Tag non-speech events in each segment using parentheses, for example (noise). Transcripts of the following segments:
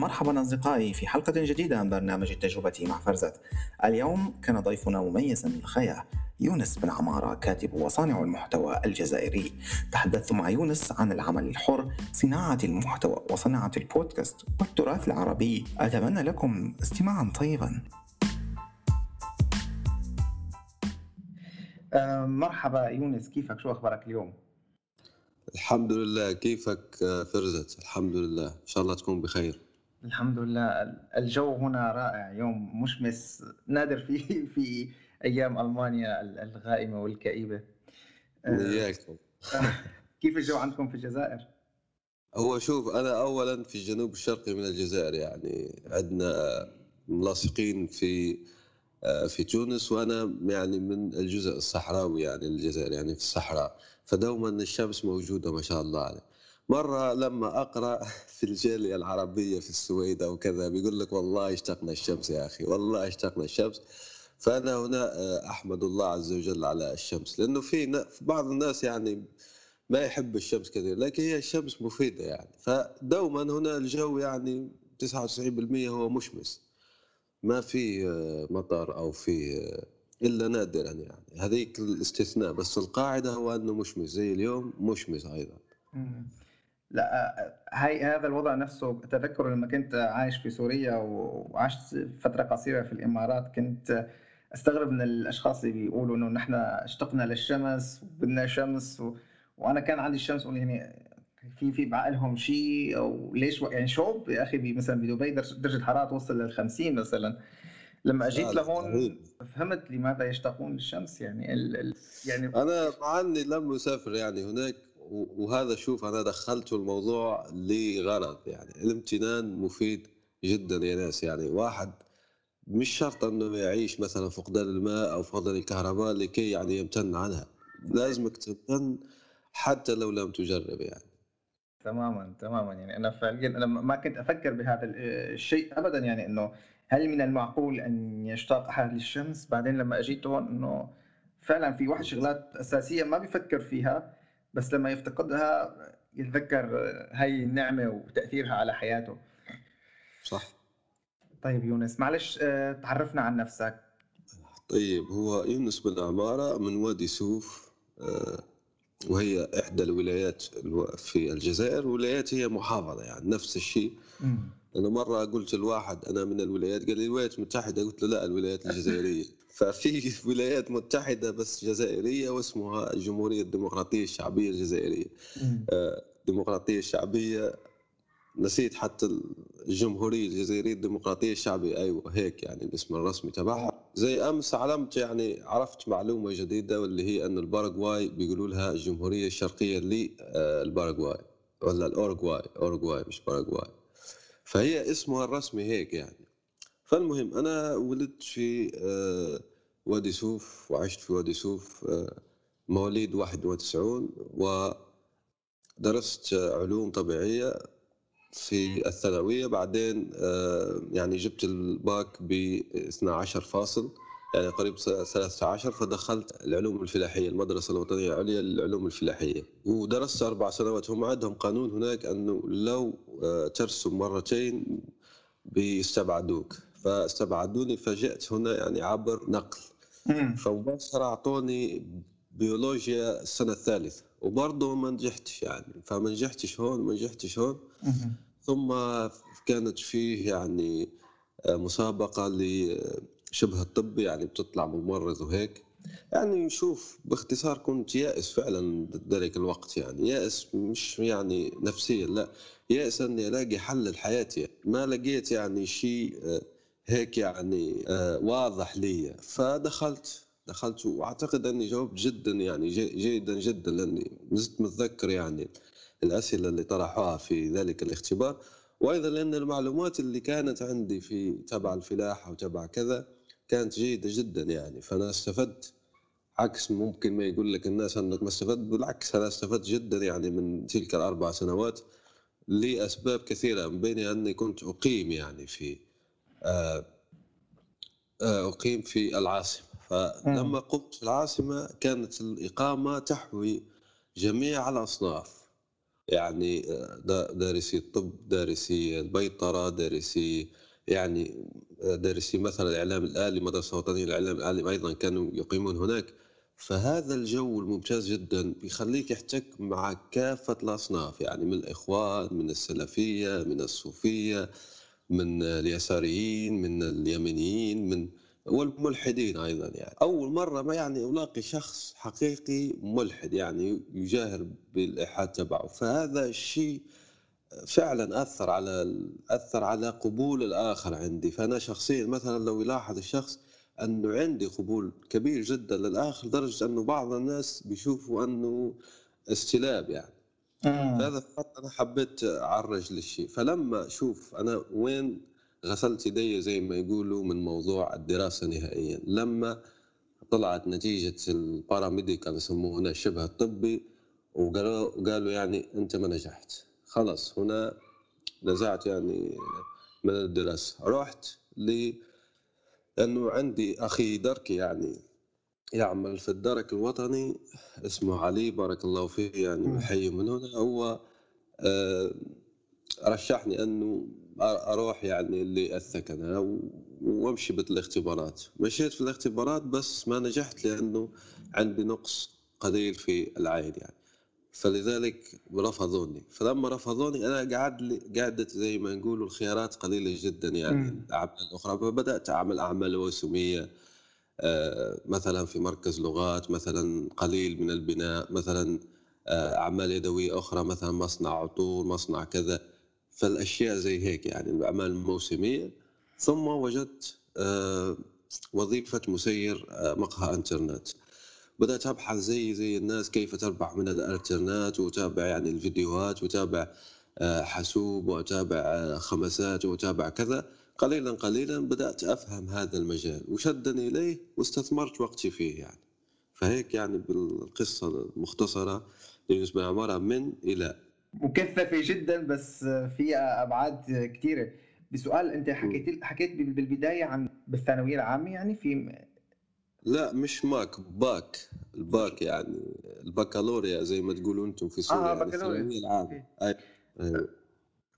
مرحبا أصدقائي في حلقة جديدة من برنامج التجربة مع فرزت. اليوم كان ضيفنا مميزا للغاية يونس بن عمارة كاتب وصانع المحتوى الجزائري. تحدثت مع يونس عن العمل الحر صناعة المحتوى وصناعة البودكاست والتراث العربي. أتمنى لكم استماعا طيبا. آه، مرحبا يونس كيفك؟ شو أخبارك اليوم؟ الحمد لله كيفك فرزت؟ الحمد لله إن شاء الله تكون بخير. الحمد لله. الجو هنا رائع يوم مشمس نادر في (laughs) في أيام ألمانيا الغائمة والكئيبة. وياكم (laughs) كيف الجو عندكم في الجزائر؟ هو شوف أنا اولا في الجنوب الشرقي من الجزائر يعني عندنا ملاصقين في في تونس وأنا يعني من الجزء الصحراوي يعني الجزائر يعني في الصحراء. فدوما الشمس موجودة ما شاء الله عليه. مرة لما أقرأ (laughs) في الجالية العربية في السويد أو كذا بيقول لك والله اشتقنا الشمس يا أخي والله اشتقنا الشمس. فأنا هنا آه، أحمد الله عز وجل على الشمس لأنه في بعض الناس يعني ما يحب الشمس كثير لكن هي الشمس مفيدة يعني. فدوما هنا الجو يعني 99% هو مشمس ما في آه، مطر أو في آه، إلا نادرا يعني. هذيك الاستثناء بس القاعدة هو أنه مشمس زي اليوم مشمس أيضا. لا هاي هذا الوضع نفسه تذكر لما كنت عايش في سوريا وعشت فترة قصيرة في الإمارات كنت أستغرب من الأشخاص اللي بيقولوا إنه نحن اشتقنا للشمس وبدنا شمس و... وأنا كان عندي الشمس يعني في في بعقلهم شيء أو ليش يعني شوب يا أخي مثلا بدبي درجة الحراره توصل لل 50 مثلا. لما أجيت لهون فهمت لماذا يشتاقون للشمس يعني ال... ال... يعني أنا مع إني لم أسافر يعني هناك. وهذا شوف أنا دخلت الموضوع لغرض يعني. الامتنان مفيد جدا يا ناس يعني. واحد مش شرط إنه يعيش مثلا فقدان الماء أو فقدان الكهرباء لكي يعني يمتن عنها. لازمك تمتن حتى لو لم تجرب يعني. تماما تماما يعني. أنا فعليا أنا ما كنت أفكر بهذا الشيء ابدا يعني إنه هل من المعقول أن يشتاق أحد للشمس؟ بعدين لما أجيت هون إنه فعلا في واحد شغلات أساسية ما بيفكر فيها. بس لما يفتقدها يتذكر هاي النعمة وتأثيرها على حياته. صح. طيب يونس معلش آه، تعرفنا عن نفسك. طيب هو يونس بن عمارة من وادي سوف آه، وهي إحدى الولايات في الجزائر ولايات هي محافظة يعني نفس الشيء. أنا مرة قلت لواحد أنا من الولايات قال لي الولايات المتحدة قلت له لا الولايات الجزائرية. ففي (laughs) ولايات متحدة بس جزائرية واسمها الجمهورية الديمقراطية الشعبية الجزائرية. آه، الديمقراطية الشعبية نسيت حتى الجمهورية الجزائرية الديمقراطية الشعبية أيوة هيك يعني الاسم الرسمي تبعها. زي أمس علمت يعني عرفت معلومة جديدة واللي هي أن الباراغواي بيقولوا لها الجمهورية الشرقية للباراغواي ولا الأورغواي أورغواي مش باراغواي. فهي اسمها الرسمي هيك يعني. فالمهم أنا ولدت في آه، وادي سوف وعشت في وادي سوف آه، مواليد 91 ودرست علوم طبيعية في الثانوية. بعدين آه، يعني جبت الباك ب 12 فاصل يعني قريب 13 فدخلت العلوم الفلاحية المدرسة الوطنية العليا للعلوم الفلاحية. ودرست أربع سنوات. هم عندهم قانون هناك أنه لو آه، ترسم مرتين بيستبعدوك. فاستبعدوني فجأت هنا يعني عبر نقل. فمباشرة أعطوني بيولوجيا السنة الثالثة وبرضه ما نجحتش يعني. فما نجحتش هون ما نجحتش هون. ثم كانت فيه يعني آه، مسابقة لشبه الطب يعني بتطلع ممرض وهيك. يعني نشوف باختصار كنت يائس فعلا ذلك الوقت يعني. يائس مش يعني نفسيا لا. يائس إني ألاقي حل لحياتي. ما لقيت يعني شيء آه، هيك يعني آه، واضح لي. فدخلت دخلت وأعتقد أني جاوبت جدا يعني جيدا جدا لأني زلت متذكر يعني الأسئلة اللي طرحوها في ذلك الاختبار. وأيضا لأن المعلومات اللي كانت عندي في تبع الفلاحة وتبع كذا كانت جيدة جدا يعني. فأنا استفدت عكس ممكن ما يقول لك الناس أنك ما استفدت بالعكس أنا استفدت جدا يعني من تلك الأربع سنوات لأسباب كثيرة من بينها أني كنت أقيم يعني في آه، آه، أقيم في العاصمة. فلما قمت في العاصمة كانت الإقامة تحوي جميع الأصناف. يعني دارسي الطب دارسي البيطرة دارسي يعني دارسي مثلا الإعلام الآلي مدرسة وطنية للإعلام الآلي أيضا كانوا يقيمون هناك. فهذا الجو الممتاز جدا بيخليك يحتك مع كافة الأصناف. يعني من الإخوان من السلفية من الصوفية. من اليساريين من اليمنيين من والملحدين أيضا يعني. أول مرة يعني ألاقي شخص حقيقي ملحد يعني يجاهر بالإلحاد تبعه. فهذا الشيء فعلا أثر على أثر على قبول الآخر عندي. فأنا شخصيا مثلا لو يلاحظ الشخص أنه عندي قبول كبير جدا للآخر لدرجة أنه بعض الناس بيشوفوا أنه استلاب يعني. فهذا فقط أنا حبيت أعرج للشيء. فلما أشوف أنا وين غسلت يدي زي ما يقولوا من موضوع الدراسة نهائيا لما طلعت نتيجة الباراميديكال يسموه هنا الشبه الطبي وقالوا وقالوا يعني أنت ما نجحت. خلاص هنا نزعت يعني من الدراسة. رحت ل لأنه عندي أخي دركي يعني يعمل في الدرك الوطني اسمه علي بارك الله فيه يعني بحيي من هنا. هو آه، رشحني أنه أروح يعني للثكنة وأمشي بالاختبارات. مشيت في الاختبارات بس ما نجحت لأنه عندي نقص قليل في العين يعني. فلذلك رفضوني. فلما رفضوني أنا قعد لي قعدت زي ما نقولوا الخيارات قليلة جدا يعني الأعمال الأخرى. فبدأت أعمل أعمال موسمية آه، مثلا في مركز لغات مثلا قليل من البناء مثلا آه، أعمال يدوية أخرى مثلا مصنع عطور مصنع كذا. فالأشياء زي هيك يعني الأعمال الموسمية. ثم وجدت آه، وظيفة مسير مقهى إنترنت. بدأت أبحث زي زي الناس كيف تربح من الإنترنت وتابع يعني الفيديوهات وتابع حاسوب وأتابع خمسات وأتابع كذا. قليلا قليلا بدأت أفهم هذا المجال وشدني إليه واستثمرت وقتي فيه يعني. فهيك يعني بالقصة المختصرة ليونس بن عمارة من إلى. مكثفة جدا بس فيها أبعاد كثيرة بسؤال أنت حكيت حكيت بالبداية عن بالثانوية العامة يعني في لا مش ماك bac. ال bac يعني البكالوريا زي ما تقولوا أنتم في سوريا آه يعني بكالوريا. الثانوية العامة. أيوة.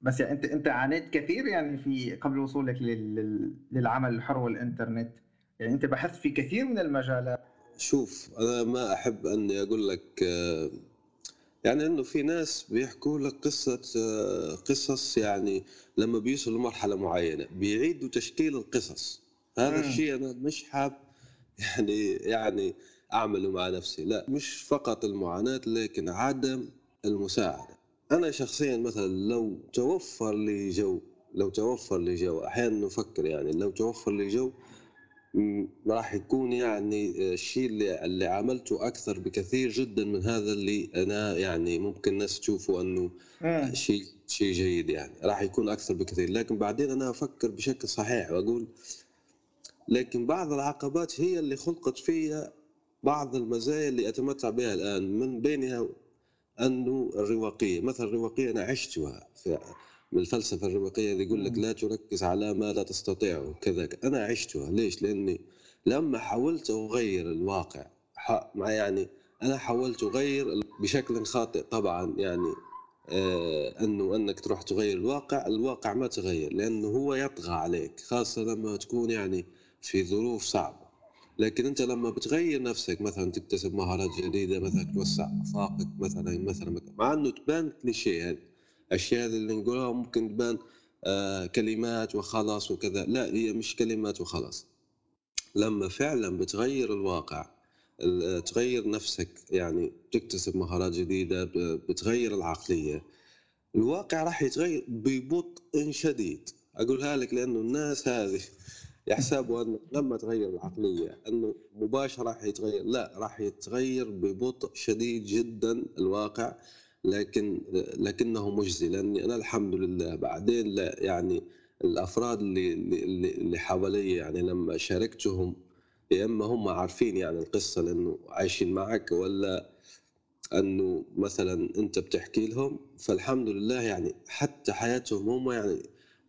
بس يعني انت انت عانيت كثير يعني في قبل وصولك لل... للعمل الحر والإنترنت. يعني انت بحثت في كثير من المجالات. شوف أنا ما أحب أني أقول لك آه، يعني إنه في ناس بيحكوا لك قصة آه، قصص يعني لما بيوصلوا لمرحلة معينة بيعيدوا تشكيل القصص. هذا الشيء أنا مش حاب (laughs) يعني يعني أعمله مع نفسي. لا مش فقط المعاناة لكن عدم المساعدة. أنا شخصيا مثلا لو توفر لي جو لو توفر لي جو أحيانا نفكر يعني لو توفر لي جو راح يكون يعني الشيء اللي, اللي عملته أكثر بكثير جدا من هذا اللي أنا يعني ممكن الناس تشوفه إنه شيء شيء جيد يعني. راح يكون أكثر بكثير. لكن بعدين أنا أفكر بشكل صحيح وأقول لكن بعض العقبات هي اللي خلقت فيها بعض المزايا اللي أتمتع بها الآن من بينها أنه الرواقية مثلا الرواقية أنا عشتها في من الفلسفة الرواقية اللي يقول لك لا تركز على ما لا تستطيعه كذا أنا عشتها. ليش؟ لأني لما حاولت أغير الواقع مع يعني أنا حاولت أغير بشكل خاطئ طبعا يعني آه أنه أنك تروح تغير الواقع الواقع ما تغير لأنه هو يطغى عليك خاصة لما تكون يعني في ظروف صعبة. لكن أنت لما بتغير نفسك مثلا تكتسب مهارات جديدة مثلا توسع افاقك مثلا مثلا مع إنه تبان كليشيه يعني. الاشياء اللي نقولها ممكن تبان آه كلمات وخلاص وكذا. لا هي مش كلمات وخلاص. لما فعلا بتغير الواقع تغير نفسك يعني تكتسب مهارات جديدة بتغير العقلية الواقع راح يتغير ببطء شديد. أقولها لك لأنه الناس هذه يحسبوا انه لما تغير العقلية أنه مباشرة راح يتغير. لا راح يتغير ببطء شديد جدا الواقع لكن لكنه مجزي. لأني أنا الحمد لله بعدين لا يعني الأفراد اللي اللي, اللي حوالي يعني لما شاركتهم يا إما هم عارفين يعني القصة لأنه عايشين معك ولا أنه مثلا أنت بتحكي لهم. فالحمد لله يعني حتى حياتهم هم يعني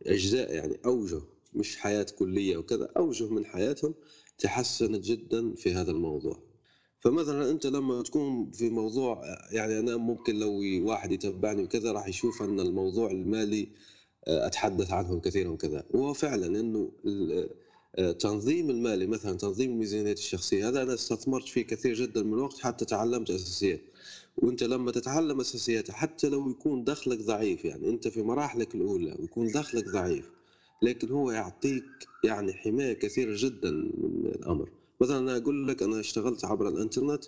أجزاء يعني أوجه مش حياة كلية وكذا أوجه من حياتهم تحسنت جدا في هذا الموضوع. فمثلا أنت لما تكون في موضوع يعني أنا ممكن لو واحد يتبعني وكذا راح يشوف أن الموضوع المالي آه، أتحدث عنه كثيرا وكذا. وهو فعلا إنه آه، المالي مثلا تنظيم الميزانيات الشخصية هذا أنا استثمرت فيه كثير جدا من الوقت حتى تعلمت أساسيات. وأنت لما تتعلم أساسيات حتى لو يكون دخلك ضعيف يعني أنت في مراحلك الأولى ويكون دخلك ضعيف لكن هو يعطيك يعني حماية كثيرة جدا من الأمر. مثلا أنا أقول لك أنا اشتغلت عبر الإنترنت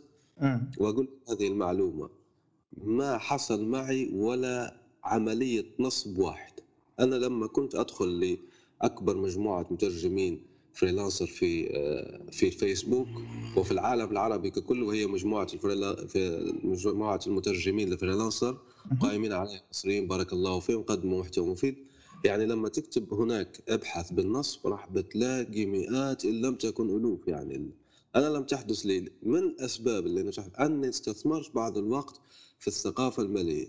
وأقول هذه المعلومة. ما حصل معي ولا عملية نصب واحد. أنا لما كنت أدخل لأكبر مجموعة مترجمين freelancer في آه، في فيسبوك وفي العالم العربي ككل وهي مجموعة في مجموعة المترجمين ال freelancer قائمين عليها مصريين بارك الله فيهم قدموا محتوى مفيد. يعني لما تكتب هناك ابحث بالنصب راح بتلاقي مئات إن لم تكن ألوف يعني أنا لم تحدث لي. من الاسباب اللي نجحت أني استثمرت بعض الوقت في الثقافة المالية.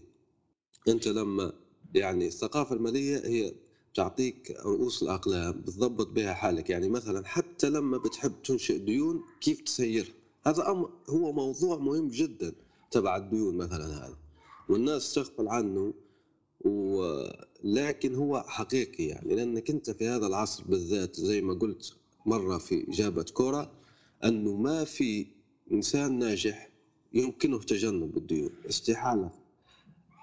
أنت لما يعني الثقافة المالية هي تعطيك رؤوس الأقلام بتضبط بها حالك. يعني مثلا حتى لما بتحب تنشئ ديون كيف تسيرها؟ هذا أمر هو موضوع مهم جدا تبع الديون مثلا هذا. والناس تغفل عنه ولكن هو حقيقي يعني لأنك أنت في هذا العصر بالذات زي ما قلت مرة في إجابة كورة أنه ما في إنسان ناجح يمكنه تجنب الديون استحالة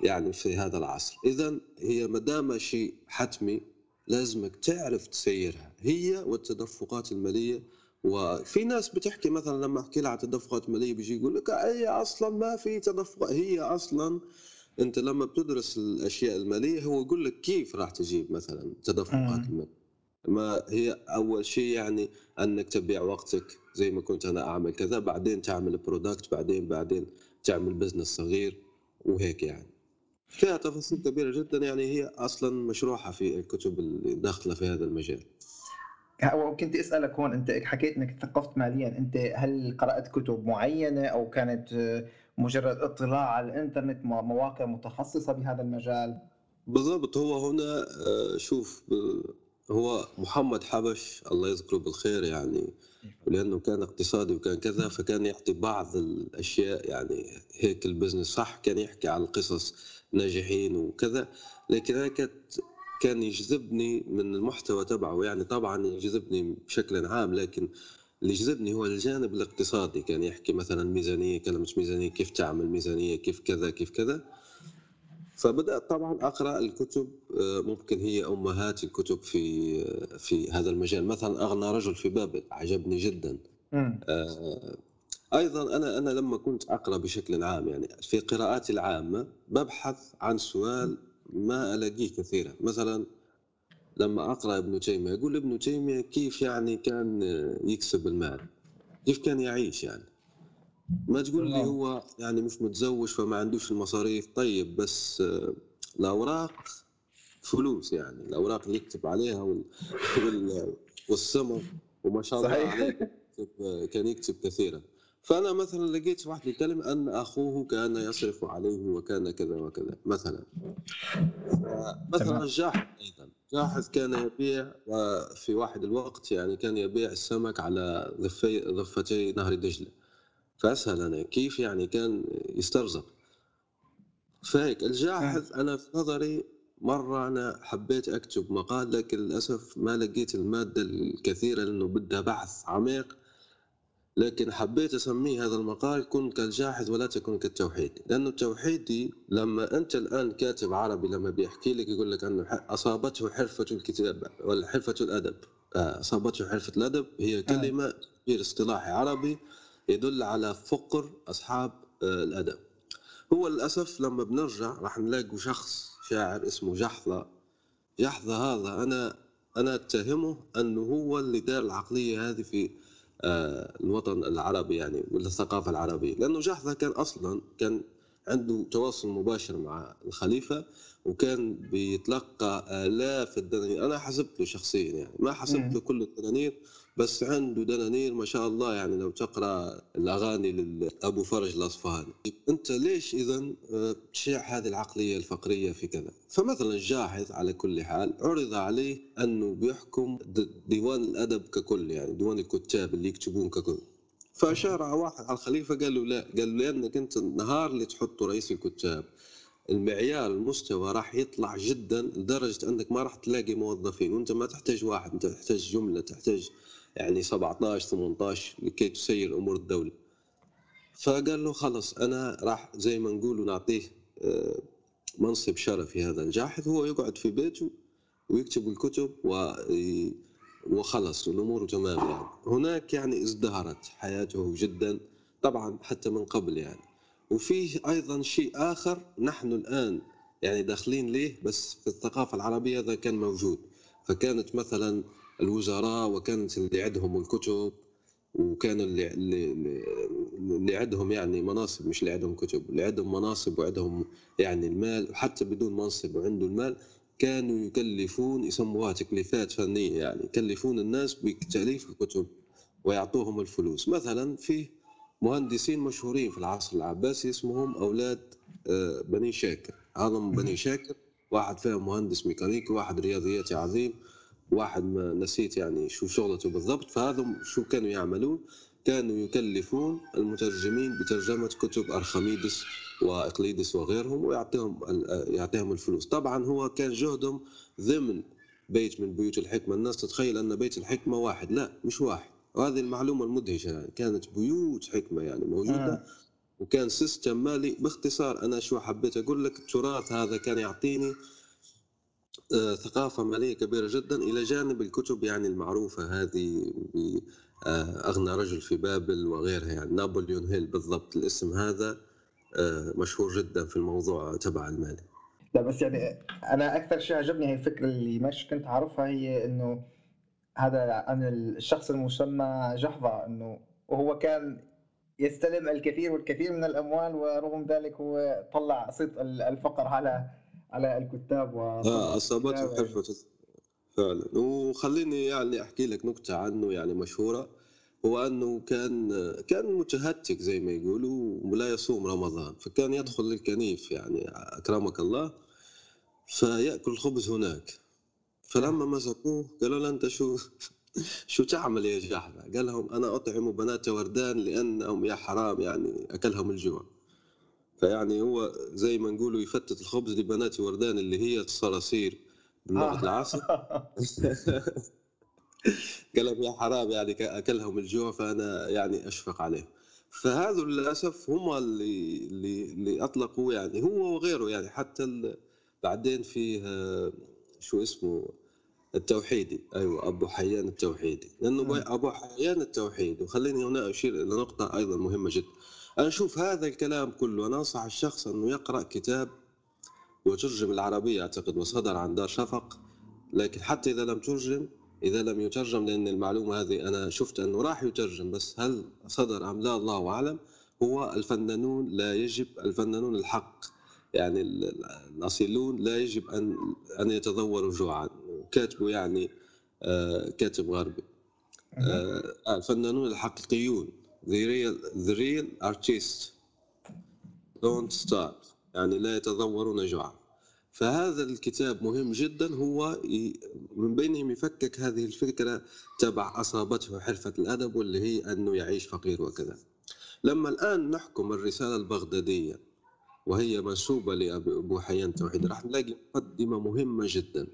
يعني في هذا العصر. اذا هي ما دام شيء حتمي لازمك تعرف تسيرها هي والتدفقات المالية. وفي ناس بتحكي مثلا لما أحكي لها عن تدفقات ماليه بيجي يقول لك هي أصلا ما في تدفق هي أصلا انت لما بتدرس الأشياء المالية هو يقول لك كيف راح تجيب مثلا تدفقات الماليه ما هي أول شيء يعني أنك تبيع وقتك زي ما كنت أنا أعمل كذا بعدين تعمل product بعدين بعدين تعمل business صغير وهيك يعني. فيها تفاصيل كبيرة جدا يعني هي أصلا مشروحة في الكتب اللي داخلة في هذا المجال. وكنت أسألك هون أنت حكيت إنك ثقفت ماليا أنت هل قرأت كتب معينة أو كانت مجرد اطلاع على الانترنت مواقع متخصصة بهذا المجال. بالضبط هو هنا آه، شوف هو محمد حبش الله يذكره بالخير يعني لأنه كان اقتصادي وكان كذا فكان يعطي بعض الأشياء يعني هيك البزنس. صح كان يحكي عن القصص ناجحين وكذا لكن أنا كانت كان يجذبني من المحتوى تبعه. يعني طبعا يجذبني بشكل عام لكن اللي يجذبني هو الجانب الاقتصادي كان يحكي مثلا ميزانية كلمه ميزانية كيف تعمل ميزانية كيف كذا كيف كذا. فبدأت طبعا أقرأ الكتب آه، ممكن هي أمهات الكتب في آه، في هذا المجال. مثلا أغنى رجل في بابل عجبني جدا. آه، أيضا أنا أنا لما كنت أقرأ بشكل عام يعني في قراءاتي العامة ببحث عن سؤال ما ألاقيه كثيرا. مثلا لما أقرأ ابن تيمية يقول ابن تيمية كيف يعني كان يكسب المال؟ كيف كان يعيش يعني؟ ما تقول لي هو يعني مش متزوج فما عندوش المصاريف؟ طيب بس الأوراق فلوس يعني الأوراق اللي يكتب عليها وال... وال... (laughs) والسمر وما شاء الله صحيح. كان يكتب كثيرا. فأنا مثلا لقيت واحد يتكلم أن أخوه كان يصرف عليه وكان كذا وكذا مثلا. مثلا جاحظ أيضا. جاحظ كان يبيع في واحد الوقت يعني كان يبيع السمك على ضفي ضفتي نهر دجلة. فأسهل أنا كيف يعني كان يسترزق. فهيك الجاحظ أنا في نظري مرة أنا حبيت أكتب مقال لكن للأسف ما لقيت المادة الكثيرة لأنه بدها بحث عميق. لكن حبيت أسميه هذا المقال كن كالجاحظ ولا تكن كالتوحيد. لأنه التوحيدي لما أنت الآن كاتب عربي لما بيحكي لك يقول لك أنه أصابته حرفة الكتابة ولا حرفة الأدب. أصابته حرفة الأدب هي آه. كلمة في اصطلاحي عربي يدل على فقر أصحاب آه، الأدب. هو للأسف لما بنرجع راح نلاقي شخص شاعر اسمه جحظة. جحظة هذا أنا أنا أتهمه أنه هو اللي دار العقلية هذه في الوطن العربي يعني ولا الثقافة العربية. لأنه جحظة كان أصلا كان عنده تواصل مباشر مع الخليفة وكان بيتلقى آلاف الدنانير. أنا حسبت له شخصيا يعني ما حسبت له كل الدنانير. بس عنده دنانير ما شاء الله يعني لو تقرأ الأغاني لأبو فرج الأصفهاني. أنت ليش اذا آه، تشيع هذه العقلية الفقرية في كذا؟ فمثلا جاحظ على كل حال عرض عليه أنه بيحكم ديوان الأدب ككل يعني ديوان الكتاب اللي يكتبون ككل. فأشار واحد على الخليفة قال له لا قال له لأنك أنت النهار اللي تحطه رئيس الكتاب المعيار المستوى راح يطلع جدا لدرجة أنك ما راح تلاقي موظفين وأنت ما تحتاج واحد أنت تحتاج جملة تحتاج يعني 17 18 لكي تسير أمور الدولة. فقال له خلص أنا راح زي ما نقول نعطيه آه، منصب شرفي هذا الجاحظ هو يقعد في بيته ويكتب الكتب و وخلص الأمور تمام يعني. هناك يعني ازدهرت حياته جدا طبعا حتى من قبل يعني. وفيه أيضا شيء آخر نحن الآن يعني داخلين ليه بس في الثقافة العربية هذا كان موجود. فكانت مثلا الوزراء وكانت اللي عندهم الكتب وكانوا اللي اللي, اللي عندهم يعني مناصب مش اللي عندهم كتب اللي عندهم مناصب وعندهم يعني المال وحتى بدون منصب وعنده المال كانوا يكلفون يسموها تكليفات فنية يعني يكلفون الناس بتأليف الكتب ويعطوهم الفلوس. مثلا في مهندسين مشهورين في العصر العباسي اسمهم أولاد آه، بني شاكر. هذا بني شاكر واحد فيهم مهندس ميكانيكي واحد رياضياتي عظيم. واحد ما نسيت يعني شو شغلته بالضبط فهذا شو كانوا يعملون؟ كانوا يكلفون المترجمين بترجمة كتب أرخميدس وإقليدس وغيرهم ويعطيهم يعطيهم الفلوس. طبعا هو كان جهدهم ضمن بيت من بيوت الحكمة. الناس تتخيل أن بيت الحكمة واحد. لا مش واحد. وهذه المعلومة المدهشة يعني. كانت بيوت حكمة يعني موجودة. آه. وكان system مالي. باختصار أنا شو حبيت أقول لك التراث هذا كان يعطيني ثقافة مالية كبيرة جدا. إلى جانب الكتب يعني المعروفة هذه آه، أغنى رجل في بابل وغيرها يعني. نابليون هيل بالضبط الاسم هذا آه، مشهور جدا في الموضوع تبع المالي لا بس يعني أنا أكثر شيء عجبني هي الفكرة اللي مش كنت أعرفها هي إنه هذا عن الشخص المسمى جحظة إنه وهو كان يستلم الكثير والكثير من الأموال ورغم ذلك هو طلع صيت الفقر على على الكتاب و آه اصابته حرفه فعلا. وخليني يعني أحكي لك نكتة عنه يعني مشهورة. هو أنه كان كان متهتك زي ما يقولوا ولا يصوم رمضان. فكان يدخل للكنيف يعني أكرمك الله فيأكل الخبز هناك. فلما مسكوه قالوا له أنت شو شو تعمل يا جحفة قال لهم أنا أطعم بنات وردان لأنهم يا حرام يعني أكلهم الجوع. فيعني هو زي ما نقولوا يفتت الخبز لبنات وردان اللي هي الصراصير بلغه آه. العصر. (laughs) قال لهم يا حرام يعني أكلهم الجوع فأنا يعني أشفق عليهم. فهذا للأسف هم اللي اللي اللي أطلقوا يعني هو وغيره يعني حتى بعدين فيه شو اسمه؟ التوحيدي. أيوه أبو حيان التوحيدي. لأنه أبو حيان التوحيدي. وخليني هنا أشير إلى نقطة أيضا مهمة جدا. أنا أشوف هذا الكلام كله أنا أنصح الشخص أنه يقرأ كتاب وترجم العربية أعتقد وصدر عن دار شفق لكن حتى إذا لم ترجم إذا لم يترجم لأن المعلومة هذه أنا شفت أنه راح يترجم بس هل صدر أم لا الله أعلم. هو الفنانون لا يجب الفنانون الحق يعني الأصيلون لا يجب أن أن يتضوروا جوعا. كاتبه يعني آه، كاتب غربي. آه، الفنانون الحقيقيون. The real the real artists don't starve يعني لا يتضورون جوعا. فهذا الكتاب مهم جدا. هو من بينهم يفكك هذه الفكرة تبع أصابته حرفة الأدب واللي هي أنه يعيش فقير وكذا. لما الآن نحكم الرسالة البغدادية وهي منسوبة لأبو حيان التوحيد راح نلاقي مقدمة مهمة جدا.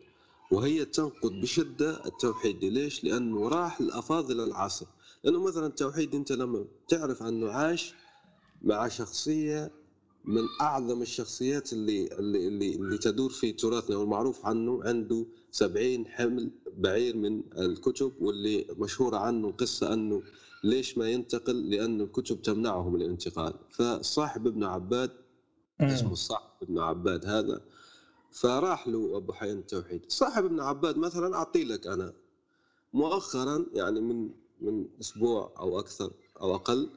وهي تنقد بشدة التوحيد. ليش؟ لأنه راح لأفاضل العصر. لأنه مثلا التوحيد أنت لما تعرف انه عاش مع شخصية من أعظم الشخصيات اللي اللي اللي, اللي تدور في تراثنا والمعروف عنه عنده سبعين حمل بعير من الكتب واللي مشهورة عنه قصة أنه ليش ما ينتقل؟ لأن الكتب تمنعه من الانتقال. فصاحب ابن عباد اسمه صاحب ابن عباد هذا. فراح له أبو حيان التوحيد. صاحب ابن عباد مثلا أعطي لك أنا مؤخرا يعني من من أسبوع أو أكثر أو أقل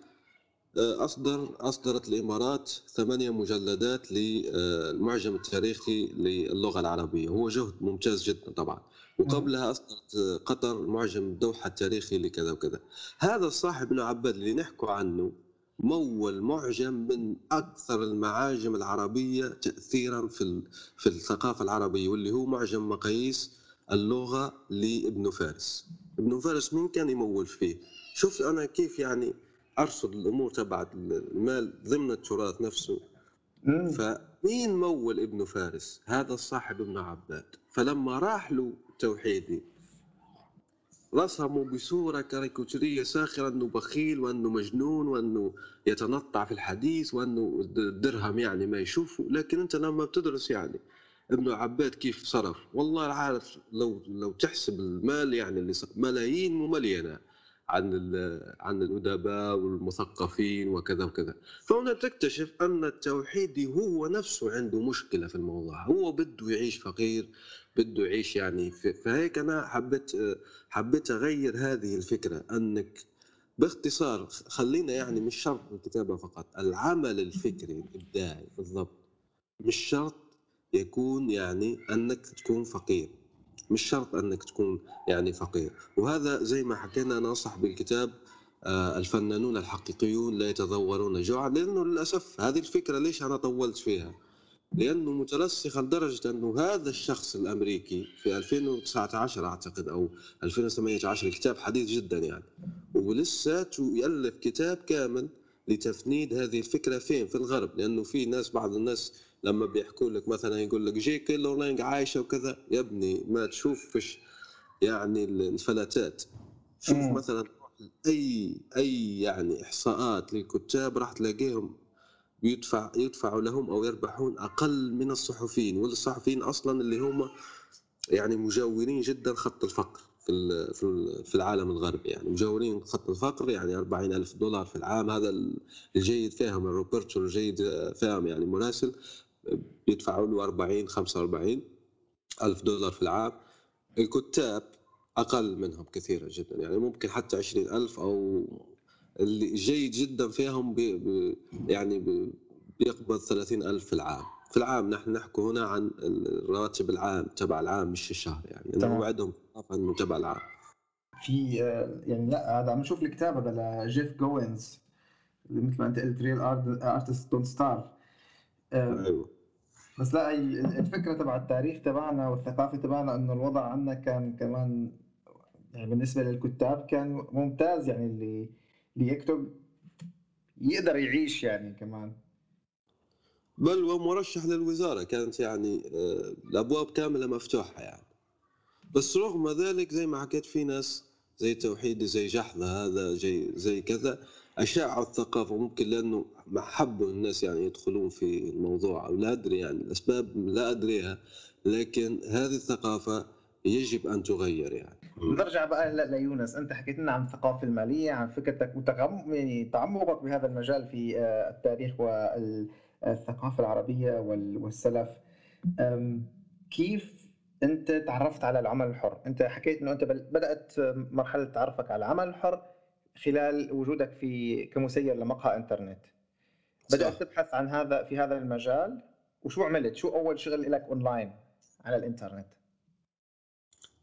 آه، اصدر أصدرت الإمارات ثمانية مجلدات للمعجم التاريخي للغة العربية. هو جهد ممتاز جدا طبعا. وقبلها أصدرت قطر معجم الدوحة التاريخي لكذا وكذا. هذا الصاحب بن عباد اللي نحكوا عنه مول معجم من أكثر المعاجم العربية تاثيرا في في الثقافة العربية واللي هو معجم مقاييس اللغة لابن فارس. ابن فارس مين كان يمول فيه؟ شوف أنا كيف يعني أرصد الأمور تبعت المال ضمن التراث نفسه. مم. فمين مول ابن فارس؟ هذا الصاحب ابن عباد. فلما راح له توحيدي رسموا بصورة كاريكاتورية ساخرة أنه بخيل وأنه مجنون وأنه يتنطع في الحديث وأنه الدرهم يعني ما يشوفه. لكن أنت لما بتدرس يعني ابن عباد كيف صرف؟ والله عارف لو لو تحسب المال يعني اللي ملايين مملينة عن عن الأدباء والمثقفين وكذا وكذا. فهنا تكتشف أن التوحيدي هو نفسه عنده مشكلة في الموضوع. هو بده يعيش فقير بده يعيش يعني فهيك أنا حبيت حبيت أغير هذه الفكرة أنك باختصار خلينا يعني مش شرط الكتابة فقط العمل الفكري الإبداعي بالضبط. مش شرط يكون يعني أنك تكون فقير. مش شرط أنك تكون يعني فقير. وهذا زي ما حكينا ننصح بالكتاب آه، الفنانون الحقيقيون لا يتذورون جوعا لأنه للأسف هذه الفكرة ليش أنا طولت فيها؟ لأنه مترسخة لدرجة أنه هذا الشخص الأمريكي في 2019 أعتقد أو 2018 الكتاب حديث جدا يعني. ولساته يألف كتاب كامل لتفنيد هذه الفكرة فين؟ في الغرب لأنه في ناس بعض الناس لما بيحكوا لك مثلا يقول لك جي كي رولينج عايشة وكذا يا ابني ما تشوفش يعني الفلاتات. شوف مم. مثلا أي أي يعني إحصاءات للكتاب راح تلاقيهم يدفع يدفع لهم أو يربحون أقل من الصحفيين والصحفيين أصلا اللي هم يعني مجاورين جدا خط الفقر في في ال- في العالم الغربي. يعني مجاورين خط الفقر يعني 40 ألف دولار في العام. هذا ال- الجيد فيهم الروبرتو الجيد فيهم يعني مراسل. بيدفعوا له 40 45 ألف دولار في العام. الكتاب أقل منهم كثيرا جدا يعني ممكن حتى 20 ألف أو اللي جيد جدا فيهم بي بي يعني بي بيقبض 30 ألف في العام. في العام نحن نحكي هنا عن الراتب العام تبع العام مش الشهر يعني. لأنه عندهم انه تبع العام. في يعني لا هذا عم نشوف الكتاب هذا لجيف جوينز اللي مثل ما أنت قلت real artists don't starve أيوه. بس لا الفكرة تبع التاريخ تبعنا والثقافة تبعنا إنه الوضع عندنا كان كمان يعني بالنسبة للكتاب كان ممتاز يعني اللي اللي يكتب يقدر يعيش يعني كمان. بل ومرشح للوزارة كانت يعني آه، الأبواب كاملة مفتوحة يعني. بس رغم ذلك زي ما حكيت في ناس زي توحيدي زي جحظة هذا زي زي كذا أشاعوا الثقافة ممكن لأنه ما حبوا الناس يعني يدخلون في الموضوع أو لا أدري يعني الأسباب لا أدريها لكن هذه الثقافة يجب أن تغير يعني. نرجع بقى ل- ليونس أنت حكيت لنا عن الثقافة المالية عن فكرتك وتغم يعني تعمقك بهذا المجال في آه، التاريخ والثقافة العربية وال- والسلف. كيف أنت تعرفت على العمل الحر؟ أنت حكيت إنه أنت بدأت مرحلة تعرفك على العمل الحر خلال وجودك في كمسير لمقهى إنترنت. بدأت. تبحث عن هذا في هذا المجال. وشو عملت؟ شو أول شغل لك اونلاين على الإنترنت؟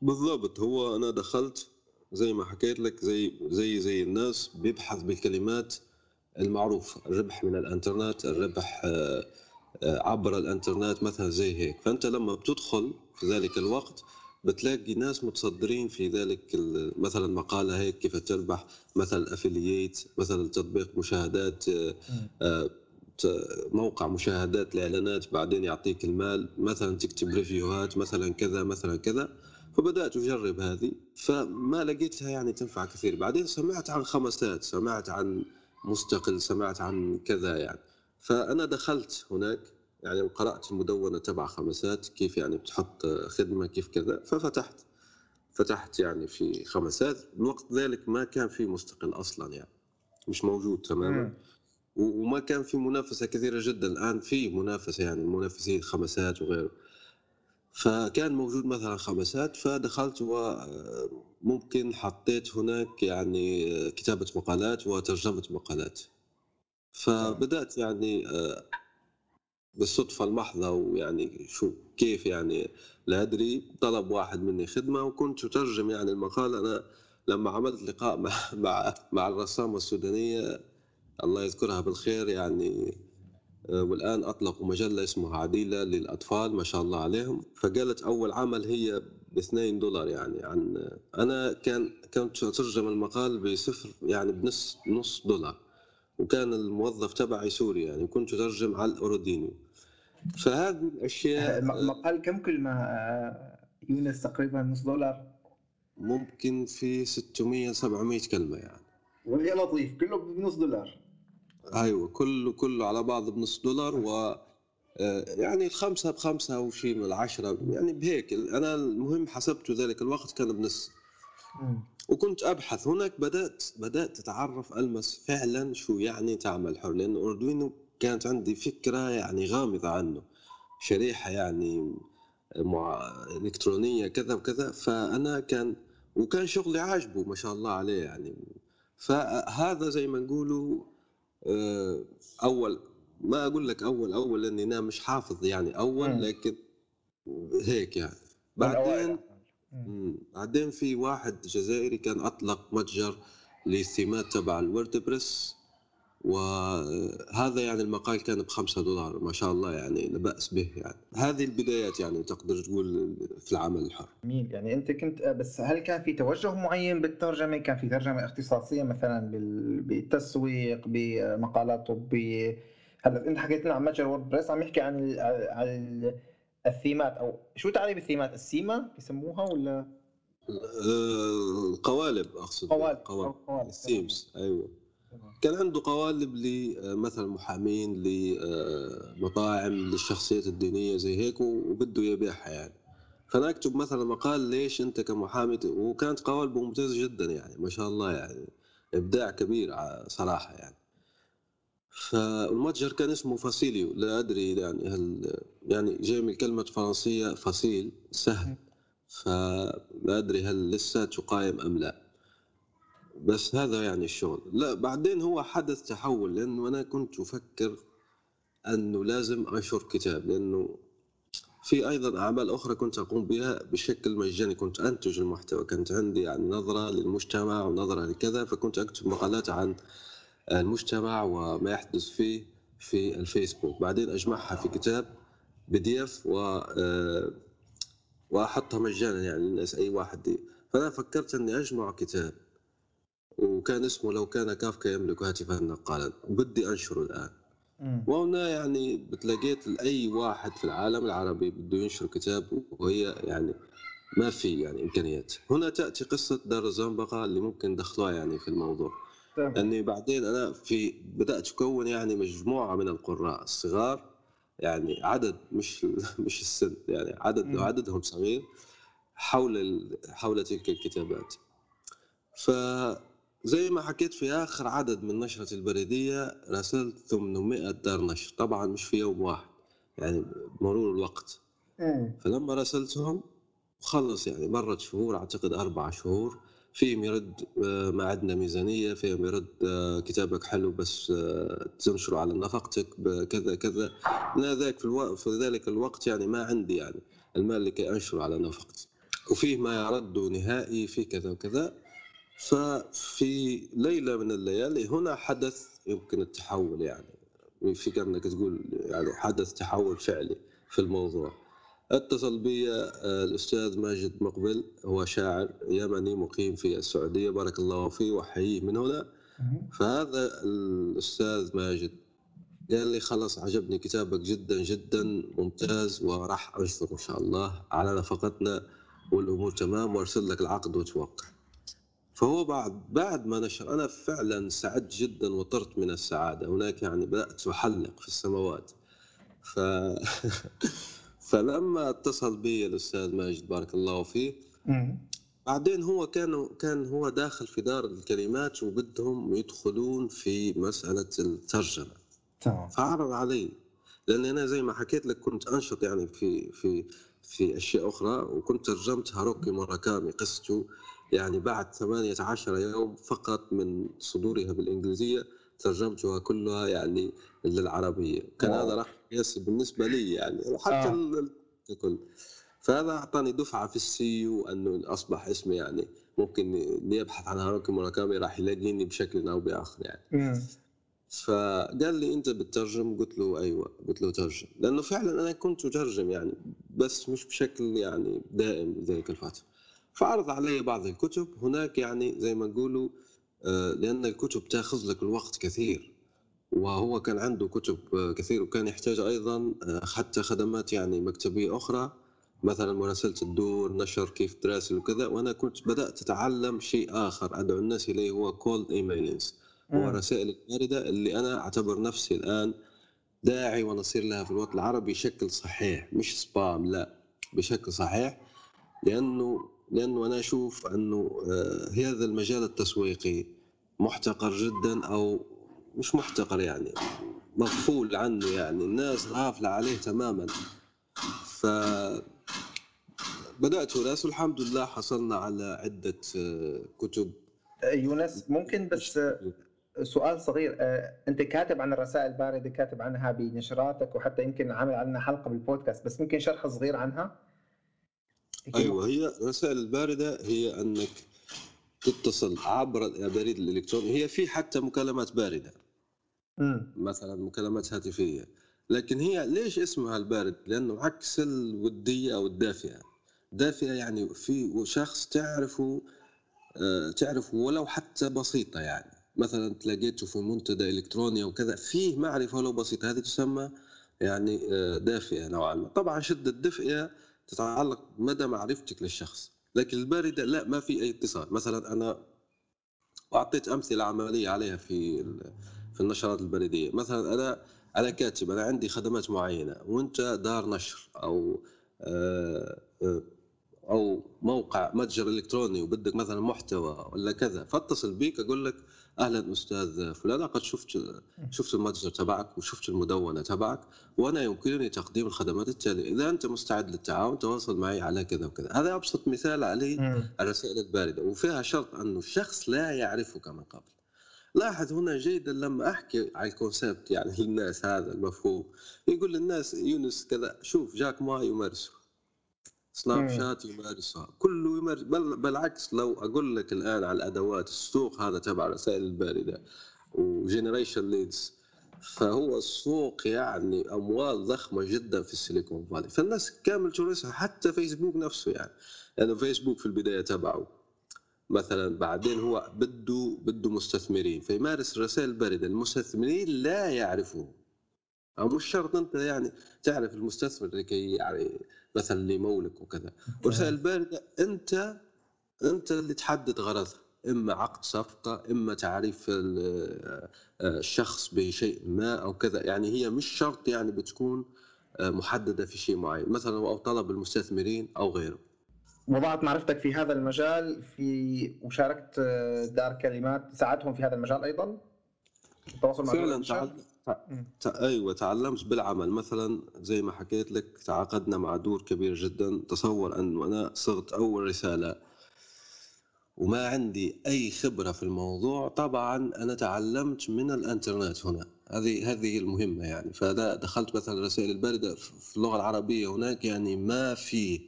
بالضبط. هو أنا دخلت زي ما حكيت لك زي زي زي الناس بيبحث بالكلمات المعروفة الربح من الإنترنت الربح آه، آه، عبر الإنترنت مثلا زي هيك. فأنت لما بتدخل في ذلك الوقت بتلاقي ناس متصدرين في ذلك مثلا مقالة هيك كيف تربح مثلا افلييت مثلا تطبيق مشاهدات آه، آه، موقع مشاهدات الاعلانات بعدين يعطيك المال مثلا تكتب ريفيوهات مثلا كذا مثلا كذا. فبدأت أجرب هذه فما لقيتها يعني تنفع كثير. بعدين سمعت عن خمسات سمعت عن مستقل سمعت عن كذا يعني. فأنا دخلت هناك يعني وقرات المدونة تبع خمسات كيف يعني بتحط خدمة كيف كذا. ففتحت فتحت يعني في خمسات. الوقت ذلك ما كان في مستقل أصلا يعني مش موجود تماما. وما كان في منافسة كثيرة جدا. الآن في منافسة يعني منافسين خمسات وغيره. فكان موجود مثلا خمسات فدخلت وممكن حطيت هناك يعني كتابة مقالات وترجمة مقالات. فبدأت يعني بالصدفة المحضة ويعني شو كيف يعني لا أدري طلب واحد مني خدمة وكنت أترجم يعني المقال. أنا لما عملت لقاء مع (laughs) مع مع الرسامة السودانية الله يذكرها بالخير يعني آه، والآن أطلقوا مجلة اسمها عديلة للأطفال ما شاء الله عليهم. فقالت أول عمل هي ب 2 دولار يعني عن أنا كان كنت أترجم المقال بصفر يعني بنص نص دولار. وكان الموظف تبعي سوري يعني كنت أترجم على الاوردينيو فهذه الأشياء م- مقال كم كلمة؟ آه، يونس تقريبا نص دولار. ممكن في 600 700 كلمة يعني. وهي لطيف كله بنص دولار. أيوه كله كله على بعض بنص دولار و آه، يعني الخمسة بخمسة أو شيء من العشرة يعني بهيك. أنا المهم حسبته ذلك الوقت كان بنص. وكنت أبحث هناك بدأت بدأت اتعرف ألمس فعلا شو يعني تعمل حر لأن أردوينو. كانت عندي فكرة يعني غامضة عنه شريحة يعني مع إلكترونية كذا وكذا فأنا كان وكان شغلي عاجبه ما شاء الله عليه يعني فهذا زي ما نقولوا آه، أول ما أقول لك أول أول لاني أنا مش حافظ يعني أول مم. لكن هيك يعني بعدين. مم. بعدين في واحد جزائري كان أطلق متجر للثيمات تبع الووردبريس وهذا يعني المقال كان بخمسة دولار ما شاء الله يعني لا بأس به يعني. هذه البدايات يعني تقدر تقول في العمل الحر. جميل يعني أنت كنت بس هل كان في توجه معين بالترجمة؟ كان في ترجمة اختصاصية مثلا بال- بالتسويق بمقالات طبية؟ هلا أنت حكيت لنا عن متجر ووردبريس عم يحكي عن ال عن ال- الثيمات أو شو تعريف الثيمات؟ الثيمة بيسموها ولا؟ آه، القوالب أقصد. قوالب قوالب. قوالب ال themes أيوه. كان عنده قوالب لمثلا محامين لمطاعم للشخصيات الدينية زي هيك وبده يبيعها يعني. فأنا أكتب مثلا مقال ليش أنت كمحامي وكانت قوالبه ممتازة جدا يعني ما شاء الله يعني إبداع كبير صراحة يعني. فالمتجر كان اسمه فاسيليو لا أدري يعني هل يعني جاي من كلمة فرنسية فصيل سهل. فلا أدري هل لساته قائم أم لا. بس هذا يعني الشغل. لا بعدين هو حدث تحول لأنه أنا كنت أفكر أنه لازم أنشر كتاب لأنه في أيضا أعمال أخرى كنت أقوم بها بشكل مجاني. كنت أنتج المحتوى كانت عندي يعني نظرة للمجتمع ونظرة لكذا فكنت أكتب مقالات عن المجتمع وما يحدث فيه في الفيسبوك. بعدين أجمعها في كتاب بي دي إف و آه، وأحطها مجانا يعني للناس أي واحد ي- فأنا فكرت أني أجمع كتاب. وكان اسمه لو كان كافكا يملك هاتفا نقالا وبدي أنشره الآن. وهنا يعني بتلاقيت لأي واحد في العالم العربي بده ينشر كتاب وهي يعني ما في يعني إمكانيات هنا تأتي قصة دار الزنبقة اللي ممكن دخلوها يعني في الموضوع. اني بعدين أنا في بدأت اكون يعني مجموعة من القراء الصغار يعني عدد مش (laughs) مش السن يعني عدد مم. عددهم صغير حول ال- حول تلك الكتابات فزي ما حكيت في آخر عدد من نشرة البريدية راسلت 800 دار نشر طبعا مش في يوم واحد يعني مرور الوقت. مم. فلما راسلتهم خلص يعني مرت شهور أعتقد أربع شهور فيهم يرد آه، ما عندنا ميزانية فيهم يرد آه، كتابك حلو بس آه، تنشره على نفقتك بكذا كذا أنا ذاك في, الوقت في ذلك الوقت يعني ما عندي يعني المال لكي أنشره على نفقتي. وفيه ما يرد نهائي في كذا وكذا. ففي ليلة من الليالي هنا حدث يمكن التحول يعني. في كانك تقول يعني حدث تحول فعلي في الموضوع. اتصل بي آه، الأستاذ ماجد مقبل هو شاعر يمني مقيم في السعودية. بارك الله فيه وأحييه من هنا. فهذا الأستاذ ماجد قال لي خلاص عجبني كتابك جدا جدا ممتاز وراح أنشره إن شاء الله. على نفقتنا والأمور تمام وأرسل لك العقد وتوقع. فهو بعد بعد ما نشر أنا فعلا سعدت جدا وطرت من السعادة. هناك يعني بدأت أحلق في السماوات. ف (laughs) فلما اتصل بي الأستاذ ماجد بارك الله فيه. بعدين هو كان كان هو داخل في دار الكلمات وبدهم يدخلون في مسألة الترجمة. تمام. فعرض علي. لأن أنا زي ما حكيت لك كنت أنشط يعني في في في أشياء أخرى وكنت ترجمت هاروكي موراكامي قصته. يعني بعد 18 يوم فقط من صدورها بالإنجليزية ترجمتها كلها يعني للعربية كان. هذا راح ياسر بالنسبة لي يعني وحتى آه. ال- الكل فهذا أعطاني دفعة في ال SEO إنه أصبح اسمي يعني ممكن اللي يبحث عن هاروكي موراكامي راح يلاقيني بشكل أو بآخر يعني مم. فقال لي أنت بتترجم قلت له أيوه قلت له ترجم لأنه فعلا أنا كنت أترجم يعني بس مش بشكل يعني دائم ذلك الفترة فعرض علي بعض الكتب. هناك يعني زي ما نقولوا آه، لأن الكتب تأخذ لك الوقت كثير وهو كان عنده كتب آه، كثير وكان يحتاج أيضا آه، حتى خدمات يعني مكتبية أخرى. مثلا مراسلة الدور نشر كيف تراسل وكذا. وأنا كنت بدأت أتعلم شيء آخر أدعو الناس إليه هو cold emailing هو مم. الرسائل البارده اللي أنا أعتبر نفسي الآن داعي ونصير لها في الوطن العربي بشكل صحيح مش spam لا بشكل صحيح. لأنه لأنه أنا أشوف أنه آه، هذا المجال التسويقي محتقر جدا أو مش محتقر يعني مغفول عنه يعني الناس غافلة عليه تماما. ف بدأت وراسه والحمد لله حصلنا على عدة آه، كتب. يونس ممكن بس سؤال صغير آه، أنت كاتب عن الرسائل الباردة كاتب عنها بنشراتك وحتى يمكن عامل عنها حلقة بالبودكاست بس ممكن شرح صغير عنها؟ أيوه هي الرسائل الباردة هي أنك تتصل عبر البريد الالكتروني هي في حتى مكالمات باردة. امم مثلا مكالمات هاتفية. لكن هي ليش اسمها البارد؟ لأنه عكس الودية أو الدافئة. دافئة يعني في شخص تعرفه آه، تعرفه ولو حتى بسيطة يعني. مثلا تلاقيته في منتدى إلكتروني أو كذا فيه معرفة ولو بسيطة. هذه تسمى يعني آه، دافئة نوعا ما. طبعا شدة الدفئه تتعلق بمدى معرفتك للشخص. لكن البارده لا ما في أي اتصال. مثلا أنا واعطيت أمثلة عملية عليها في في النشرات البريدية. مثلا أنا أنا كاتب أنا عندي خدمات معينة وأنت دار نشر أو آه، آه، أو موقع متجر إلكتروني وبدك مثلا محتوى ولا كذا فاتصل بيك أقول لك أهلا أستاذ فلان قد شفت شفت المتجر تبعك وشفت المدونة تبعك وأنا يمكنني تقديم الخدمات التالية. إذا أنت مستعد للتعاون تواصل معي على كذا وكذا. هذا أبسط مثال عليه الرسائل الباردة وفيها شرط أنه الشخص لا يعرفك من قبل. لاحظ هنا جيدا لما أحكي على الكونسبت يعني (laughs) للناس هذا المفهوم. يقول للناس يونس كذا شوف جاك ما يمارسه. سناب شات يمارسها كله يمارس بل بالعكس لو أقول لك الآن على الأدوات السوق هذا تبع الرسائل الباردة و generation leads فهو السوق يعني أموال ضخمة جدا في السيليكون فالي. فالناس كامل تورسها حتى فيسبوك نفسه يعني. لأنه فيسبوك في البداية تبعه. مثلا بعدين هو بده بده مستثمرين فيمارس الرسائل الباردة المستثمرين لا يعرفوه. أو مش شرط أنت يعني تعرف المستثمر لكي يعني مثلا اللي يمولك وكذا والرسائل الباردة أنت أنت اللي تحدد غرضها. إما عقد صفقة إما تعريف ال- الشخص بشيء ما أو كذا. يعني هي مش شرط يعني بتكون محددة في شيء معين. مثلا أو طلب المستثمرين أو غيره. وضعت معرفتك في هذا المجال في وشاركت آه، دار كلمات ساعدهم في هذا المجال أيضا؟ التواصل مع فعلا أيوه تعلمت بالعمل. مثلا زي ما حكيت لك تعاقدنا مع دور كبير جدا. تصور انه أنا صرت أول رسالة وما عندي أي خبرة في الموضوع طبعا أنا تعلمت من الإنترنت هنا. هذه هذه المهمة يعني. فانا دخلت مثلا الرسائل البارده في اللغة العربية هناك يعني ما في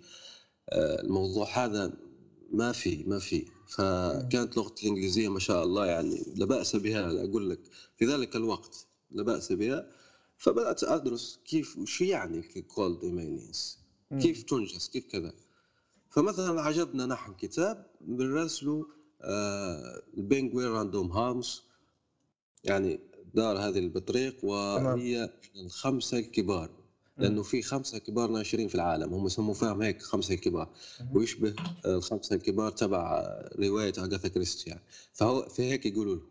آه، الموضوع هذا ما في ما في. فكانت لغتي الإنجليزية ما شاء الله يعني لا بأس بها أقول لك. في ذلك الوقت. لا بأس بها فبدأت أدرس كيف وش يعني كولد مم. كيف تنجز؟ كيف كذا؟ فمثلا عجبنا نحن كتاب بنرسله آه البنجوين راندوم هاوس يعني دار هذه البطريق وهي الخمسة الكبار لأنه في خمسة كبار ناشرين في العالم هم يسموا فيهم هيك خمسة الكبار. ويشبه الخمسة الكبار تبع رواية أغاثا كريستي يعني فهو في هيك يقولوا له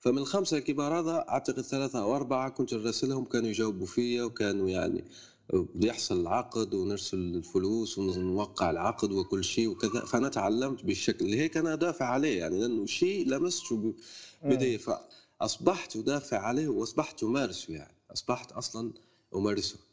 فمن الخمسة الكبار هذا أعتقد ثلاثة أو أربعة كنت أرسلهم كانوا يجاوبوا فيا وكانوا يعني بيحصل العقد ونرسل الفلوس ونوقع العقد وكل شيء وكذا. فأنا تعلمت بالشكل اللي هيك أنا أدافع عليه يعني لأنه شيء لمسته ب- بداية. فأصبحت أدافع عليه وأصبحت أمارسه يعني أصبحت أصلا أمارسه. آه،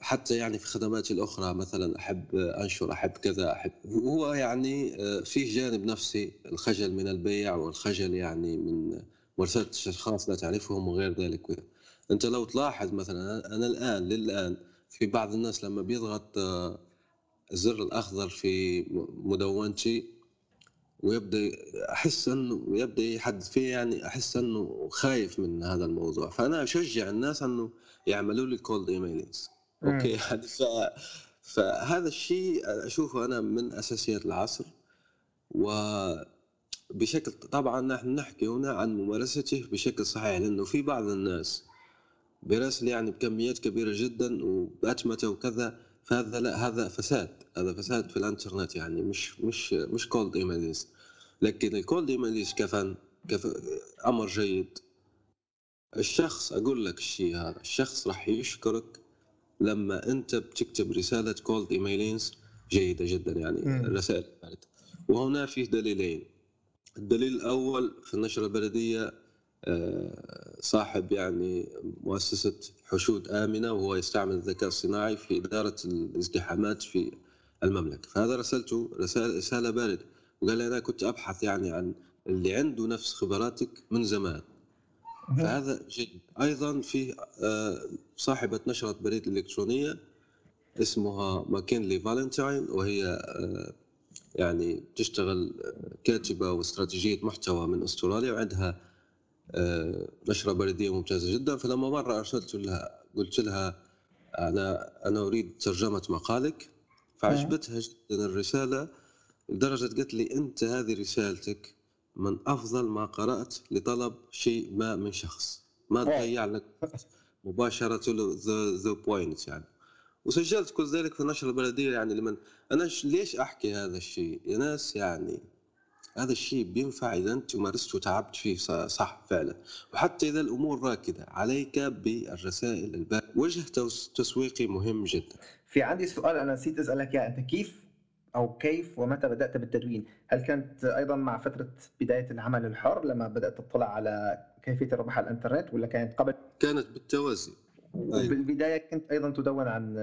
حتى يعني في خدماتي الأخرى مثلا أحب أنشر أحب كذا أحب هو يعني آه، فيه جانب نفسي الخجل من البيع والخجل يعني من مرسلة أشخاص لا تعرفهم وغير ذلك. أنت لو تلاحظ مثلا أنا الآن للآن في بعض الناس لما بيضغط آه، الزر الأخضر في مدونتي ويبدأ أحس إنه يبدأ يحدث فيه يعني أحس إنه خايف من هذا الموضوع فأنا أشجع الناس إنه يعملوا لي cold emails okay؟ (laughs) يعني ف... فهذا الشيء أشوفه أنا من أساسيات العصر. وبشكل طبعا نحن نحكي هنا عن ممارسته بشكل صحيح لأنه في بعض الناس بيراسل يعني بكميات كبيرة جدا وبأتمتة وكذا فهذا لا هذا فساد. هذا فساد في الإنترنت يعني مش مش مش cold emails لكن ال cold emails كفن كف أمر جيد. الشخص أقول لك الشيء هذا الشخص راح يشكرك لما أنت بتكتب رسالة cold emailing جيدة جدا يعني الرسائل وهنا فيه دليلين. الدليل الأول في النشرة البريدية آه، صاحب يعني مؤسسة حشود آمنة وهو يستعمل الذكاء الصناعي في إدارة الازدحامات في المملكة. فهذا رسلته رسالة, رسالة باردة. وقال لي أنا كنت أبحث يعني عن اللي عنده نفس خبراتك من زمان. فهذا جيد أيضا في آه، صاحبة نشرة بريد إلكترونية اسمها ماكينلي فالنتاين وهي آه، يعني تشتغل كاتبة واستراتيجية محتوى من أستراليا وعندها آه، نشرة بريدية ممتازة جدا. فلما مرة أرسلت لها قلت لها أنا أنا أريد ترجمة مقالك. فعجبتها جدا الرسالة لدرجة قالت لي أنت هذه رسالتك من أفضل ما قرأت لطلب شيء ما من شخص. ما تضيع لك مباشرة to the point يعني. وسجلت كل ذلك في النشرة البريدية يعني لمن أنا ليش أحكي هذا الشيء؟ يا ناس يعني هذا الشيء بينفع إذا أنت مارسته وتعبت فيه صح فعلا. وحتى إذا الأمور راكدة عليك بالرسائل الباقية وجه تسويقي مهم جدا. في عندي سؤال أنا نسيت أسألك إياه. أنت كيف أو كيف ومتى بدأت بالتدوين؟ هل كانت أيضا مع فترة بداية العمل الحر لما بدأت تطلع على كيفية الربح على الإنترنت ولا كانت قبل؟ كانت بالتوازي وبالبدايه كنت أيضا تدون عن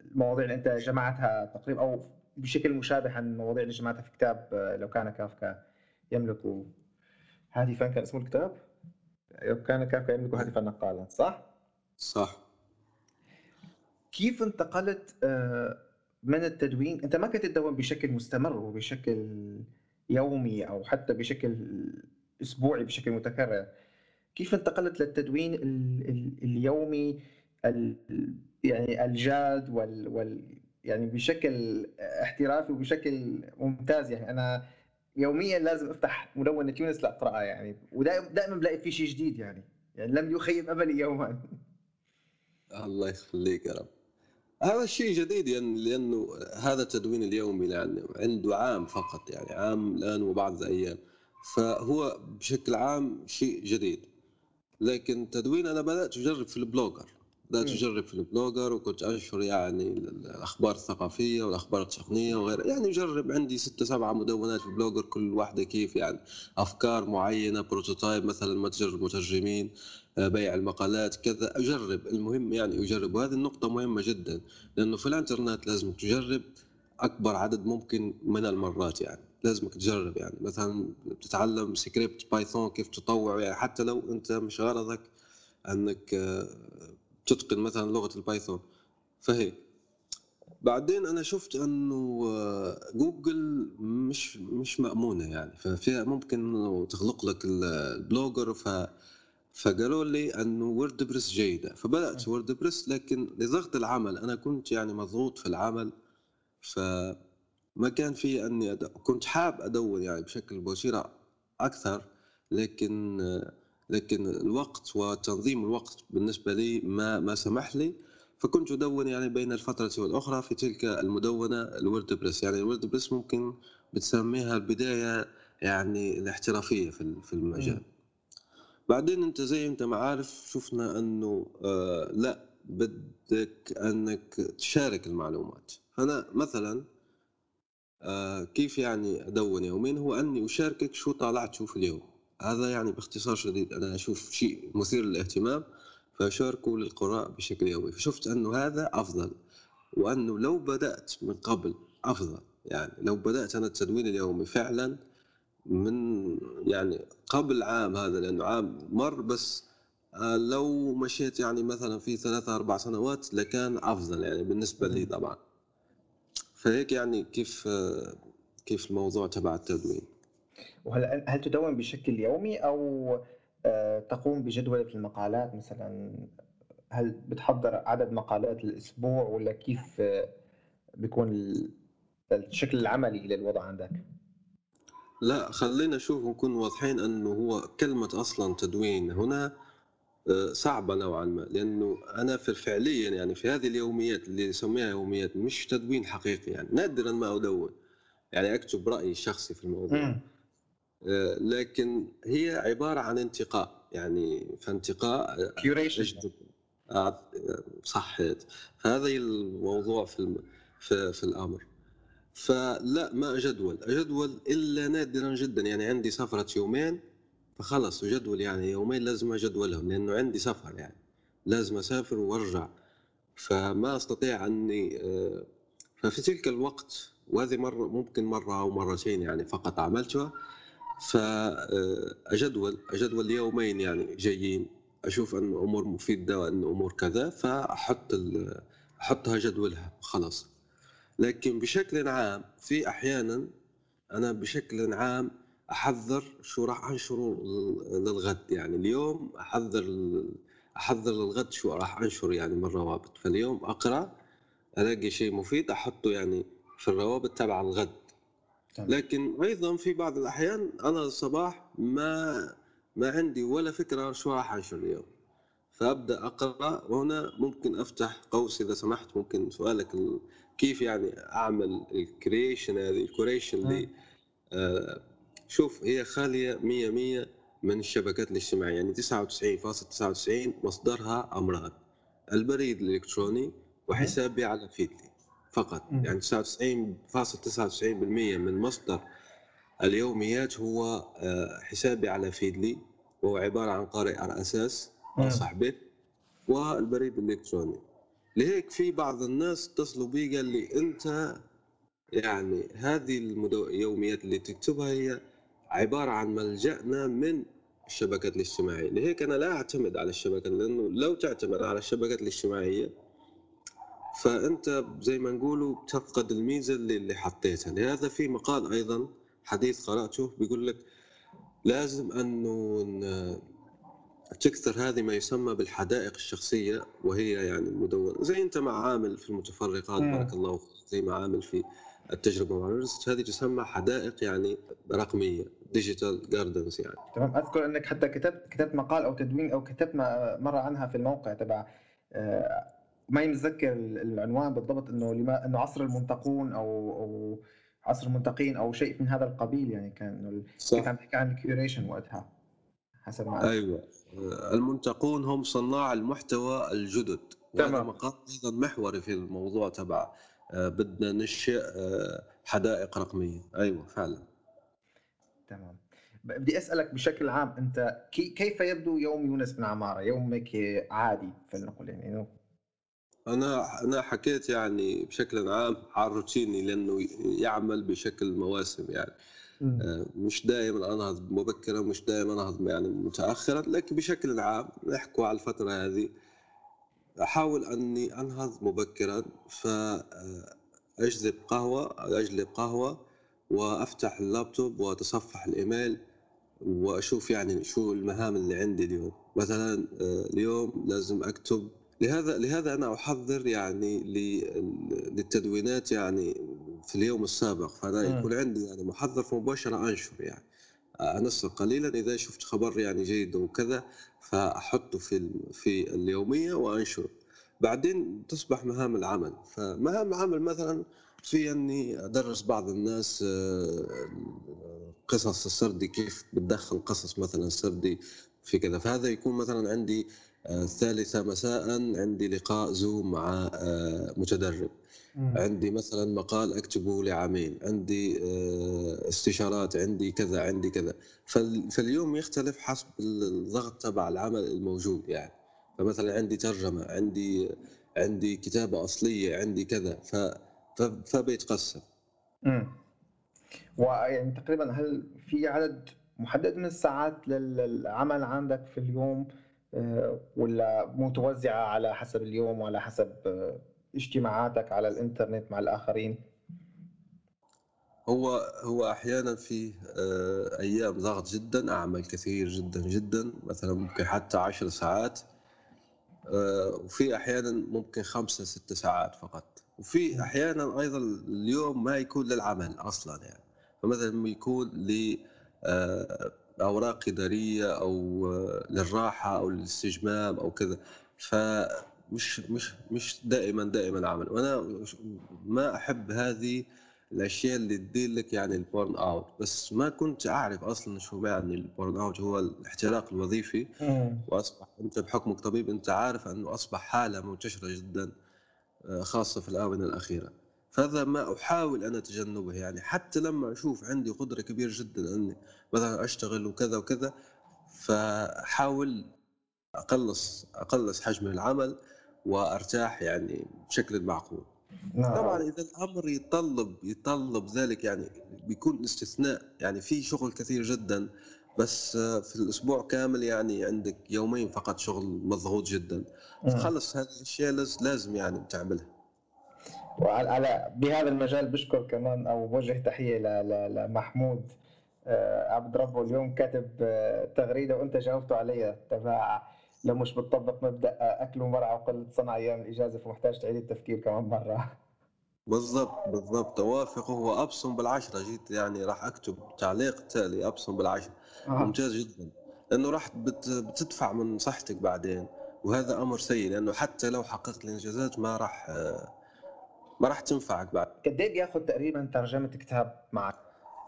المواضيع اللي أنت جمعتها تقريبا أو بشكل مشابه عن المواضيع اللي جمعتها في كتاب لو كان كافكا يملك هاتفا كان اسمه الكتاب لو كان كافكا يملك هاتفا نقالا صح؟ صح كيف انتقلت آه، من التدوين أنت ما كنت تدون بشكل مستمر وبشكل يومي أو حتى بشكل أسبوعي بشكل متكرر. كيف انتقلت للتدوين اليومي يعني الجاد وال, وال يعني بشكل احترافي وبشكل ممتاز؟ يعني أنا يوميا لازم أفتح مدونة يونس لأقرأها يعني ودائما دائما بلاقي في شيء جديد يعني يعني لم يخيب أملي يوما. الله يخليك يا رب. هذا الشيء جديد يعني لأنه هذا التدوين اليومي يعني عنده عام فقط يعني عام الآن وبعض الأيام. فهو بشكل عام شيء جديد. لكن تدوين أنا بدأت أجرب في ال Blogger. بدأت أجرب في ال Blogger وكنت أنشر يعني الأخبار الثقافية والأخبار التقنية وغيرها. يعني أجرب عندي ستة سبعة مدونات في ال Blogger كل واحدة كيف يعني أفكار معينة prototype مثلا متجر المترجمين. بيع المقالات كذا أجرب. المهم يعني أجرب وهذه النقطة مهمة جدا لأنه في الإنترنت لازم تجرب أكبر عدد ممكن من المرات يعني لازمك تجرب يعني. مثلا بتتعلم script Python كيف تطوع يعني حتى لو أنت مش غرضك أنك آه، تتقن مثلا لغة ال Python فهيك بعدين أنا شفت أنه آه، جوجل مش مش مأمونة يعني ففيها ممكن تغلق لك ال Blogger ف فقالوا لي أنه WordPress جيدة. فبدأت WordPress لكن لضغط العمل. أنا كنت يعني مضغوط في العمل فما كان في أني أدو... كنت حاب ادون يعني بشكل بوشيره أكثر لكن لكن الوقت وتنظيم الوقت بالنسبة لي ما ما سمح لي. فكنت أدون يعني بين الفترة والأخرى في تلك المدونة الوردبريس يعني الوردبريس ممكن بتسميها البداية يعني الاحترافية في في المجال. بعدين انت زي انت ما عارف شفنا انه آه لا بدك انك تشارك المعلومات. فانا مثلا آه كيف يعني ادون يومين؟ هو اني اشاركك شو طالعته في اليوم. هذا يعني باختصار شديد أنا أشوف شيء مثير للاهتمام فأشاركه للقراء بشكل يومي. فشفت أنه هذا أفضل وأنه لو بدأت من قبل أفضل. يعني لو بدأت أنا التدوين اليومي فعلا من يعني قبل عام هذا لأنه عام مر بس آه، لو مشيت يعني مثلا في ثلاثة أربع سنوات لكان أفضل يعني بالنسبة لي طبعا فهيك يعني كيف آه، كيف الموضوع تبع التدوين وهل هل تدوّن بشكل يومي أو آآ تقوم بجدول في المقالات مثلًا؟ هل بتحضّر عدد مقالات للأسبوع والّا كيف آه، بيكون ال الشكل العملي للوضع عندك؟ لا خلينا نشوف نكون واضحين أنه هو كلمة أصلا تدوين. هنا آه، صعبة نوعا ما لأنه أنا في فعليا يعني في هذه اليوميات اللي نسميها يوميات مش تدوين حقيقي يعني نادرا ما أدون يعني أكتب رأيي الشخصي في الموضوع. إمم، آه، لكن هي عبارة عن انتقاء يعني فانتقاء أجد آه، صحيت. هذا الموضوع في. في, في الأمر. فلا ما أجدول أجدول إلا نادرا جدا. يعني عندي سفرة يومين فخلص. أجدول يعني يومين لازم أجدولهم لأنه عندي سفر يعني. لازم أسافر وأرجع. فما أستطيع أني آه، ففي تلك الوقت وهذه مرة ممكن مرة أو مرتين يعني فقط عملتها. فأجدول أجدول يومين يعني جايين. أشوف أن أمور مفيدة وأن أمور كذا فأحط ال- أحطها جدولها. خلاص. لكن بشكل عام في أحيانا أنا بشكل عام أحذر شو راح أنشره للغد. يعني اليوم أحذر أحضر للغد شو راح أنشر يعني من روابط. فاليوم أقرأ ألاقي شيء مفيد أحطه يعني في الروابط تبع الغد. لكن أيضا في بعض الأحيان أنا الصباح ما ما عندي ولا فكرة شو راح أنشر اليوم. فأبدأ أقرأ وهنا ممكن أفتح قوس إذا سمحت ممكن سؤالك ال- كيف يعني أعمل ال creation هذه ال curation مم. لي آه، شوف هي خالية 100 100 من الشبكات الاجتماعية يعني 99.99 مصدرها امران البريد الإلكتروني وحسابي على فيدلي فقط. يعني 99.99% من مصدر اليوميات هو آه، حسابي على فيدلي وهو عبارة عن قارئ على أساس مم. أنصح به والبريد الإلكتروني لهيك في بعض الناس اتصلوا بي قال لي أنت يعني هذه. اليوميات اللي تكتبها هي عبارة عن ملجأنا من الشبكات الاجتماعية لهيك أنا لا أعتمد على الشبكة لأنه لو تعتمد على الشبكات الاجتماعية فأنت زي ما نقولوا بتفقد الميزة اللي, اللي حطيتها لهذا في مقال أيضا حديث قرأته بيقول لك لازم انه ن- تكثر هذه ما يسمى بالحدائق الشخصية وهي يعني المدونة. زي أنت مع عامل في المتفرقات مم. بارك الله فيك. زي ما عامل في التجربة مع هذه تسمى حدائق يعني رقمية digital gardens يعني. تمام. أذكر أنك حتى كتبت كتبت مقال أو تدوين أو كتبت مره عنها في الموقع تبع آه، ما متذكر العنوان بالضبط إنه لما إنه عصر المنتقون أو أو عصر المنتقين أو شيء من هذا القبيل يعني كان كنت صح. عم تحكي عن ال curation وقتها حسب ما. أيوه. المنتقون هم صناع المحتوى الجدد. تمام. مقال أيضا محوري في الموضوع تبع آه، بدنا ننشئ آه، حدائق رقمية. أيوه فعلا. تمام. بدي أسألك بشكل عام أنت كي كيف يبدو يوم يونس بن عمارة؟ يومك عادي فلنقل يعني أنا أنا حكيت يعني بشكل عام عن روتيني لأنه يعمل بشكل مواسم يعني. آه، مش دائما انهض مبكرا مش دائما انهض يعني متاخرا لكن بشكل عام نحكوا على الفترة هذه. أحاول أني انهض مبكرا فاجذب قهوة أجلب قهوة وأفتح اللابتوب وأتصفح الإيميل وأشوف يعني شو المهام اللي عندي اليوم. مثلا آه، اليوم لازم أكتب لهذا لهذا أنا أحضر يعني لل- للتدوينات يعني في اليوم السابق. فأنا مم. يكون عندي يعني محضر فمباشره أنشر يعني. أنسق قليلا إذا شفت خبر يعني جيد وكذا فأحطه في في اليومية وأنشره. بعدين تصبح مهام العمل. فمهام العمل مثلا في أني أدرس بعض الناس آه، قصص السردي كيف بتدخل قصص مثلا سردي في كذا. فهذا يكون مثلا عندي الثالثة مساء عندي لقاء زوم مع آه، متدرب. عندي مثلا مقال أكتبه لعامين عندي آه، استشارات. عندي كذا عندي كذا. فال- فاليوم يختلف حسب الضغط تبع العمل الموجود يعني. فمثلا عندي ترجمة عندي عندي كتابة أصلية عندي كذا. ف فبيتقسم. امم ويعني تقريبا هل في عدد محدد من الساعات لل- للعمل عندك في اليوم؟ ولا متوزعة على حسب اليوم وعلى حسب آه، اجتماعاتك على الإنترنت مع الآخرين؟ هو هو أحيانًا في آآ أيام ضغط جدًا، أعمل كثير جدًا، جدًا، مثلًا ممكن حتى 10 ساعات، آآ وفي أحيانًا ممكن 5، 6 ساعات فقط، وفي إمم. أحيانًا أيضًا اليوم ما يكون للعمل أصلًا يعني، فمثلًا يكون ل آآ أوراق إدارية أو آه، للراحة أو للاستجمام أو كذا، فمش مش مش دائمًا، دائمًا عمل، وأنا ش ما أحب هذه الأشياء اللي تدير لك يعني الburn out بس ما كنت أعرف أصلًا شو يعني الburn out هو الاحتراق الوظيفي، إمم. وأصبح أنت بحكمك طبيب أنت عارف أنه أصبح حالة منتشرة جدًا آآ خاصة في الآونة الأخيرة، فهذا ما أحاول أنا تجنبه يعني حتى لمّا أشوف عندي قدرة كبيرة جدًا إني مثلًا أشتغل وكذا، وكذا، فأحاول أقلّص أقلّص حجم العمل وأرتاح يعني بشكل معقول. طبعًا نعم. إذا الأمر يتطلب يتطلب ذلك يعني بيكون استثناء، يعني في شغل كثير جدًا، بس في الأسبوع كامل يعني عندك يومين فقط شغل مضغوط جدًا، إمم. فخلص هذه الأشياء لاز لازم يعني تعملها. وعلى على بهذا المجال بشكر كمان أو بوجه تحية ل- ل- لمحمود. آه، عبد ربه اليوم كاتب آه، تغريدة وأنت جاوبته عليها. تبع لو مش بتطبق مبدأ آه، أكل ومرعى وقله صنع أيام الإجازة فمحتاج تعيد التفكير كمان مرة. بالضبط، بالضبط، أوافقه وأبصم بالعشرة جيت يعني راح أكتب تعليق تالي أبصم بالعشرة، آه. ممتاز جدًا، لأنه راح بت بتدفع من صحتك بعدين، وهذا أمر سيء لأنه حتى لو حققت الإنجازات ما راح ما راح تنفعك بعد. قد إيه بياخذ تقريبا ترجمة كتاب معك؟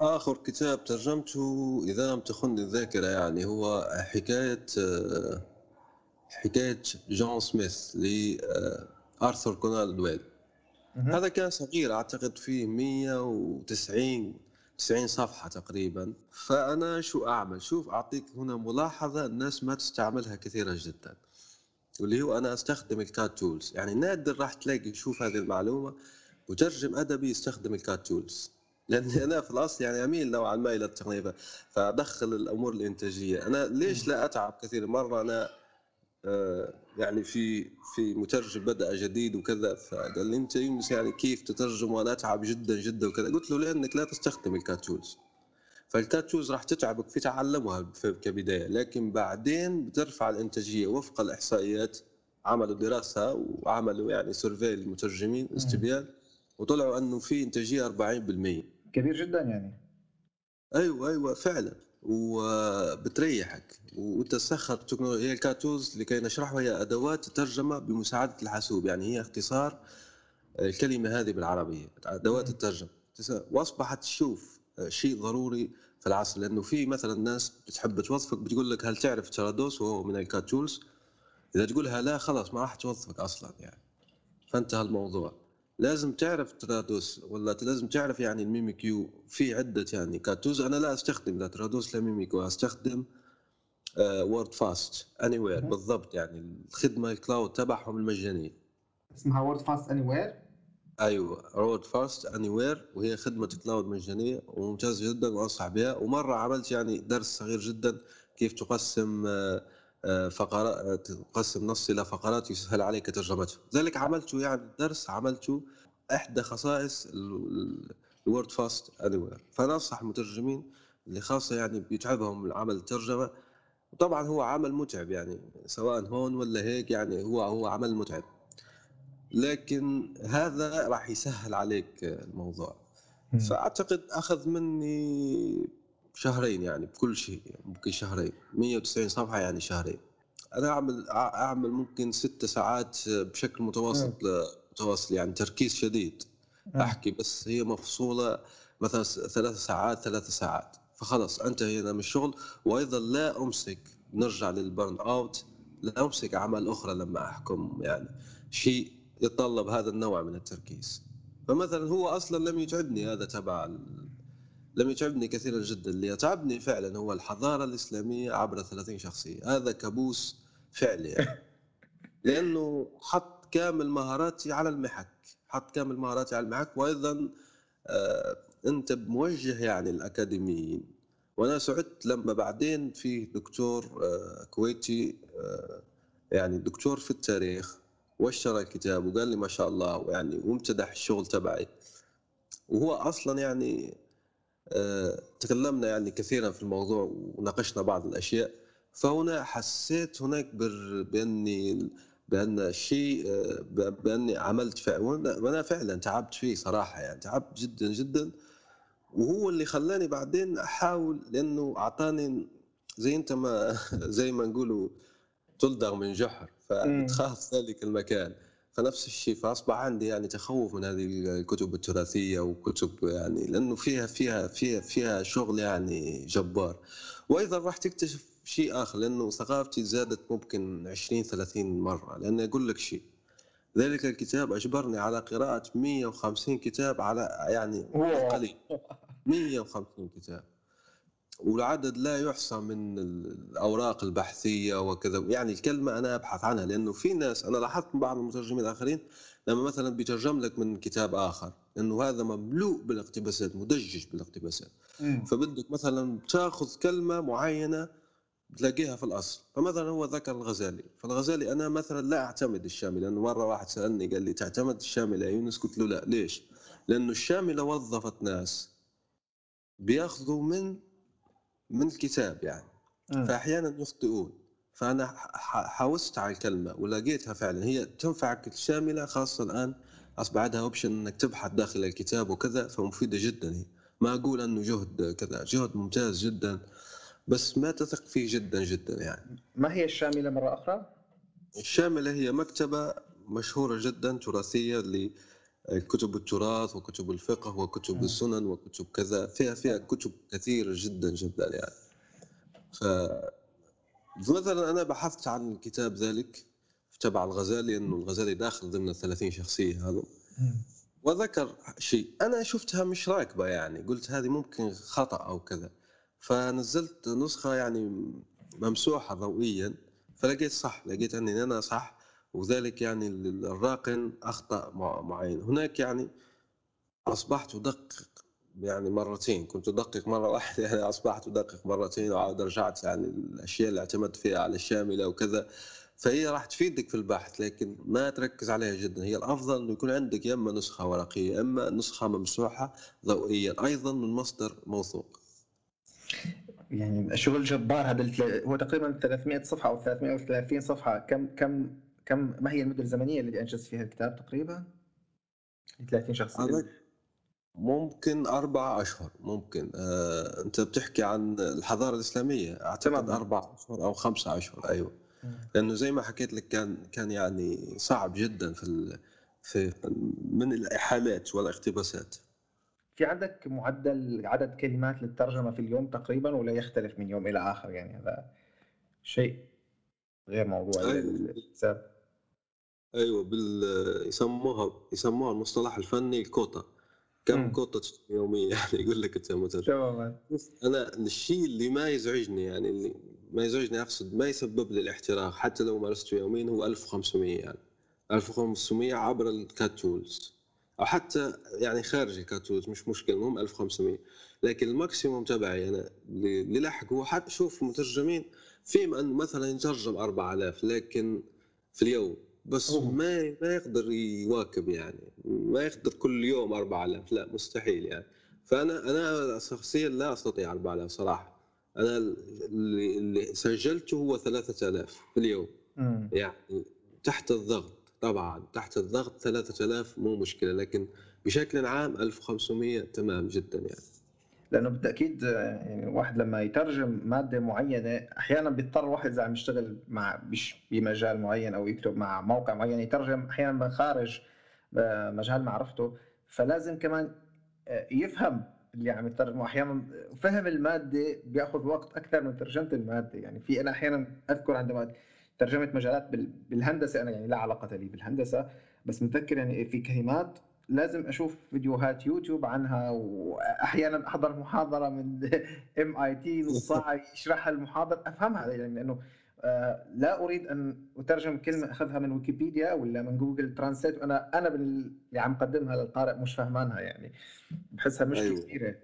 آخر كتاب ترجمته إذا لم تخنّي الذاكرة يعني هو حكاية آه، حكاية جون سميث لآرثر كونان دويل مهم. هذا كان صغير أعتقد فيه 190 90 صفحة تقريبا فأنا شو أعمل شوف أعطيك هنا ملاحظة الناس ما تستعملها كثيرا جدا واللي هو أنا أستخدم ال CAT tools. يعني نادر راح تلاقي شوف هذه المعلومة مترجم أدبي يستخدم ال CAT tools. لأني أنا في الأصل يعني أميل نوعا ما إلى التقنية ف- فأدخل الأمور الإنتاجية. أنا ليش لا أتعب كثير؟ مرة أنا آه، يعني في في مترجم بدأ جديد وكذا فقال لي أنت يونس يعني كيف تترجم وأنا أتعب جدا جدا وكذا؟ قلت له لأنك لا تستخدم ال CAT tools. فال CAT tools راح تتعبك في تعلمها كبداية لكن بعدين بترفع الإنتاجية وفق الإحصائيات عملوا دراسة وعملوا يعني survey للمترجمين استبيان وطلعوا إنه في إنتاجية 40% كبير جدا يعني. أيوه أيوه فعلا. وبتريحك. وتسخر التكنولوجيا هي الكاتوز لكي نشرحها هي أدوات ترجمه بمساعدة الحاسوب. يعني هي اختصار الكلمة هذه بالعربية أدوات. الترجمة. وأصبحت تشوف شيء ضروري في العصر لأنه في مثلا ناس بتحب توظفك بتقول لك هل تعرف ترادوس وهو من الكاتولز؟ إذا تقولها لا خلاص ما راح توظفك أصلا يعني. فانتهى الموضوع. لازم تعرف Trados ولا لازم تعرف يعني ال memoQ في عدة يعني CAT tools أنا لا أستخدم لا Trados لا memoQ استخدم Wordfast Anywhere. بالضبط يعني. الخدمة ال cloud تبعهم المجانية. اسمها Wordfast Anywhere أيوه. Wordfast Anywhere وهي خدمة cloud مجانيه وممتازه جدا وأنصح بها. ومرة عملت يعني درس صغير جدا كيف تقسم آه، آه، فقرات تقسم نص إلى فقرات يسهل عليك ترجمته ذلك عملته يعني درس عملته إحدى خصائص ال Wordfast Anywhere فانا انصح المترجمين اللي خاصة يعني بيتعبهم عمل الترجمة. وطبعا هو عمل متعب يعني سواء هون ولا هيك يعني هو هو عمل متعب. لكن هذا راح يسهل عليك الموضوع. مم. فأعتقد أخذ مني شهرين يعني بكل شيء ممكن شهرين 190 صفحة يعني شهرين. أنا أعمل أعمل ممكن ست ساعات بشكل متواصل متواصل يعني تركيز شديد. مم. أحكي بس هي مفصولة مثلا ثلاث ساعات ثلاث ساعات. فخلص انتهينا من الشغل وأيضا لا أمسك نرجع للبرن اوت لا أمسك أعمال أخرى لما أحكم يعني. شيء يتطلب هذا النوع من التركيز. فمثلا هو أصلا لم يتعبني هذا تبع. لم يتعبني كثيرا جدا. اللي يتعبني فعلا هو الحضارة الإسلامية عبر 30 شخصية. هذا كابوس فعلي يعني. (laughs) لأنه حط كامل مهاراتي على المحك. حط كامل مهاراتي على المحك. وأيضا آه أنت موجه يعني الأكاديميين. وأنا سعدت لما بعدين في دكتور آه كويتي آه يعني دكتور في التاريخ. واشترى الكتاب وقال لي ما شاء الله يعني وامتدح الشغل تبعي. وهو أصلا يعني آه، تكلمنا يعني كثيرا في الموضوع وناقشنا بعض الأشياء. فهنا حسيت هناك بر- بأني بأن الشيء آه، بأني عملت فعلا. وأنا فعلا تعبت فيه صراحة يعني تعبت جدا جدا. وهو اللي خلاني بعدين أحاول لأنه أعطاني زي أنت ما (laughs) زي ما نقولوا تلدغ من جحر. مم. فبتخاف ذلك المكان. فنفس الشيء فأصبح عندي يعني تخوف من هذه الكتب التراثية وكتب يعني لأنه فيها فيها فيها فيها شغل يعني جبار. وأيضا راح تكتشف شيء آخر لأنه ثقافتي زادت ممكن 20 30 مرة لأن أقول لك شيء. ذلك الكتاب أجبرني على قراءة 150 كتاب على يعني. قليل. 150 كتاب. والعدد لا يحصى من الأوراق البحثية وكذا. يعني الكلمة أنا أبحث عنها لأنه في ناس أنا لاحظت من بعض المترجمين الآخرين لما مثلا بيترجم لك من كتاب آخر إنه هذا مملوء بالاقتباسات مدجج بالاقتباسات. فبدك مثلا تأخذ كلمة معينة تلاقيها في الأصل. فمثلا هو ذكر الغزالي. فالغزالي أنا مثلا لا أعتمد الشاملة لأنه مرة واحد سألني قال لي تعتمد الشاملة يا يونس قلت له لا. ليش؟ لأنه الشاملة وظفت ناس بيأخذوا من من الكتاب يعني. مم. فأحيانا يخطئون. فأنا ح- حاوزت على الكلمة ولقيتها فعلا. هي تنفعك الشامله خاصة الآن أصبح عندها اوبشن إنك تبحث داخل الكتاب وكذا فمفيده جدا. هي ما أقول إنه جهد كذا جهد ممتاز جدا بس ما تثق فيه جدا جدا يعني. ما هي الشاملة مرة أخرى؟ الشاملة هي مكتبة مشهورة جدا تراثية لكتب التراث وكتب الفقه وكتب. السنن وكتب كذا فيها فيها كتب كثيرة جدا جدا يعني. ف مثلا أنا بحثت عن كتاب ذلك تبع الغزالي إنه الغزالي داخل ضمن ال 30 شخصية هذا. وذكر شيء أنا شفتها مش راكبة يعني قلت هذه ممكن خطأ أو كذا. فنزلت نسخة يعني ممسوحة ضوئيا فلقيت صح لقيت أني أنا صح وذلك يعني الراقن مع- معين. هناك يعني أصبحت أدقق يعني مرتين. كنت أدقق مرة واحدة يعني أصبحت أدقق مرتين وعاد رجعت يعني الأشياء اللي اعتمدت فيها على الشامله وكذا فهي راح تفيدك في البحث لكن ما تركز عليها جدا. هي الأفضل إنه يكون عندك يا إما نسخة ورقية إما نسخة ممسوحة ضوئيا أيضا من مصدر موثوق. يعني شغل جبار هذا هو تقريبا 300 صفحة أو 330 صفحة. كم كم كم ما هي المدة الزمنية التي انجزت فيها الكتاب تقريبا؟ 30 شخصيه ممكن أربع أشهر ممكن. آه، أنت بتحكي عن الحضارة الإسلامية أعتقد. أربع أشهر أو خمسة أشهر أيوة. لأنه زي ما حكيت لك كان كان يعني صعب جدا في ال... في من الإحالات والاقتباسات. في عندك معدل عدد كلمات للترجمة في اليوم تقريبا ولا يختلف من يوم إلى آخر؟ يعني هذا شيء غير موضوع أيوة. أيوة بال يسموها يسموها المصطلح الفني الكوتا كم مم. كوتا يومية (laughs) يعني يقول لك أنت مترجم تماما. أنا الشيء اللي ما يزعجني يعني اللي ما يزعجني أقصد ما يسبب لي الاحتراق حتى لو مارسته يوميا هو 1500 يعني. 1500 عبر ال CAT tools أو حتى يعني خارج ال CAT tools مش مشكلة المهم 1500 لكن ال maximum تبعي أنا اللي اللي لحق هو حتى شوف مترجمين في من مثلا يترجم 4000 لكن في اليوم بس أوه. ما ما يقدر يواكب يعني. ما يقدر كل يوم 4000 لا مستحيل يعني. فأنا أنا شخصيا لا أستطيع 4000 صراحة. أنا اللي, اللي سجلته هو 3000 في اليوم مم. يعني تحت الضغط طبعا تحت الضغط 3000 مو مشكلة لكن بشكل عام 1500 تمام جدا يعني. لأنه بالتأكيد يعني الواحد لما يترجم مادة معينة أحيانا بيضطر الواحد إذا عم يشتغل مع بمجال معين أو يكتب مع موقع معين يترجم أحيانا من خارج مجال معرفته. فلازم كمان آه، يفهم اللي عم يترجمه أحيانا فهم المادة بيأخذ وقت أكثر من ترجمة المادة. يعني في أنا أحيانا أذكر عندما ترجمت مجالات بال- بالهندسة أنا يعني لا علاقة لي بالهندسة بس متذكر يعني في كلمات لازم أشوف فيديوهات يوتيوب عنها وأحيانا أحضر محاضرة من MIT نص ساعة يشرحها المحاضر أفهمها يعني لأنه آه، لا أريد أن أترجم كلمة أخذها من ويكيبيديا ولا من Google Translate وأنا أنا اللي عم قدمها للقارئ مش فهمانها يعني بحسها مشكله أيوة. كبيره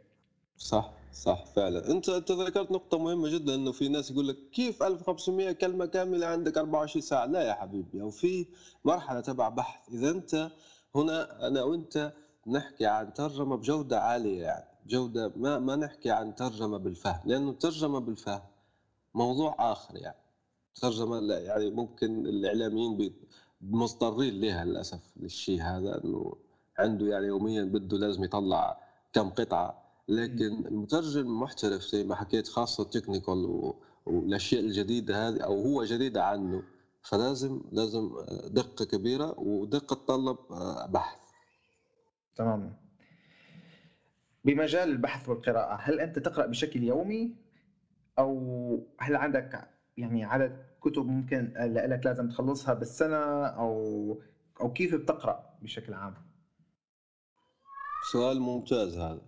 صح صح فعلا. أنت أنت ذكرت نقطة مهمة جدا إنه في ناس يقول لك كيف 1500 كلمة كاملة عندك 24 ساعة؟ لا يا حبيبي أو في مرحلة تبع بحث. إذا أنت هنا أنا وأنت نحكي عن ترجمة بجودة عالية يعني جودة ما ما نحكي عن ترجمة بالفهم لأنه الترجمة بالفهم موضوع آخر يعني. ترجمة يعني ممكن الإعلاميين مضطرين لها للأسف للشيء هذا إنه عنده يعني يوميا بده لازم يطلع كم قطعة. لكن المترجم المحترف زي ما حكيت خاصة التكنيكال والاشياء الجديدة هذه أو هو جديده عنه فلازم لازم دقة كبيرة ودقة تطلب آه، بحث. تمام. بمجال البحث والقراءة هل أنت تقرأ بشكل يومي؟ أو هل عندك يعني عدد كتب ممكن لك لازم تخلصها بالسنة؟ أو أو كيف بتقرأ بشكل عام؟ سؤال ممتاز هذا.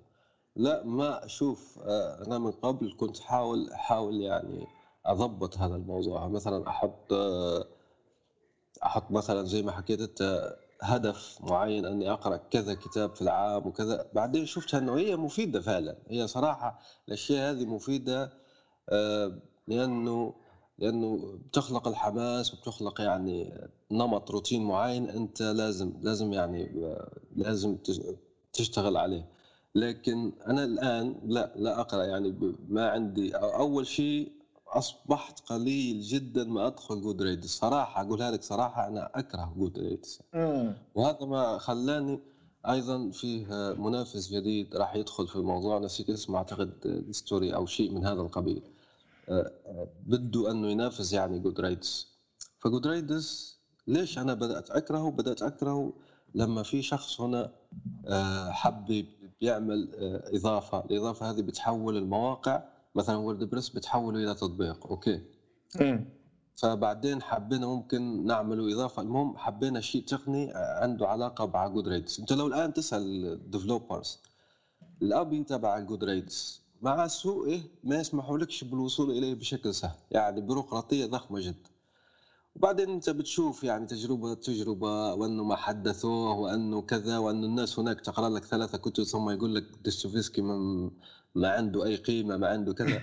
لا ما شوف آه، أنا من قبل كنت حاول أحاول يعني أضبط هذا الموضوع. مثلا أحط آه، أحط مثلا زي ما حكيت أنت هدف معين أني أقرأ كذا كتاب في العام وكذا. بعدين شفتها إنه هي مفيدة فعلا. هي صراحة الأشياء هذه مفيدة آه، لأنه لأنه بتخلق الحماس وبتخلق يعني نمط روتين معين أنت لازم لازم يعني آه، لازم تشتغل عليه. لكن أنا الآن لا لا أقرأ يعني ما عندي أول شيء أصبحت قليل جدا ما أدخل Goodreads صراحة أقولها لك صراحة أنا أكره Goodreads وهذا ما خلاني أيضا فيه منافس جديد راح يدخل في الموضوع. نسيت اسمه أعتقد Story أو شيء من هذا القبيل. آه، آه، بده أنه ينافس يعني Goodreads ف Goodreads ليش أنا بدأت أكرهه؟ بدأت أكرهه لما في شخص هنا آه، حب يعمل إضافة. الإضافة هذه بتحول المواقع مثلا WordPress بتحوله إلى تطبيق okay. امم فبعدين حبينا ممكن نعمله إضافة. المهم حبينا شيء تقني عنده علاقة مع Goodreads أنت لو الآن تسأل ال developers ال API تبع Goodreads مع سوءه ما يسمحوا لكش بالوصول إليه بشكل سهل يعني بيروقراطيه ضخمة جدا. وبعدين انت بتشوف يعني تجربة تجربة وأنه ما حدثوه وأنه كذا وأنه الناس هناك تقرأ لك ثلاثة كتب ثم يقول لك ديستوفسكي ما, ما عنده أي قيمة ما عنده كذا.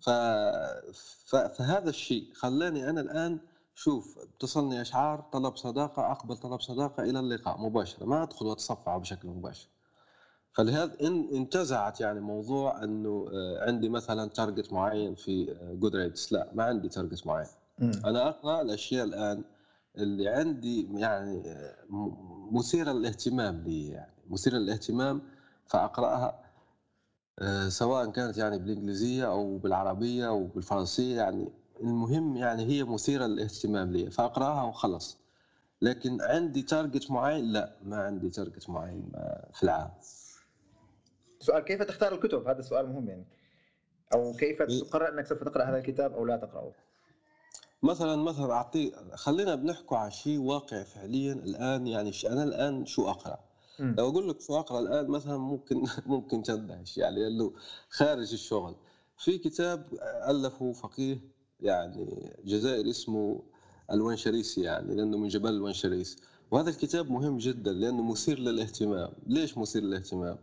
ف... ف... فهذا الشيء خلاني أنا الآن شوف توصلني إشعار طلب صداقة أقبل طلب صداقة إلى اللقاء مباشرة ما أدخل واتصفح بشكل مباشر. فلهذا إن انتزعت يعني موضوع أنه آه، عندي مثلا target معين في Good آه، لا ما عندي target معين. أنا أقرأ الأشياء الآن اللي عندي يعني مثيرة للاهتمام لي يعني مثيرة للاهتمام فأقرأها آه، سواء كانت يعني بالإنجليزية أو بالعربية أو بالفرنسية يعني. المهم يعني هي مثيرة للاهتمام لي فأقرأها وخلص لكن عندي target معين؟ لا ما عندي target معين في العام. سؤال كيف تختار الكتب؟ هذا سؤال مهم يعني. أو كيف تقرر إنك سوف تقرأ هذا الكتاب أو لا تقرأه؟ مثلا مثلا أعطي خلينا بنحكوا على شيء واقع فعليا الآن يعني أنا الآن شو أقرأ؟ م. لو أقول لك شو أقرأ الآن مثلا ممكن (laughs) ممكن تندهش يعني لأنه خارج الشغل. في كتاب ألفه فقيه يعني جزائري اسمه الونشريسي يعني لأنه من جبال الونشريس وهذا الكتاب مهم جدا لأنه مثير للاهتمام. ليش مثير للاهتمام؟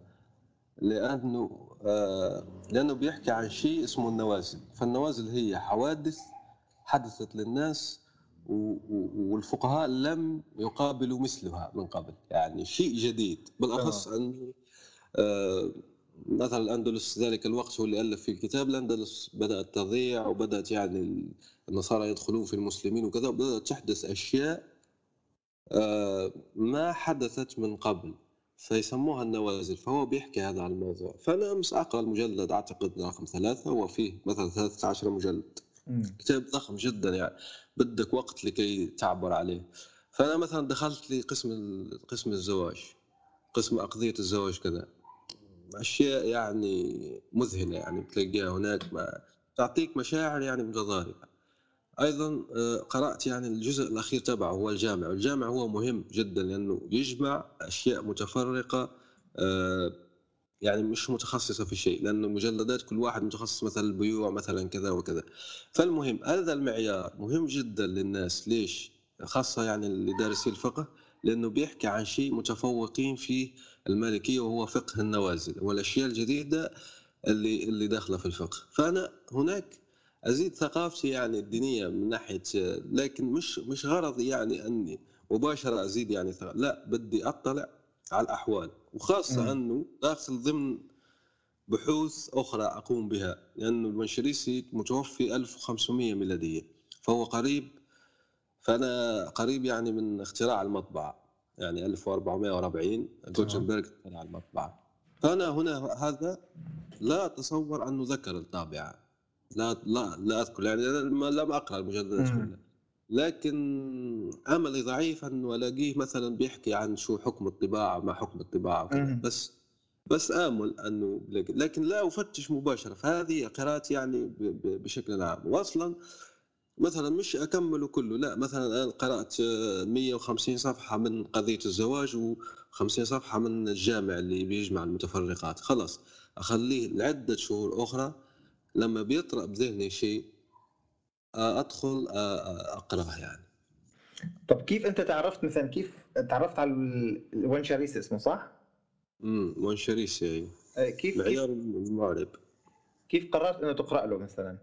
لأنه آه لأنه بيحكي عن شيء اسمه النوازل. فالنوازل هي حوادث حدثت للناس والفقهاء لم يقابلوا مثلها من قبل. يعني شيء جديد. بالأخص انه آه مثلا الأندلس ذلك الوقت هو اللي ألف في الكتاب. الأندلس بدأت تضيع وبدأت يعني النصارى يدخلون في المسلمين وكذا وبدأت تحدث أشياء آه ما حدثت من قبل فيسموها النوازل. فهو بيحكي هذا عن الموضوع. فأنا أمس أقرأ المجلد أعتقد رقم ثلاثة وفيه مثلا 13 مجلد. كتاب ضخم جدا يعني. بدك وقت لكي تعبر عليه. فأنا مثلا دخلت لي قسم الزواج قسم أقضية الزواج كذا. أشياء يعني مذهلة يعني بتلاقيها هناك ما تعطيك مشاعر يعني متضاربة. أيضا آه، قرأت يعني الجزء الأخير تبعه هو الجامع. والجامع هو مهم جدا لأنه يجمع أشياء متفرقة آه، يعني مش متخصصة في شيء لأنه المجلدات كل واحد متخصص مثلا البيوع مثلا كذا وكذا. فالمهم هذا المعيار مهم جدا للناس. ليش؟ خاصة يعني اللي دارسين الفقه لأنه بيحكي عن شيء متفوقين فيه المالكية وهو فقه النوازل والأشياء الجديدة اللي اللي داخلة في الفقه. فأنا هناك أزيد ثقافتي يعني الدينية من ناحية لكن مش مش غرضي يعني أني مباشرة أزيد يعني لا بدي أطلع على الأحوال وخاصة م. إنه داخل ضمن بحوث أخرى أقوم بها لأن المنشريسي متوفي 1500 ميلادية فهو قريب فأنا قريب يعني من اختراع المطبعة يعني 1440 جوتنبرغ اخترع المطبعة. فأنا هنا هذا لا أتصور أنه ذكر الطابعة لا لا لا أذكر يعني لم أقرأ المجلدات كلها لكن أملي ضعيف انه الاقيه مثلا بيحكي عن شو حكم الطباعة ما حكم الطباعة وكذا. بس بس آمل أنه لكن لا أفتش مباشرة. فهذه قراءتي يعني بشكل عام. واصلا مثلا مش أكمله كله لا مثلا أنا قرأت 150 صفحة من قضية الزواج و50 صفحة من الجامع اللي بيجمع المتفرقات. خلاص أخليه لعدة شهور أخرى لما بيطرأ بذهني شيء أدخل اقراه يعني طب كيف أنت تعرفت مثلا كيف تعرفت على الونشاريس اسمه صح؟ امم ونشاريس يعني كيف معيار المغرب كيف قررت إنه تقرأ له مثلا؟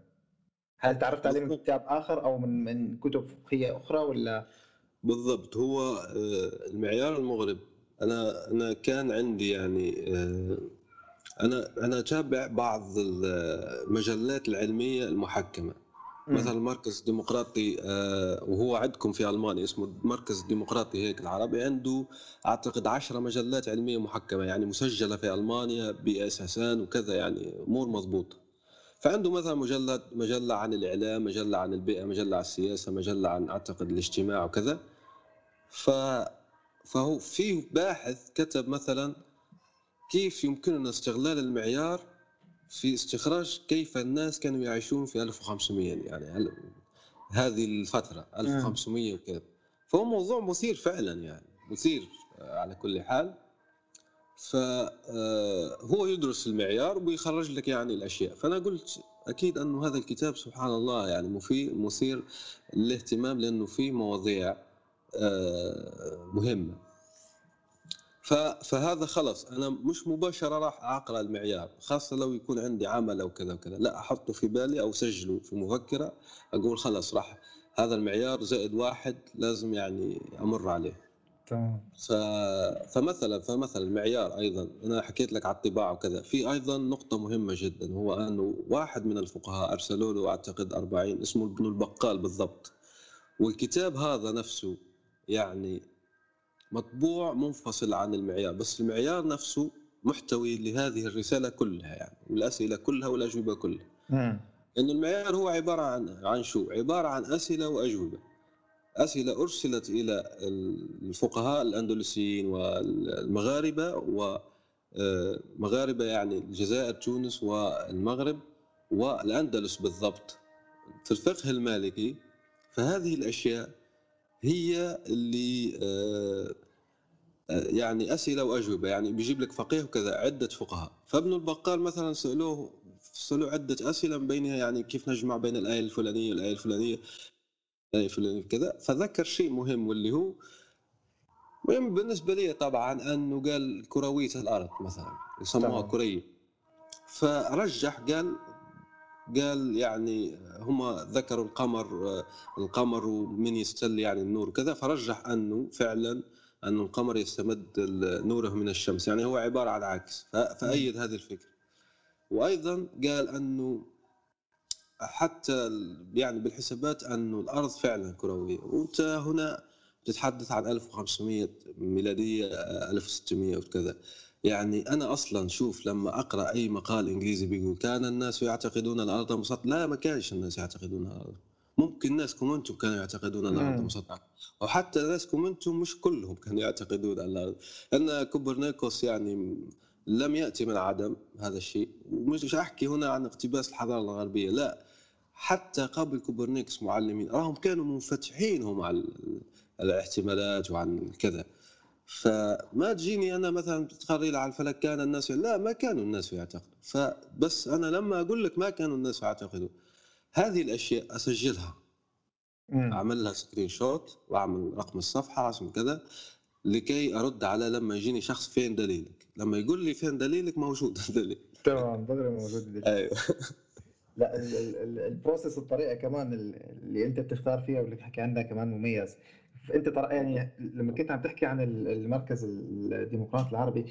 هل تعرفت عليه من كتاب آخر أو من من كتب فقهية أخرى ولا؟ بالضبط هو المعيار المغرب أنا أنا كان عندي يعني أنا أنا أتابع بعض المجلات العلمية المحكمة مثلا المركز الديمقراطي آه، وهو عندكم في ألمانيا اسمه المركز الديمقراطي هيك العربي عنده أعتقد 10 مجلات علمية محكمة يعني مسجلة في ألمانيا باساسان وكذا يعني أمور مضبوطة. فعنده مثلا مجلة مجلة عن الإعلام مجلة عن البيئة مجلة عن السياسة مجلة عن أعتقد الاجتماع وكذا. ف فهو في باحث كتب مثلا كيف يمكننا استغلال المعيار في استخراج كيف الناس كانوا يعيشون في 1500 يعني هذه الفترة 1500 وكذا. فهو موضوع مثير فعلا يعني مثير على كل حال. فهو آه، يدرس المعيار ويخرج لك يعني الأشياء. فأنا قلت أكيد انه هذا الكتاب سبحان الله يعني مفيد مثير للاهتمام لأنه فيه مواضيع آه، مهمة. فهذا خلص أنا مش مباشرة راح اقرا المعيار خاصة لو يكون عندي عمل أو كذا وكذا لا أحطه في بالي أو سجله في مذكره أقول خلاص راح هذا المعيار زائد واحد لازم يعني أمر عليه. تمام. ف... فمثلا فمثلا المعيار أيضا أنا حكيت لك على الطباعة وكذا في أيضا نقطة مهمة جدا هو أنه واحد من الفقهاء ارسلوا له أعتقد 40 اسمه ابن البقال بالضبط والكتاب هذا نفسه يعني مطبوع منفصل عن المعيار بس المعيار نفسه محتوي لهذه الرسالة كلها يعني والأسئلة كلها والأجوبة كلها. لأن المعيار هو عبارة عن عن شو؟ عبارة عن أسئلة وأجوبة. أسئلة أرسلت إلى الفقهاء الأندلسيين والمغاربة ومغاربة يعني الجزائر تونس والمغرب والأندلس بالضبط. في الفقه المالكي فهذه الأشياء هي اللي آه، آه، يعني أسئلة وأجوبة يعني بيجيب لك فقيه وكذا عدة فقهاء. فابن البقال مثلا سألوه سألوه عدة أسئلة من بينها يعني كيف نجمع بين الآية الفلانية والآية الفلانية الآية الفلانية كذا. فذكر شيء مهم واللي هو مهم بالنسبة لي طبعا أنه قال كروية الأرض مثلا يسموها كريه فرجح قال قال يعني هم ذكروا القمر القمر ومن يستل يعني النور وكذا فرجح أنه فعلا أن القمر يستمد نوره من الشمس. يعني هو عبارة عن عكس فأيد هذه الفكرة. وأيضا قال أنه حتى يعني بالحسابات أنه الأرض فعلا كروية. وأنت هنا تتحدث عن 1500 ميلادية 1600 وكذا. يعني أنا أصلا شوف لما أقرأ أي مقال إنجليزي بيقول كان الناس يعتقدون الأرض مسطحه لا ما كانش الناس يعتقدون الأرض. ممكن ناسكم أنتم كانوا يعتقدون ان الأرض مسطحه وحتى ناسكم أنتم مش كلهم كانوا يعتقدون ان الأرض. ان كوبرنيكوس يعني لم يأتي من عدم هذا الشيء ومش أحكي هنا عن اقتباس الحضارة الغربية لا. حتى قبل كوبرنيكوس المسلمين راهم كانوا منفتحين هم على الاحتمالات وعن كذا. فما تجيني أنا مثلا تقري على الفلك كان الناس لا ما كانوا الناس يعتقدوا. فبس أنا لما أقول لك ما كانوا الناس يعتقدوا هذه الأشياء أسجلها. مم. اعمل لها screenshot وأعمل رقم الصفحة اسم كذا لكي أرد على لما يجيني شخص فين دليلك. لما يقول لي فين دليلك موجود (laughs) الدليل تمام دغري موجود الدليل أيوه. لا البروسيس الطريقة كمان اللي أنت بتختار فيها واللي تحكي عنها كمان مميز. انت ترى يعني لما كنت عم تحكي عن المركز الديمقراطي العربي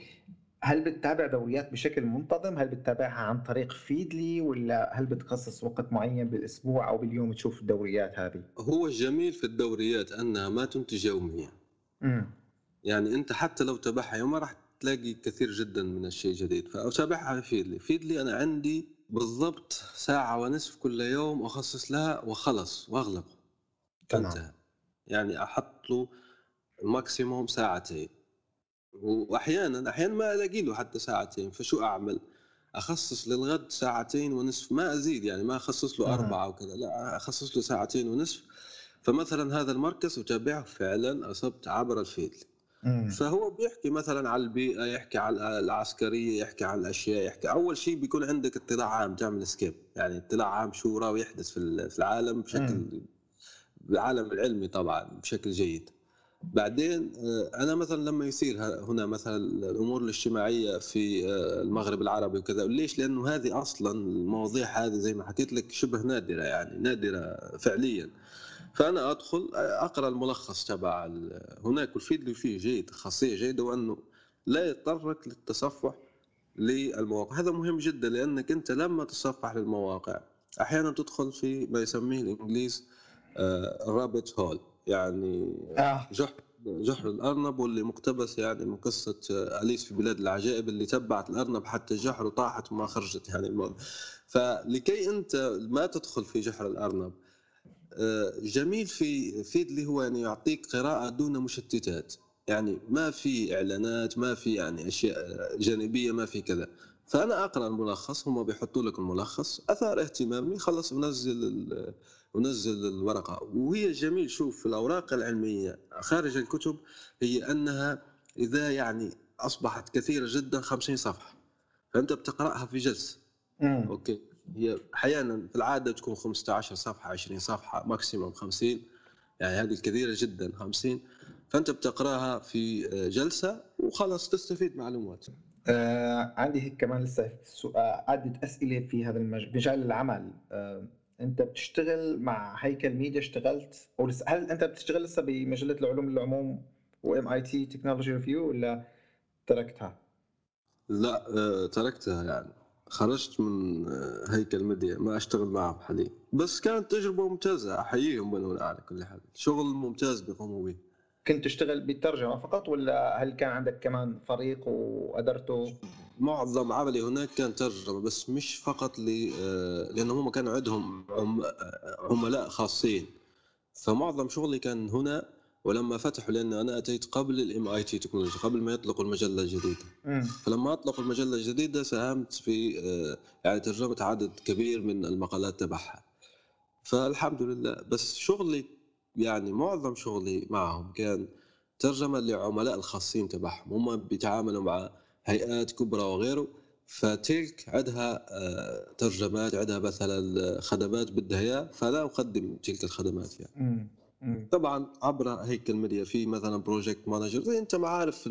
هل بتتابع دوريات بشكل منتظم؟ هل بتتابعها عن طريق فيدلي ولا هل بتخصص وقت معين بالأسبوع أو باليوم تشوف الدوريات هذه؟ هو الجميل في الدوريات أنها ما تنتج يوميا. امم يعني أنت حتى لو تابعها يوم راح تلاقي كثير جدا من الشيء جديد. فأتابعها في فيدلي فيدلي أنا عندي بالضبط ساعة ونصف كل يوم أخصص لها وخلص واغلق تمام. انتهى. يعني أحط له maximum ساعتين. واحيانا أحيانا ما ألاقي له حتى ساعتين فشو أعمل؟ أخصص للغد ساعتين ونصف. ما أزيد يعني ما أخصص له. أربعة وكذا لا أخصص له ساعتين ونصف. فمثلا هذا المركز أتابعه فعلا أصبت عبر الفيل. امم. فهو بيحكي مثلا على البيئة يحكي على العسكرية يحكي على الأشياء يحكي أول شيء بيكون عندك اطلاع عام تعمل skip يعني اطلاع عام شو راهو يحدث في ال- في العالم بشكل مم. بالعالم العلمي طبعا بشكل جيد. بعدين آه، أنا مثلا لما يصير هنا مثلا الأمور الاجتماعية في آه، المغرب العربي وكذا ليش؟ لأنه هذه أصلا المواضيع هذه زي ما حكيت لك شبه نادرة يعني نادرة فعليا. فأنا أدخل أقرأ الملخص تبع هناك الفيد اللي فيه جيد خاصية جيدة وأنه لا يضطرك للتصفح للمواقع. هذا مهم جدا لأنك أنت لما تصفح للمواقع أحيانا تدخل في ما يسميه الانجليز رابت هول يعني آه. جحر جحر الأرنب واللي مقتبس يعني من قصة آه، أليس في بلاد العجائب اللي تبعت الأرنب حتى الجحر وطاحت وما خرجت يعني الموضوع. فلكي أنت ما تدخل في جحر الأرنب آه، جميل في فيد اللي هو يعني يعطيك قراءة دون مشتتات. يعني ما في إعلانات ما في يعني أشياء جانبية ما في كذا. فأنا أقرأ الملخص هم بيحطوا لك الملخص أثار اهتمامي خلص أنزل ال- ونزل الورقة. وهي جميل. شوف في الأوراق العلمية خارج الكتب هي أنها إذا يعني أصبحت كثيرة جدا 50 صفحة. فأنت بتقرأها في جلسه okay. هي أحيانا في العادة تكون 15 صفحة 20 صفحة maximum 50 يعني هذه الكثيرة جدا 50 فأنت بتقرأها في جلسة وخلاص تستفيد معلومات. آه عندي هيك كمان لسه سؤال. عدة أسئلة في هذا المجال مجال العمل. آه أنت بتشتغل مع هيكل ميديا اشتغلت لسه هل أنت بتشتغل لسه بمجلة العلوم للعموم و MIT Technology Review ولا تركتها؟ لا آه، تركتها يعني خرجت من آه، هيكل ميديا ما أشتغل معهم حاليا بس كانت تجربة ممتازة أحييهم من هنا على كل حال شغل ممتاز بيقوموا به كنت تشتغل بالترجمة فقط ولا هل كان عندك كمان فريق وأدرته؟ معظم عملي هناك كان ترجمة بس مش فقط ل آه، لأن هم كانوا عندهم عم- عملاء خاصين. فمعظم شغلي كان هنا ولما فتحوا لأن أنا أتيت قبل ال MIT Technology قبل ما يطلقوا المجلة الجديدة. امم فلما أطلقوا المجلة الجديدة ساهمت في آه، يعني ترجمة عدد كبير من المقالات تبعها. فالحمد لله. بس شغلي يعني معظم شغلي معهم كان ترجمة لعملاء الخاصين تبعهم. هم بيتعاملوا مع هيئات كبرى وغيره فتلك عندها آه، ترجمات عندها مثلا خدمات بدها اياه فلا أقدم تلك الخدمات يعني. طبعا عبر هيكل ميديا في مثلا project manager زي أنت ما عارف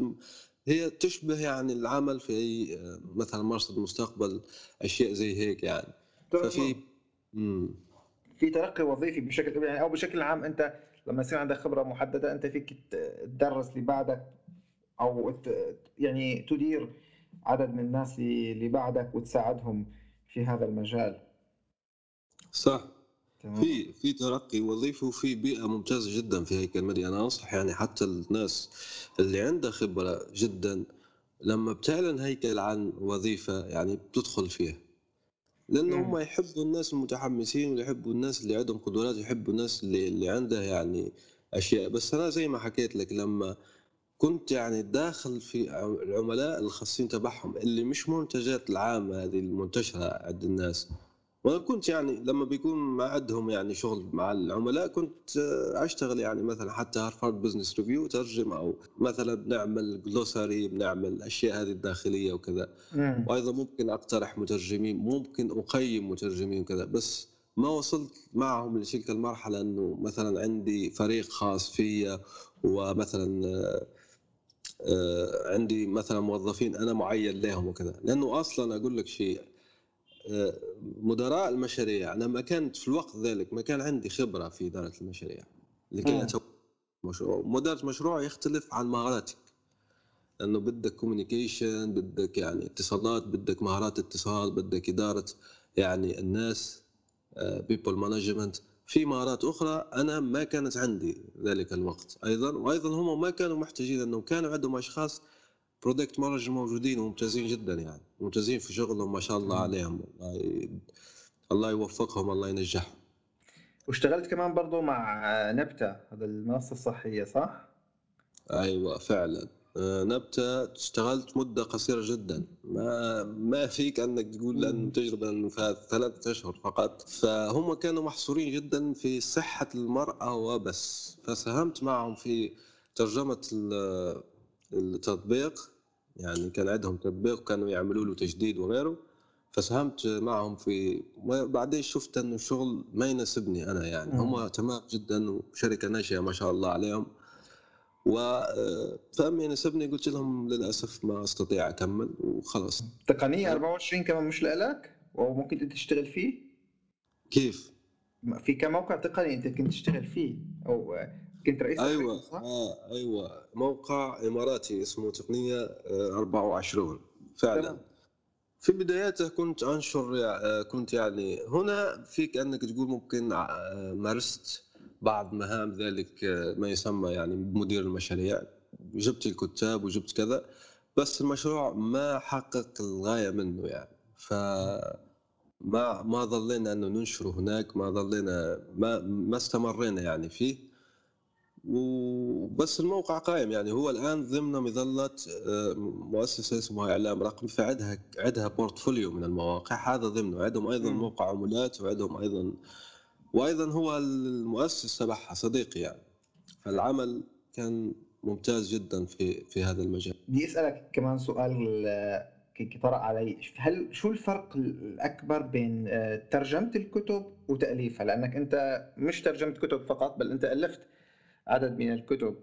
هي تشبه يعني العمل في أي آه، مثلا مرصد مستقبل أشياء زي هيك يعني. ففي مم. في ترقي وظيفي بشكل يعني أو بشكل عام أنت لما يصير عندك خبرة محددة أنت فيك تدرس اللي بعدك أو يعني تدير عدد من الناس اللي بعدك وتساعدهم في هذا المجال. صح. تمام. في في ترقي وظيفي وفي بيئة ممتازة جدا في هيكل ميديا أنا أنصح يعني حتى الناس اللي عندها خبرة جدا لما بتعلن هيكل عن وظيفة يعني بتدخل فيها. لأن مم. هم يحبوا الناس المتحمسين ويحبوا الناس اللي عندهم قدرات يحبوا الناس اللي, اللي عندها يعني أشياء. بس أنا زي ما حكيت لك لما كنت يعني داخل في العملاء الخاصين تبعهم اللي مش منتجات العامة هذه المنتشرة عند الناس وأنا كنت يعني لما بيكون ما عندهم يعني شغل مع العملاء كنت أشتغل يعني مثلا حتى Harvard Business Review ترجم أو مثلا بنعمل glossary بنعمل الاشياء هذه الداخلية وكذا مم. وأيضا ممكن أقترح مترجمين ممكن أقيم مترجمين وكذا بس ما وصلت معهم لتلك المرحلة إنه مثلا عندي فريق خاص فيا ومثلا عندي مثلا موظفين أنا معين لهم وكذا. لأنه أصلا أقول لك شيء آه، مدراء المشاريع أنا ما كنت في الوقت ذلك ما كان عندي خبرة في إدارة المشاريع. اتولى مشروع مدير مشروع يختلف عن مهاراتك. لأنه بدك كوميونيكيشن بدك يعني اتصالات بدك مهارات اتصال بدك إدارة يعني الناس people management في مهارات أخرى أنا ما كانت عندي ذلك الوقت. أيضا وأيضا هم ما كانوا محتاجين انه كانوا عندهم أشخاص product manager موجودين وممتازين جدا يعني. ممتازين في شغلهم ما شاء الله عليهم. الله, الله يوفقهم الله ينجحهم. واشتغلت كمان برضو مع نبتة هذا المنصة الصحية صح؟ أيوه فعلا. آه، نبتة اشتغلت مدة قصيرة جدا. ما ما فيك أنك تقول لأن تجربة انه ثلاثة أشهر فقط. فهم كانوا محصورين جدا في صحة المرأة وبس. فساهمت معهم في ترجمة التطبيق. يعني كان عندهم تطبيق كانوا يعملوا له تجديد وغيره. فساهمت معهم في بعدين شفت إنه الشغل ما يناسبني أنا يعني. هم تمام جدا وشركة ناشئة ما شاء الله عليهم. و فهم يناسبني قلت لهم للأسف ما أستطيع أكمل وخلاص تقنية 24 كمان مش لك وممكن تشتغل فيه؟ كيف؟ في كم موقع تقني أنت كنت تشتغل فيه أو كنت رئيس أيوه صح؟ آه أيوه موقع إماراتي اسمه تقنية 24 آه، فعلا تمام. في بداياته كنت أنشر آه، كنت يعني هنا فيك أنك تقول ممكن آه، مارست بعض مهام ذلك ما يسمى يعني مدير المشاريع. جبت الكتاب وجبت كذا بس المشروع ما حقق الغاية منه يعني. ف ما ما ظلينا أنه ننشره هناك ما ظلينا ما ما استمرينا يعني فيه. وبس الموقع قائم يعني. هو الآن ضمن مظلة آه، مؤسسة اسمها إعلام رقمي فعندها عندها بورتفوليو من المواقع. هذا ضمنه. عندهم أيضا موقع عملات وعندهم أيضا وأيضا هو المؤسس تبعها صديقي يعني. فالعمل كان ممتاز جدا في في هذا المجال. بدي أسألك كمان سؤال آه، طرأ علي. هل شو الفرق الأكبر بين آه، ترجمة الكتب وتأليفها؟ لأنك أنت مش ترجمت كتب فقط بل أنت ألفت عدد من الكتب.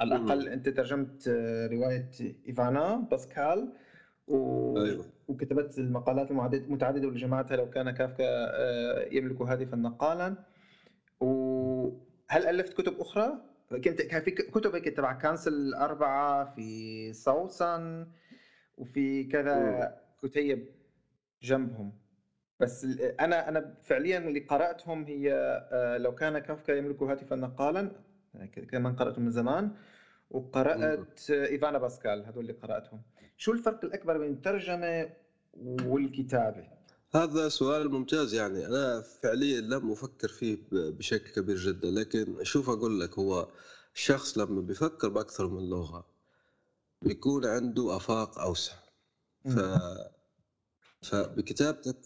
على الأقل أنت ترجمت آه، رواية إيفانا باسكال و... أيوة. وكتبت المقالات المتعدده واللي جمعتها لو كان كافكا آه، يملك هاتفا نقالا وهل ألفت كتب أخرى؟ كنت كان في كتب هيك تبع كانسل الأربعة في سوسن وفي كذا كتيب جنبهم. بس أنا أنا فعليا اللي قرأتهم هي آه، لو كان كافكا يملك هاتفا نقالا كمان قرأته من زمان وقرأت إيفانا باسكال هذول اللي قرأتهم. شو الفرق الأكبر بين الترجمة والكتابة؟ هذا سؤال ممتاز يعني. أنا فعليا لم أفكر فيه بشكل كبير جدا لكن شوف أقول لك هو الشخص لما بيفكر بأكثر من لغة بيكون عنده آفاق أوسع. ف... فبكتابتك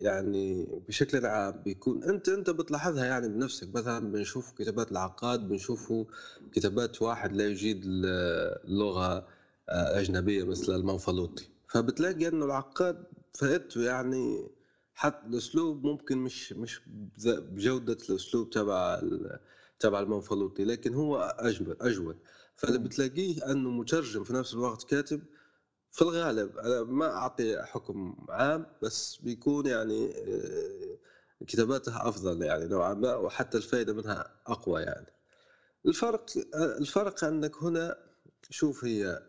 يعني بشكل عام بيكون أنت أنت بتلاحظها يعني بنفسك. مثلا بنشوف كتابات العقاد بنشوفوا كتابات واحد لا يجيد اللغة أجنبية مثل المنفلوطي. فبتلاقي إنه العقاد فائدته يعني حتى الأسلوب ممكن مش مش بجودة الأسلوب تبع تبع المنفلوطي لكن هو أجمل أجود. فاللي بتلاقيه إنه مترجم في نفس الوقت كاتب في الغالب. أنا ما أعطي حكم عام بس بيكون يعني آه، كتاباتها أفضل يعني نوعا ما وحتى الفائده منها أقوى يعني. الفرق الفرق انك هنا شوف هي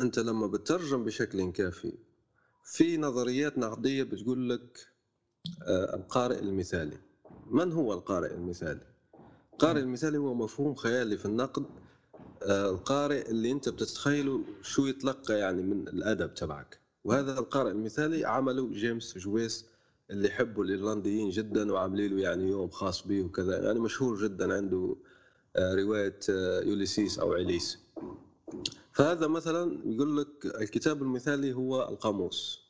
أنت لما بتترجم بشكل كافي في نظريات نقدية بتقول لك آه، القارئ المثالي. من هو القارئ المثالي؟ القارئ المثالي هو مفهوم خيالي في النقد آه، القارئ اللي أنت بتتخيله شو يتلقى يعني من الأدب تبعك. وهذا القارئ المثالي عمله جيمس جويس اللي يحبوا الإيرلنديين جدا وعاملين له يعني يوم خاص به وكذا. يعني مشهور جدا عنده آه، رواية يوليسيس أو عليس فهذا مثلا يقول لك الكتاب المثالي هو القاموس.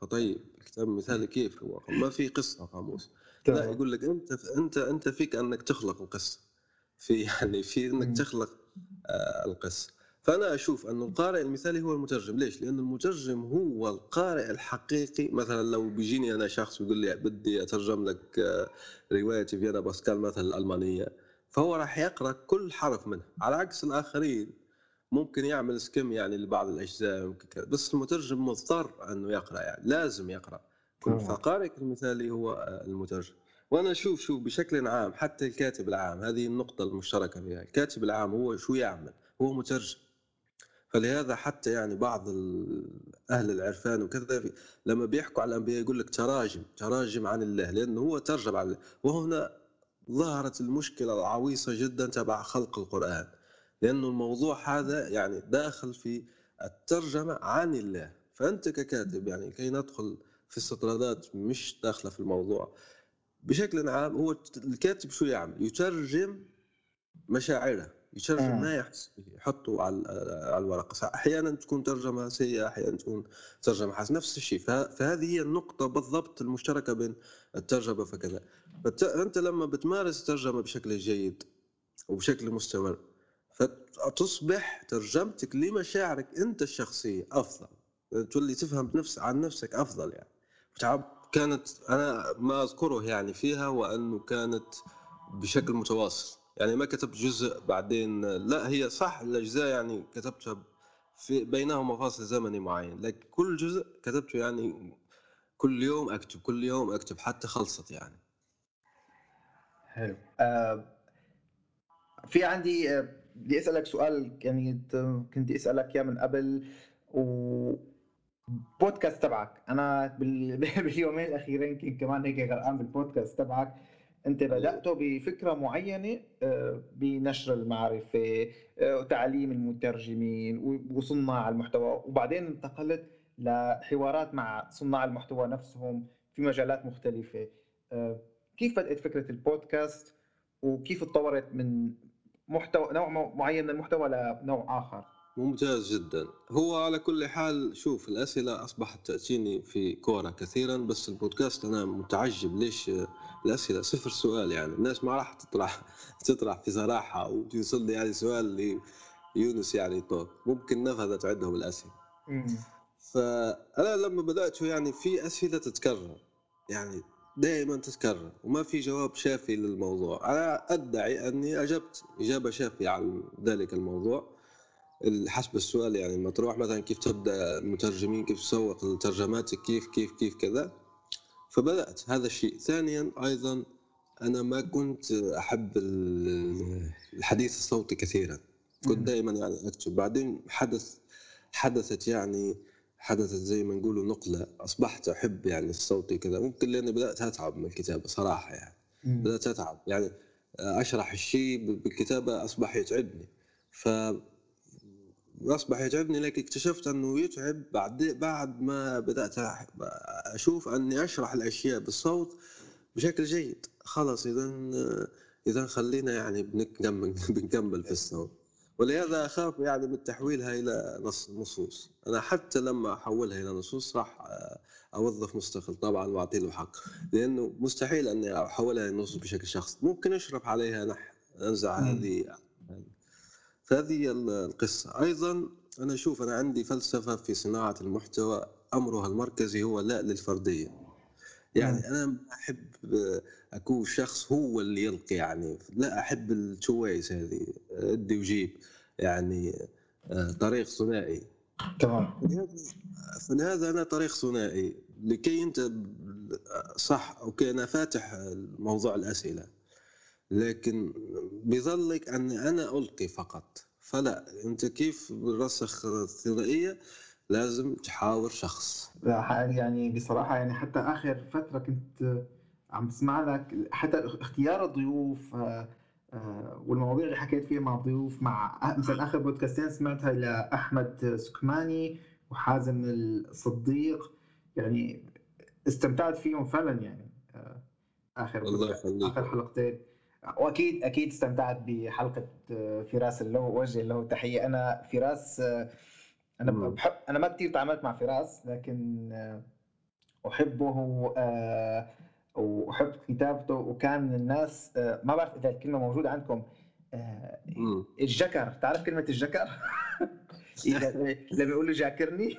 فطيب الكتاب المثالي كيف هو؟ ما في قصة قاموس. لا يقول لك أنت أنت أنت فيك أنك تخلق القصة. في (laughs) يعني في أنك تخلق آه، القصة. فأنا أشوف انه القارئ المثالي هو المترجم. ليش؟ لأن المترجم هو القارئ الحقيقي. مثلا لو بيجيني أنا شخص ويقول لي بدي أترجم لك آه، روايه فيانا بأسكال مثلا الألمانية فهو راح يقرأ كل حرف منها. على عكس الآخرين ممكن يعمل سكيم يعني لبعض الأجزاء ممكن كذا بس المترجم مضطر أنه يقرأ يعني لازم يقرأ. فقارئك المثالي هو آه، المترجم. وأنا أشوف شوف بشكل عام حتى الكاتب العام هذه النقطة المشتركة فيها الكاتب العام هو شو يعمل؟ هو مترجم. فلهذا حتى يعني بعض أهل العرفان وكذا لما بيحكوا على الأنبياء يقول لك تراجم تراجم عن الله لأنه هو ترجم عن الله. وهنا ظهرت المشكلة العويصة جدا تبع خلق القرآن. لأنه الموضوع هذا يعني داخل في الترجمة عن الله. فأنت ككاتب يعني كي ندخل في استطرادات مش داخلة في الموضوع بشكل عام هو الكاتب شو يعمل؟ يترجم مشاعره يترجم ما يحس يحطه على على الورقه أحيانا تكون ترجمة سيئة أحيانا تكون ترجمة حسنة نفس الشيء. فهذه هي النقطة بالضبط المشتركة بين الترجمة فكذا فأنت لما بتمارس الترجمة بشكل جيد وبشكل مستمر فتصبح ترجمتك لمشاعرك أنت الشخصية أفضل. تولي تفهم نفس عن نفسك أفضل يعني. كانت أنا ما أذكره يعني فيها وأنه كانت بشكل متواصل. يعني ما كتبت جزء بعدين لا هي صح الأجزاء يعني كتبتها في بينهما فاصل زمني معين لكن كل جزء كتبته يعني كل يوم أكتب كل يوم أكتب حتى خلصت يعني. حلو. آه في عندي آه، بدي أسألك سؤال يعني كنت أسألك إياه من قبل و بودكاست تبعك. أنا (laughs) باليومين الأخيرين كنت كمان هيك غرقان بالبودكاست تبعك. أنت بدأته بفكرة معينة آه، بنشر المعرفة آه، وتعليم المترجمين وصناع المحتوى وبعدين انتقلت لحوارات مع صناع المحتوى نفسهم في مجالات مختلفة. آه، كيف بدأت فكرة البودكاست وكيف تطورت من محتوى نوع معين من المحتوى لنوع آخر. ممتاز جدا. هو على كل حال شوف الأسئلة أصبحت تأتيني في كورة كثيرا بس البودكاست أنا متعجب ليش الأسئلة صفر سؤال يعني. الناس ما راح تطرح (laughs) تطرح في صراحة ويوصل لي يعني سؤال ليونس يعني توك ممكن نفذت عندهم الأسئلة. فأنا لما بدأت يعني في أسئلة تتكرر. يعني دائما تتكرر وما في جواب شافي للموضوع. أنا أدعي أني أجبت إجابة شافية عن ذلك الموضوع. حسب السؤال يعني لما تروح مثلا كيف تبدأ المترجمين كيف تسوق لترجماتك كيف كيف كيف كذا. فبدأت هذا الشيء. ثانيا أيضا أنا ما كنت أحب الحديث الصوتي كثيرا. كنت دائما يعني أكتب. بعدين حدث حدثت يعني حدثت زي ما نقولوا نقلة أصبحت أحب يعني الصوتي كذا ممكن لأني بدأت أتعب من الكتابة صراحة يعني. بدأت أتعب يعني أشرح الشيء بالكتابة أصبح يتعبني. ف أصبح يتعبني لكن اكتشفت أنه يتعب بعد بعد ما بدأت أشوف أني أشرح الأشياء بالصوت بشكل جيد. خلاص اذا اذا خلينا يعني بنكمل بنكمل في الصوت. ولهذا أخاف يعني من تحويلها إلى نص نصوص. أنا حتى لما أحولها إلى نصوص راح أوظف مستقل. طبعا واعطي له حق. لأنه مستحيل أني أحولها إلى نصوص بشكل شخصي. ممكن اشرف عليها نح أنزع هذه فهذه القصة. أيضا أنا أشوف أنا عندي فلسفة في صناعة المحتوى. أمرها المركزي هو لا للفردية. يعني نعم. أنا أحب أكون شخص هو اللي يلقي يعني لا أحب الشويس هذه أدي وجيب يعني آه، طريق ثنائي. تمام. فلهذا أنا طريق ثنائي. لكي أنت صح أوكي أنا فاتح موضوع الأسئلة لكن بظلك أني أنا ألقي فقط. فلا أنت كيف بالرسخ الثنائية؟ لازم تحاور شخص. يعني بصراحة يعني حتى آخر فترة كنت عم بسمع لك حتى اختيار الضيوف آه، آه، والمواضيع اللي حكيت فيها مع الضيوف مع مثلا آخر بودكاستين سمعتها لاحمد سكماني وحازم الصديق يعني استمتعت فيهم فعلا يعني آه، آخر آخر حلقتين. وأكيد أكيد استمتعت بحلقة فراس اللي هو وجه له تحيه أنا فراس آه، أنا بحب أنا ما كثير تعاملت مع فراس لكن آه، أحبه وأحب كتابته وكان من الناس ما بعرف إذا الكلمة موجودة عندكم. الجكر تعرف كلمة الجكر؟ (laughs) (laughs) لما يقول له جاكرني.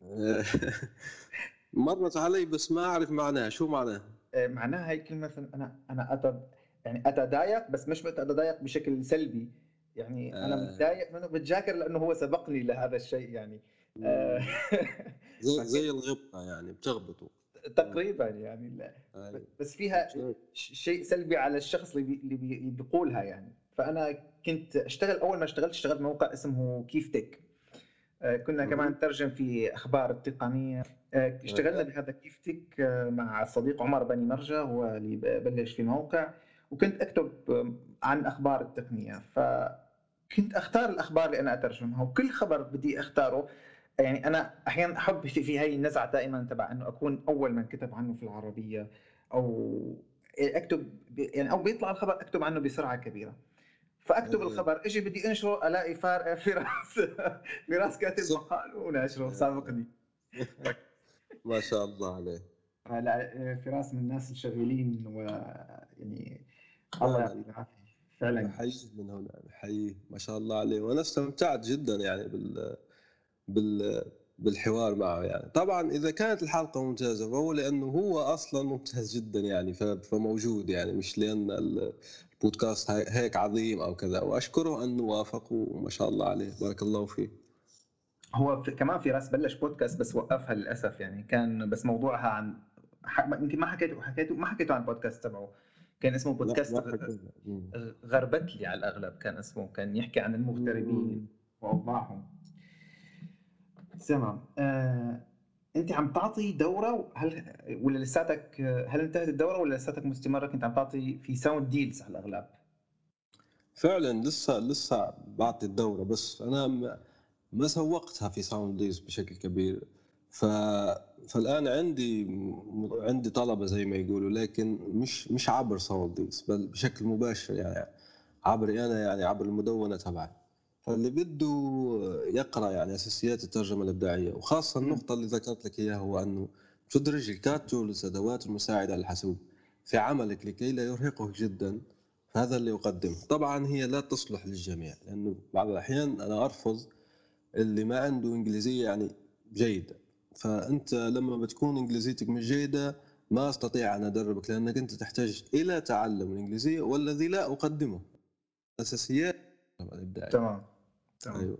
(laughs) مرت علي بس ما أعرف معناها شو معناها؟ معناها هي كلمة أنا أنا يعني اتضايق بس مش اتضايق بشكل سلبي. يعني أنا آه. متضايق منه بتجاكر لأنه هو سبقني لهذا الشيء يعني. آه. (laughs) زي زي الغبطة يعني بتغبطه. تقريبا يعني آه. بس فيها شيء سلبي على الشخص اللي بيقولها يعني. فأنا كنت أشتغل أول ما اشتغلت اشتغلت موقع اسمه كيف تك. آه، كنا. كمان نترجم في أخبار التقنيه اشتغلنا بهذا كيف تك مع الصديق عمر بني مرجة هو اللي بلش في موقع. وكنت أكتب عن أخبار التقنية. فكنت أختار الأخبار اللي أنا أترجمها وكل خبر بدي أختاره يعني أنا أحيانا أحب في, في هي النزعة دائما تبع إنه أكون أول من كتب عنه في العربية أو أكتب يعني أو بيطلع الخبر أكتب عنه بسرعة كبيرة فأكتب إيه. الخبر إجي بدي أنشره ألاقي فارق فراس (laughs) فراس كاتب صح. مقال وناشره سابقني (laughs) ما شاء الله عليه لا فراس من الناس الشغيلين ويعني الله فعلاً. يعطيه العافية فعلا. حي من هنا حي ما شاء الله عليه. وأنا استمتعت جدا يعني بال بال بالحوار معه يعني. طبعا إذا كانت الحلقة ممتازة فهو لأنه هو أصلا ممتاز جدا يعني فموجود يعني. مش لأن البودكاست هيك عظيم أو كذا. وأشكره أنه وافق وما شاء الله عليه. بارك الله فيه هو في كمان فراس بلش بودكاست بس وقفها للأسف يعني. كان بس موضوعها عن يمكن ما حكيته حكيته ما حكيته عن البودكاست تبعه. كان اسمه بودكاست. غربتلي على الأغلب كان اسمه كان يحكي عن المغتربين وأوضاعهم. تمام. آه، أنت عم تعطي دورة هل ولا لساتك هل انتهت الدورة ولا لساتك مستمرة؟ كنت عم تعطي في ساوند ديلز على الأغلب. فعلا لسه لسه بعطي الدورة بس أنا ما- سوقتها في ساوند ديز بشكل كبير. ف فالآن عندي عندي طلبة زي ما يقولوا لكن مش مش عبر ساوند ديز بل بشكل مباشر يعني عبري أنا يعني عبر المدونة تبعي. فاللي بده يقرأ يعني أساسيات الترجمة الإبداعية وخاصة النقطة اللي ذكرت لك إياها هو أنه تدرج ال CAT tools الادوات المساعدة على الحاسوب في عملك لكي لا يرهقه جدا فهذا اللي أقدمه. طبعا هي لا تصلح للجميع لأنه بعض الأحيان أنا أرفض اللي ما عنده إنجليزية يعني جيدة. فأنت لما بتكون إنجليزيتك مش جيدة ما أستطيع أن أدربك لأنك أنت تحتاج إلى تعلم الإنجليزية والذي لا أقدمه. أساسيات الإبداع. تمام تمام. أيوه.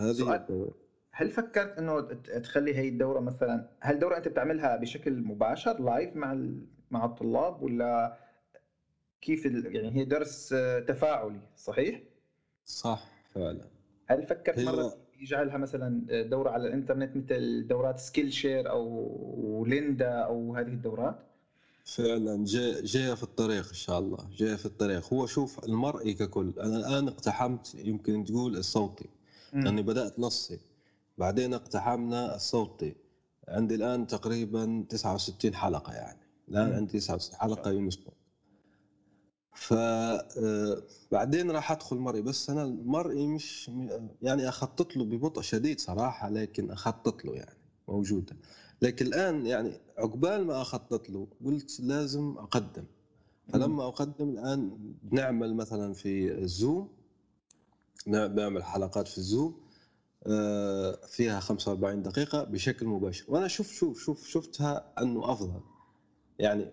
هذه سؤال. هل فكرت إنه تخلي هي الدورة مثلا هل الدورة أنت بتعملها بشكل مباشر لايف مع ال- مع الطلاب ولا كيف ال- يعني هي درس تفاعلي صحيح؟ صح فعلا. هل فكرت هي- مرة يجعلها مثلا دورة على الإنترنت مثل دورات Skillshare أو Lynda أو هذه الدورات؟ فعلا جاي جاية في الطريق إن شاء الله جاية في الطريق. هو شوف المرئي ككل. أنا الآن اقتحمت يمكن تقول الصوتي لأني بدأت نصي. بعدين اقتحمنا الصوتي. عندي الآن تقريبا 69 حلقة يعني. الآن. عندي 69 حلقة يونسكو ف آه، بعدين راح أدخل مرئي. بس أنا المرئي مش يعني أخطط له ببطء شديد صراحة لكن أخطط له يعني موجودة. لكن الآن يعني عقبال ما أخطط له قلت لازم أقدم. فلما أقدم الآن بنعمل مثلا في الزوم نع- بنعمل حلقات في الزوم آه، فيها 45 دقيقة بشكل مباشر. وأنا شوف شوف شوف شفتها أنه أفضل. يعني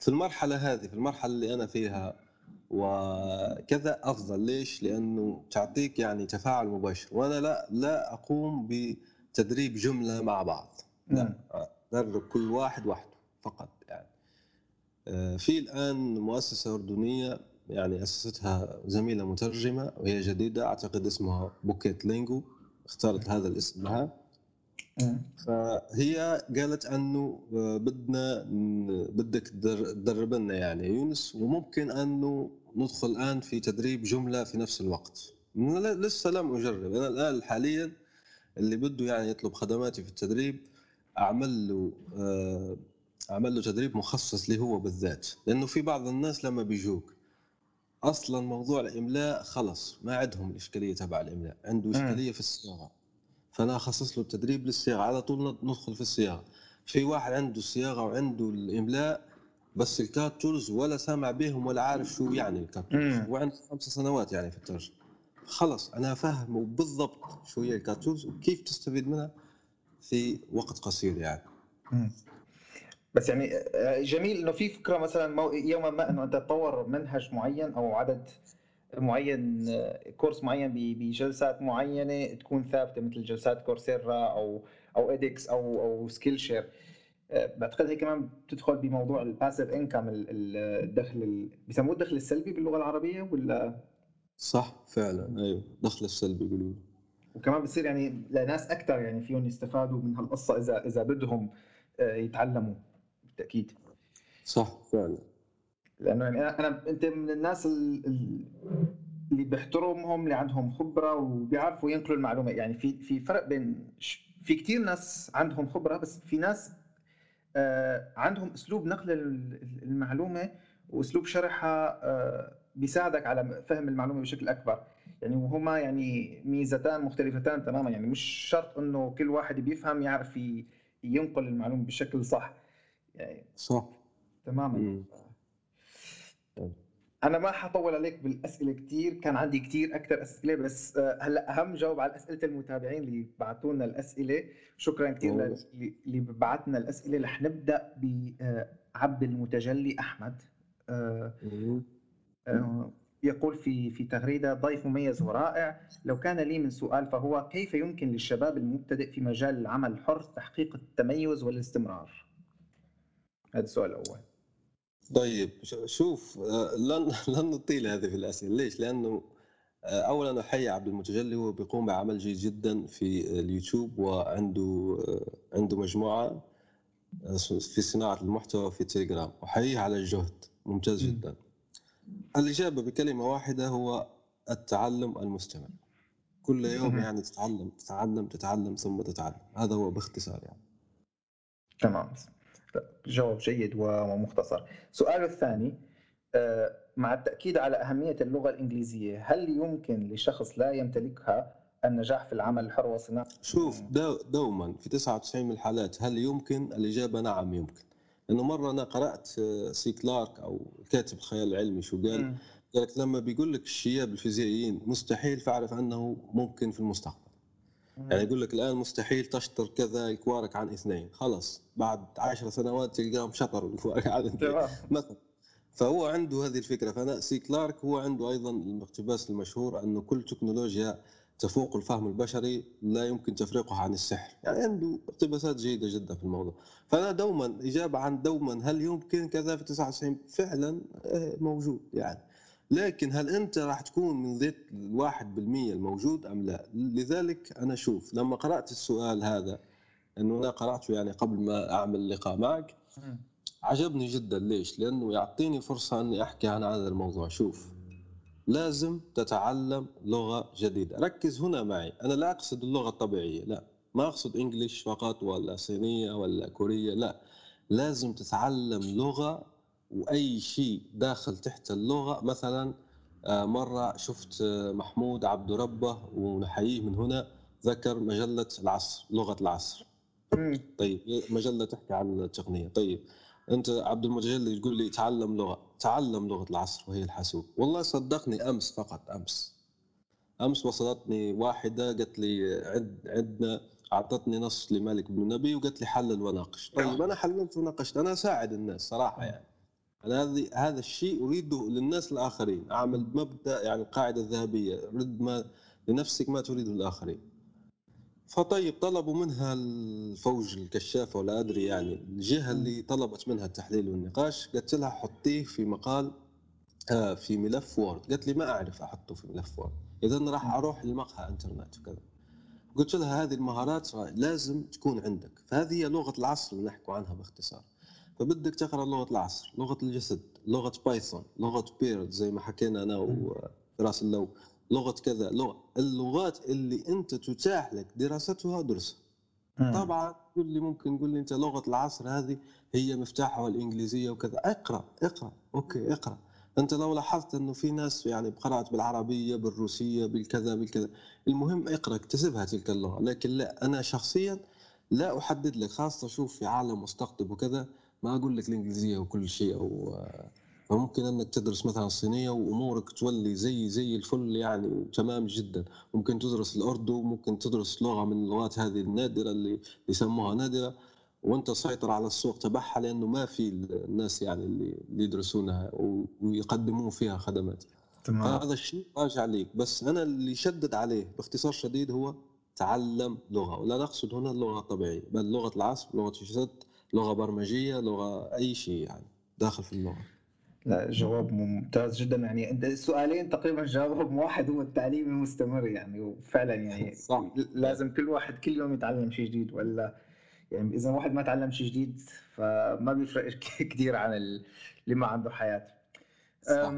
في المرحلة هذه في المرحلة اللي أنا فيها وكذا أفضل. ليش؟ لأنه تعطيك يعني تفاعل مباشر. وأنا لا لا أقوم بتدريب جملة مع بعض. لا أدرب كل واحد وحده فقط يعني. آه، في الآن مؤسسة أردنية يعني أسستها زميلة مترجمة وهي جديدة أعتقد اسمها Pocket Lingo اختارت هذا الاسم لها. فهي قالت انه آه، بدنا بدك تدر- تدرب لنا يعني يونس وممكن أنه ندخل الآن في تدريب جملة في نفس الوقت. لسه لم أجرب. أنا الآن حاليا اللي بده يعني يطلب خدماتي في التدريب أعمل له آه، أعمل له تدريب مخصص له هو بالذات لأنه في بعض الناس لما بيجوك أصلا موضوع الإملاء خلص ما عندهم الإشكالية تبع الإملاء عنده إشكالية في الصياغة. فأنا أخصص له التدريب للصياغة. على طول ندخل في الصياغة. في واحد عنده الصياغه وعنده الإملاء بس ال CAT tools ولا سامع بهم ولا عارف شو يعني ال CAT tools مم. وعنده خمس سنوات يعني في الترجمة. خلص أنا فاهمه بالضبط شو هي ال CAT tools وكيف تستفيد منها في وقت قصير يعني. مم. بس يعني آه، جميل إنه في فكرة مثلا يوما ما إنه أنت تطور منهج معين أو عدد معين كورس معين بجلسات معينة تكون ثابتة مثل جلسات Coursera أو أو edX أو أو Skillshare بعتقد هي كمان بتدخل بموضوع ال passive income الدخل ال- بيسموه الدخل السلبي باللغة العربية ولا؟ صح فعلا أيوه دخل السلبي يقولوا له. وكمان بصير يعني لناس أكثر يعني فيهم يستفادوا من هالقصة إذا إذا بدهم آه، يتعلموا بالتأكيد. صح فعلا. لأنه يعني أنا أنت من الناس ال- ال- اللي بيحترمهم اللي عندهم خبرة وبيعرفوا ينقلوا المعلومة. يعني في في فرق بين في كثير ناس عندهم خبرة بس في ناس آه، عندهم أسلوب نقل ال- المعلومة وأسلوب شرحها آه، بيساعدك على فهم المعلومة بشكل أكبر. يعني وهما يعني ميزتان مختلفتان تماما. يعني مش شرط إنه كل واحد بيفهم يعرف ينقل المعلومة بشكل صح. يعني صح. تماما. مم. أنا ما حطول عليك بالأسئلة كثير كان عندي كثير أكثر أسئلة بس آه، هلأ أهم جاوب على أسئلة المتابعين اللي بعثوا لنا الأسئلة. شكرا كثير اللي بعث لنا الأسئلة. رح نبدأ بعبد المتجلي أحمد. آه،. آه، يقول في في تغريدة ضيف مميز ورائع. لو كان لي من سؤال فهو كيف يمكن للشباب المبتدئ في مجال العمل الحر تحقيق التميز والاستمرار؟ هذا السؤال الأول. طيب شوف آه، لن (laughs) لن نطيل هذه في الأسئلة. ليش؟ لأنه آه، اولا احيي عبد المتجلي هو بيقوم بعمل جيد جدا في اليوتيوب وعنده آه، عنده مجموعة في صناعة المحتوى في تليجرام. احييه على الجهد. ممتاز مم. جدا. الإجابة بكلمة واحدة هو التعلم المستمر كل يوم. يعني تتعلم تتعلم تتعلم ثم تتعلم. هذا هو باختصار يعني. تمام. جواب جيد ومختصر. سؤال الثاني آه، مع التأكيد على أهمية اللغة الإنجليزية هل يمكن لشخص لا يمتلكها النجاح في العمل الحر وصناعة شوف دو دوما في 99 من الحالات هل يمكن؟ الإجابة نعم يمكن. لأنه مرة أنا قرأت آه، سي كلارك أو كاتب الخيال العلمي شو قال؟ لما بيقول لك الشياب الفيزيائيين مستحيل فاعرف أنه ممكن في المستقبل. يعني يقول لك الآن مستحيل تشطر كذا الكوارك عن اثنين. خلاص بعد عشر سنوات تلقاهم شطروا الكوارك عن اثنين. (laughs) مثلا. فهو عنده هذه الفكرة. فأنا سي كلارك هو عنده أيضا الاقتباس المشهور أنه كل تكنولوجيا تفوق الفهم البشري لا يمكن تفريقها عن السحر. يعني عنده اقتباسات جيدة جدا في الموضوع. فأنا دوما إجابة عن دوما هل يمكن كذا في 99 فعلا آه، موجود يعني. لكن هل أنت راح تكون من ذات الواحد بالمية الموجود أم لا؟ لذلك أنا أشوف لما قرأت السؤال هذا إنه أنا قرأته يعني قبل ما أعمل لقاء معك. عجبني جدا. ليش؟ لأنه يعطيني فرصة أني أحكي عن هذا الموضوع. شوف لازم تتعلم لغة جديدة. ركز هنا معي. أنا لا أقصد اللغة الطبيعية لا. ما أقصد إنجليش فقط ولا صينية ولا كورية لا. لازم تتعلم لغة وأي شيء داخل تحت اللغة. مثلا آه، مرة شفت آه، محمود عبد ربه ونحييه من هنا ذكر مجلة العصر لغة العصر. طيب مجلة تحكي عن التقنية. طيب أنت عبد المتجلي تقول لي تعلم لغة تعلم لغة العصر وهي الحاسوب. والله صدقني أمس فقط أمس. أمس وصلتني واحدة قالت لي عد عندنا أعطتني نص لمالك بن نبي وقالت لي حلل وناقش. طيب أنا حللت وناقشت. أنا أساعد الناس صراحة يعني. أنا هذه هذا الشيء أريده للناس الآخرين. أعمل مبدأ يعني القاعدة الذهبية رد ما لنفسك ما تريده للآخرين فطيب طلبوا منها الفوج الكشافة ولا أدري يعني الجهة اللي طلبت منها التحليل والنقاش. قلت لها حطيه في مقال آه في ملف Word. قالت لي ما أعرف أحطه في ملف Word. إذا راح أروح لمقهى إنترنت وكذا. قلت لها هذه المهارات لازم تكون عندك. فهذه هي لغة العصر اللي نحكوا عنها باختصار. فبدك تقرأ لغة العصر لغة الجسد لغة Python لغة بيرد زي ما حكينا أنا وفراس اللو لغة كذا لغة اللغات اللي أنت تتاح لك دراستها درسها. طبعا تقول لي ممكن تقول لي أنت لغة العصر هذه هي مفتاحها الإنجليزية وكذا. اقرأ اقرأ أوكي اقرأ. أنت لو لاحظت إنه في ناس يعني قرات بالعربية بالروسية بالكذا بالكذا المهم اقرأ اكتسبها تلك اللغة. لكن لا أنا شخصيا لا أحدد لك خاصة شوف في عالم مستقطب وكذا ما أقول لك الإنجليزية وكل شيء أو فممكن إنك تدرس مثلا الصينية وأمورك تولي زي زي الفل يعني تمام جدا. ممكن تدرس الأردو ممكن تدرس لغة من اللغات هذه النادرة اللي يسموها نادرة وأنت تسيطر على السوق تبعها لأنه ما في الناس يعني اللي يدرسونها ويقدمون فيها خدمات. تمام. فهذا الشيء راجع عليك بس أنا اللي شدد عليه باختصار شديد هو تعلم لغة. ولا نقصد هنا اللغة الطبيعية بل لغة العصر لغة الجسد. لغة برمجية لغة أي شيء يعني داخل في اللغة. لا جواب ممتاز جدا يعني. أنت السؤالين تقريبا جاوبهم واحد هو التعليم المستمر يعني. وفعلا يعني (laughs) صح. لازم كل واحد كل يوم يتعلم شيء جديد ولا يعني إذا واحد ما تعلم شيء جديد فما بيفرق (laughs) كثير عن اللي ما عنده حياة. صح.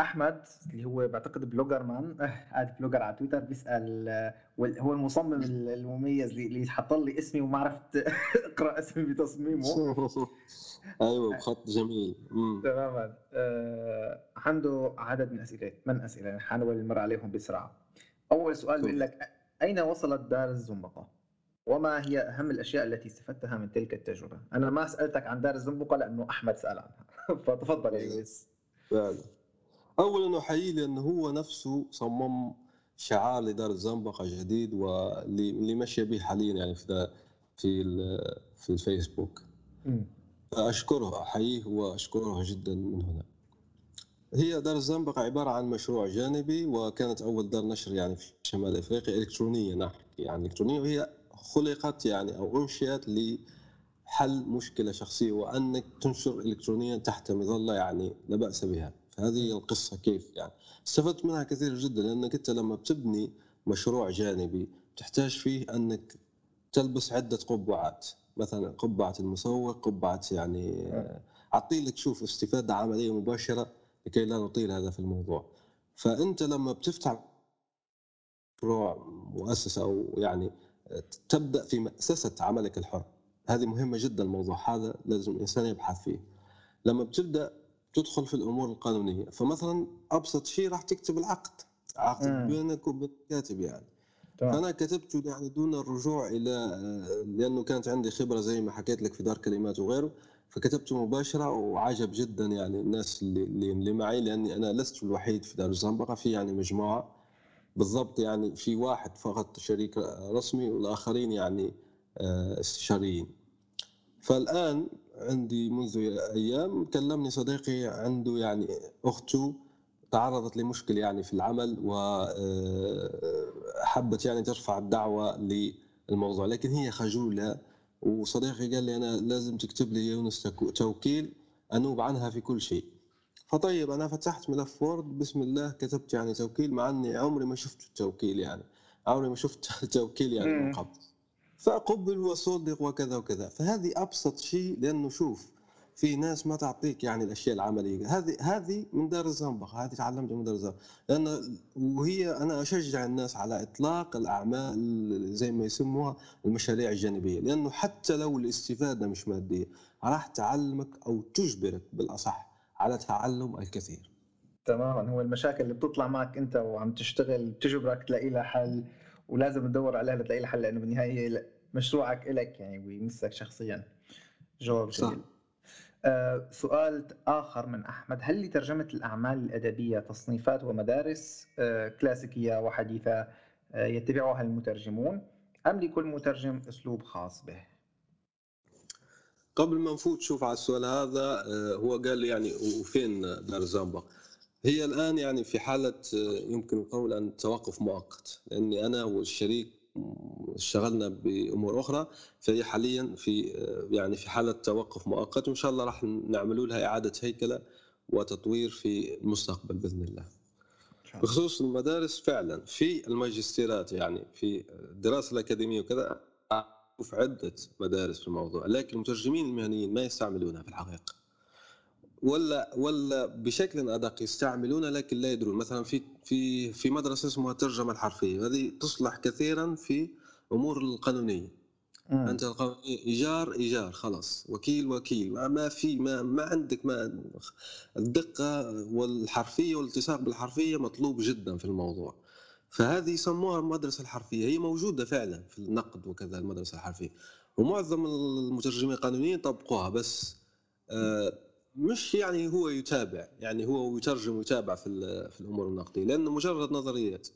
أحمد اللي هو بعتقد Blogger Man. (laughs) قاعد blogger على تويتر بيسأل هو المصمم المميز اللي حط لي اسمي وما عرفت (laughs) اقرأ اسمي بتصميمه. (laughs) أيوه بخط جميل. تماما. آه عنده عدد من اسئله من أسئلة؟ يعني حنحاول نمر عليهم بسرعة. أول سؤال بيقول لك أين وصلت دار الزنبقة؟ وما هي أهم الأشياء التي استفدتها من تلك التجربة؟ أنا ما سألتك عن دار الزنبقة لأنه أحمد سأل عنها. فتفضل يا يوسف اولا احييه لأنه هو نفسه صمم شعار لدار الزنبقه جديد واللي ماشيه به حاليا يعني في في في الفيسبوك. فأشكره أحييه وأشكره جدا من هنا. هي دار الزنبقة عبارة عن مشروع جانبي وكانت أول دار نشر يعني في شمال أفريقيا إلكترونية نحكي يعني إلكترونية وهي خلقت يعني أو أنشئت لحل مشكلة شخصية وأنك تنشر إلكترونيا تحت مظلة يعني لا بأس بها. فهذه القصة كيف يعني؟ استفدت منها كثير جدا لأنك أنت لما بتبني مشروع جانبي تحتاج فيه أنك تلبس عدة قبعات. مثلا قبعة المسوق قبعة يعني أعطي لك شوف استفادة عملية مباشرة لكي لا نطيل هذا في الموضوع. فأنت لما بتفتح مشروع مؤسسة أو يعني تبدأ في مأسسة عملك الحر هذه مهمة جدا الموضوع هذا لازم الإنسان يبحث فيه. لما بتبدأ تدخل في الأمور القانونية فمثلا أبسط شيء راح تكتب العقد عقد. بينك وبين الكاتب يعني طبعا. فأنا كتبته يعني دون الرجوع إلى لأنه كانت عندي خبرة زي ما حكيت لك في دار كلمات وغيره فكتبته مباشرة وعجب جدا يعني الناس اللي اللي معي لأني أنا لست الوحيد في دار الزنبقة في يعني مجموعة بالضبط يعني في واحد فقط شريك رسمي والآخرين يعني آه، استشاريين فالآن عندي منذ أيام كلمني صديقي عنده يعني أخته تعرضت لمشكلة يعني في العمل وحبت آه، يعني ترفع الدعوة للموضوع لكن هي خجولة. وصديقي قال لي أنا لازم تكتب لي يونس توكيل أنوب عنها في كل شيء. فطيب أنا فتحت ملف وورد بسم الله كتبت يعني توكيل مع أني عمري ما شفت التوكيل يعني عمري ما شفت (laughs) توكيل يعني من قبل فأقبل وأصدق وكذا وكذا. فهذه أبسط شيء لأنه شوف في ناس ما تعطيك يعني الأشياء العملية. هذه هذه من دار الزنبقه هذه تعلمتها من دار الزنبقه لأن وهي أنا أشجع الناس على إطلاق الأعمال زي ما يسموها المشاريع الجانبية. لأنه حتى لو الاستفادة مش مادية راح تعلمك أو تجبرك بالأصح على تعلم الكثير. تماما. هو المشاكل اللي بتطلع معك أنت وعم تشتغل بتجبرك تلاقي لها حل. ولازم تدور عليها لتلاقي لها حل لأنه بالنهاية مشروعك إلك يعني ويمسك شخصيا. جواب جميل آه سؤال آخر من أحمد. هل لترجمة الأعمال الأدبية تصنيفات ومدارس آه كلاسيكية وحديثة آه يتبعها المترجمون أم لكل مترجم أسلوب خاص به؟ قبل ما نفوت شوف على السؤال هذا آه، هو قال يعني وفين دار زامبا هي الآن يعني في حالة آه، يمكن القول أن توقف مؤقت لأني أنا والشريك اشتغلنا بأمور أخرى فهي حاليا في آه، يعني في حالة توقف مؤقت وإن شاء الله راح نعملوا لها إعادة هيكلة وتطوير في المستقبل بإذن الله. بخصوص المدارس فعلا في الماجستيرات يعني في الدراسه الأكاديمية وكذا في عدة مدارس في الموضوع لكن المترجمين المهنيين ما يستعملونها في الحقيقة. ولا ولا بشكل أدق يستعملونها لكن لا يدرون. مثلا في في في مدرسة اسمها الترجمة الحرفية. هذه تصلح كثيرا في أمور القانونية. مم. أنت القانونية إيجار إيجار خلاص. وكيل وكيل. ما, ما في ما ما عندك ما الدقة والحرفية والالتصاق بالحرفية مطلوب جدا في الموضوع. فهذه يسموها المدرسة الحرفية. هي موجودة فعلا في النقد وكذا المدرسة الحرفية. ومعظم المترجمين القانونيين طبقوها. بس آه مش يعني هو يتابع يعني هو يترجم ويتابع في في الأمور النقدية لأنه مجرد نظريات.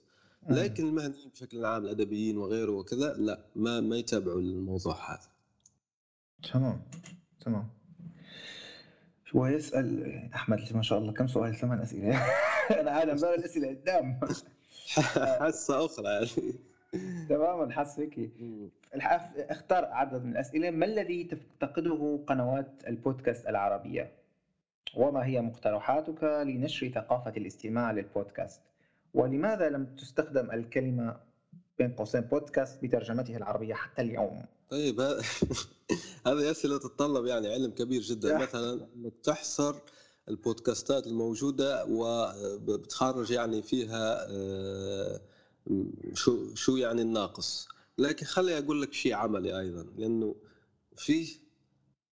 لكن المهنيين بشكل عام الأدبيين وغيره وكذا لا ما ما يتابعوا الموضوع هذا. تمام تمام. هو يسأل أحمد ما شاء الله كم سؤال؟ ثمان أسئلة. (laughs) أنا عالم بال الاسئله قدام. (laughs) حصة أخرى يعني. تماما حاسس فيك اختار عدد من الأسئلة. ما الذي تفتقده قنوات البودكاست العربية؟ وما هي مقترحاتك لنشر ثقافة الاستماع للبودكاست؟ ولماذا لم تستخدم الكلمة بين قوسين بودكاست بترجمته العربية حتى اليوم؟ طيب (laughs) هذه أسئلة تتطلب يعني علم كبير جدا. مثلا إنك تحصر البودكاستات الموجودة وبتخرج يعني فيها آه، شو شو يعني الناقص. لكن خلي أقول لك شيء عملي أيضا لأنه في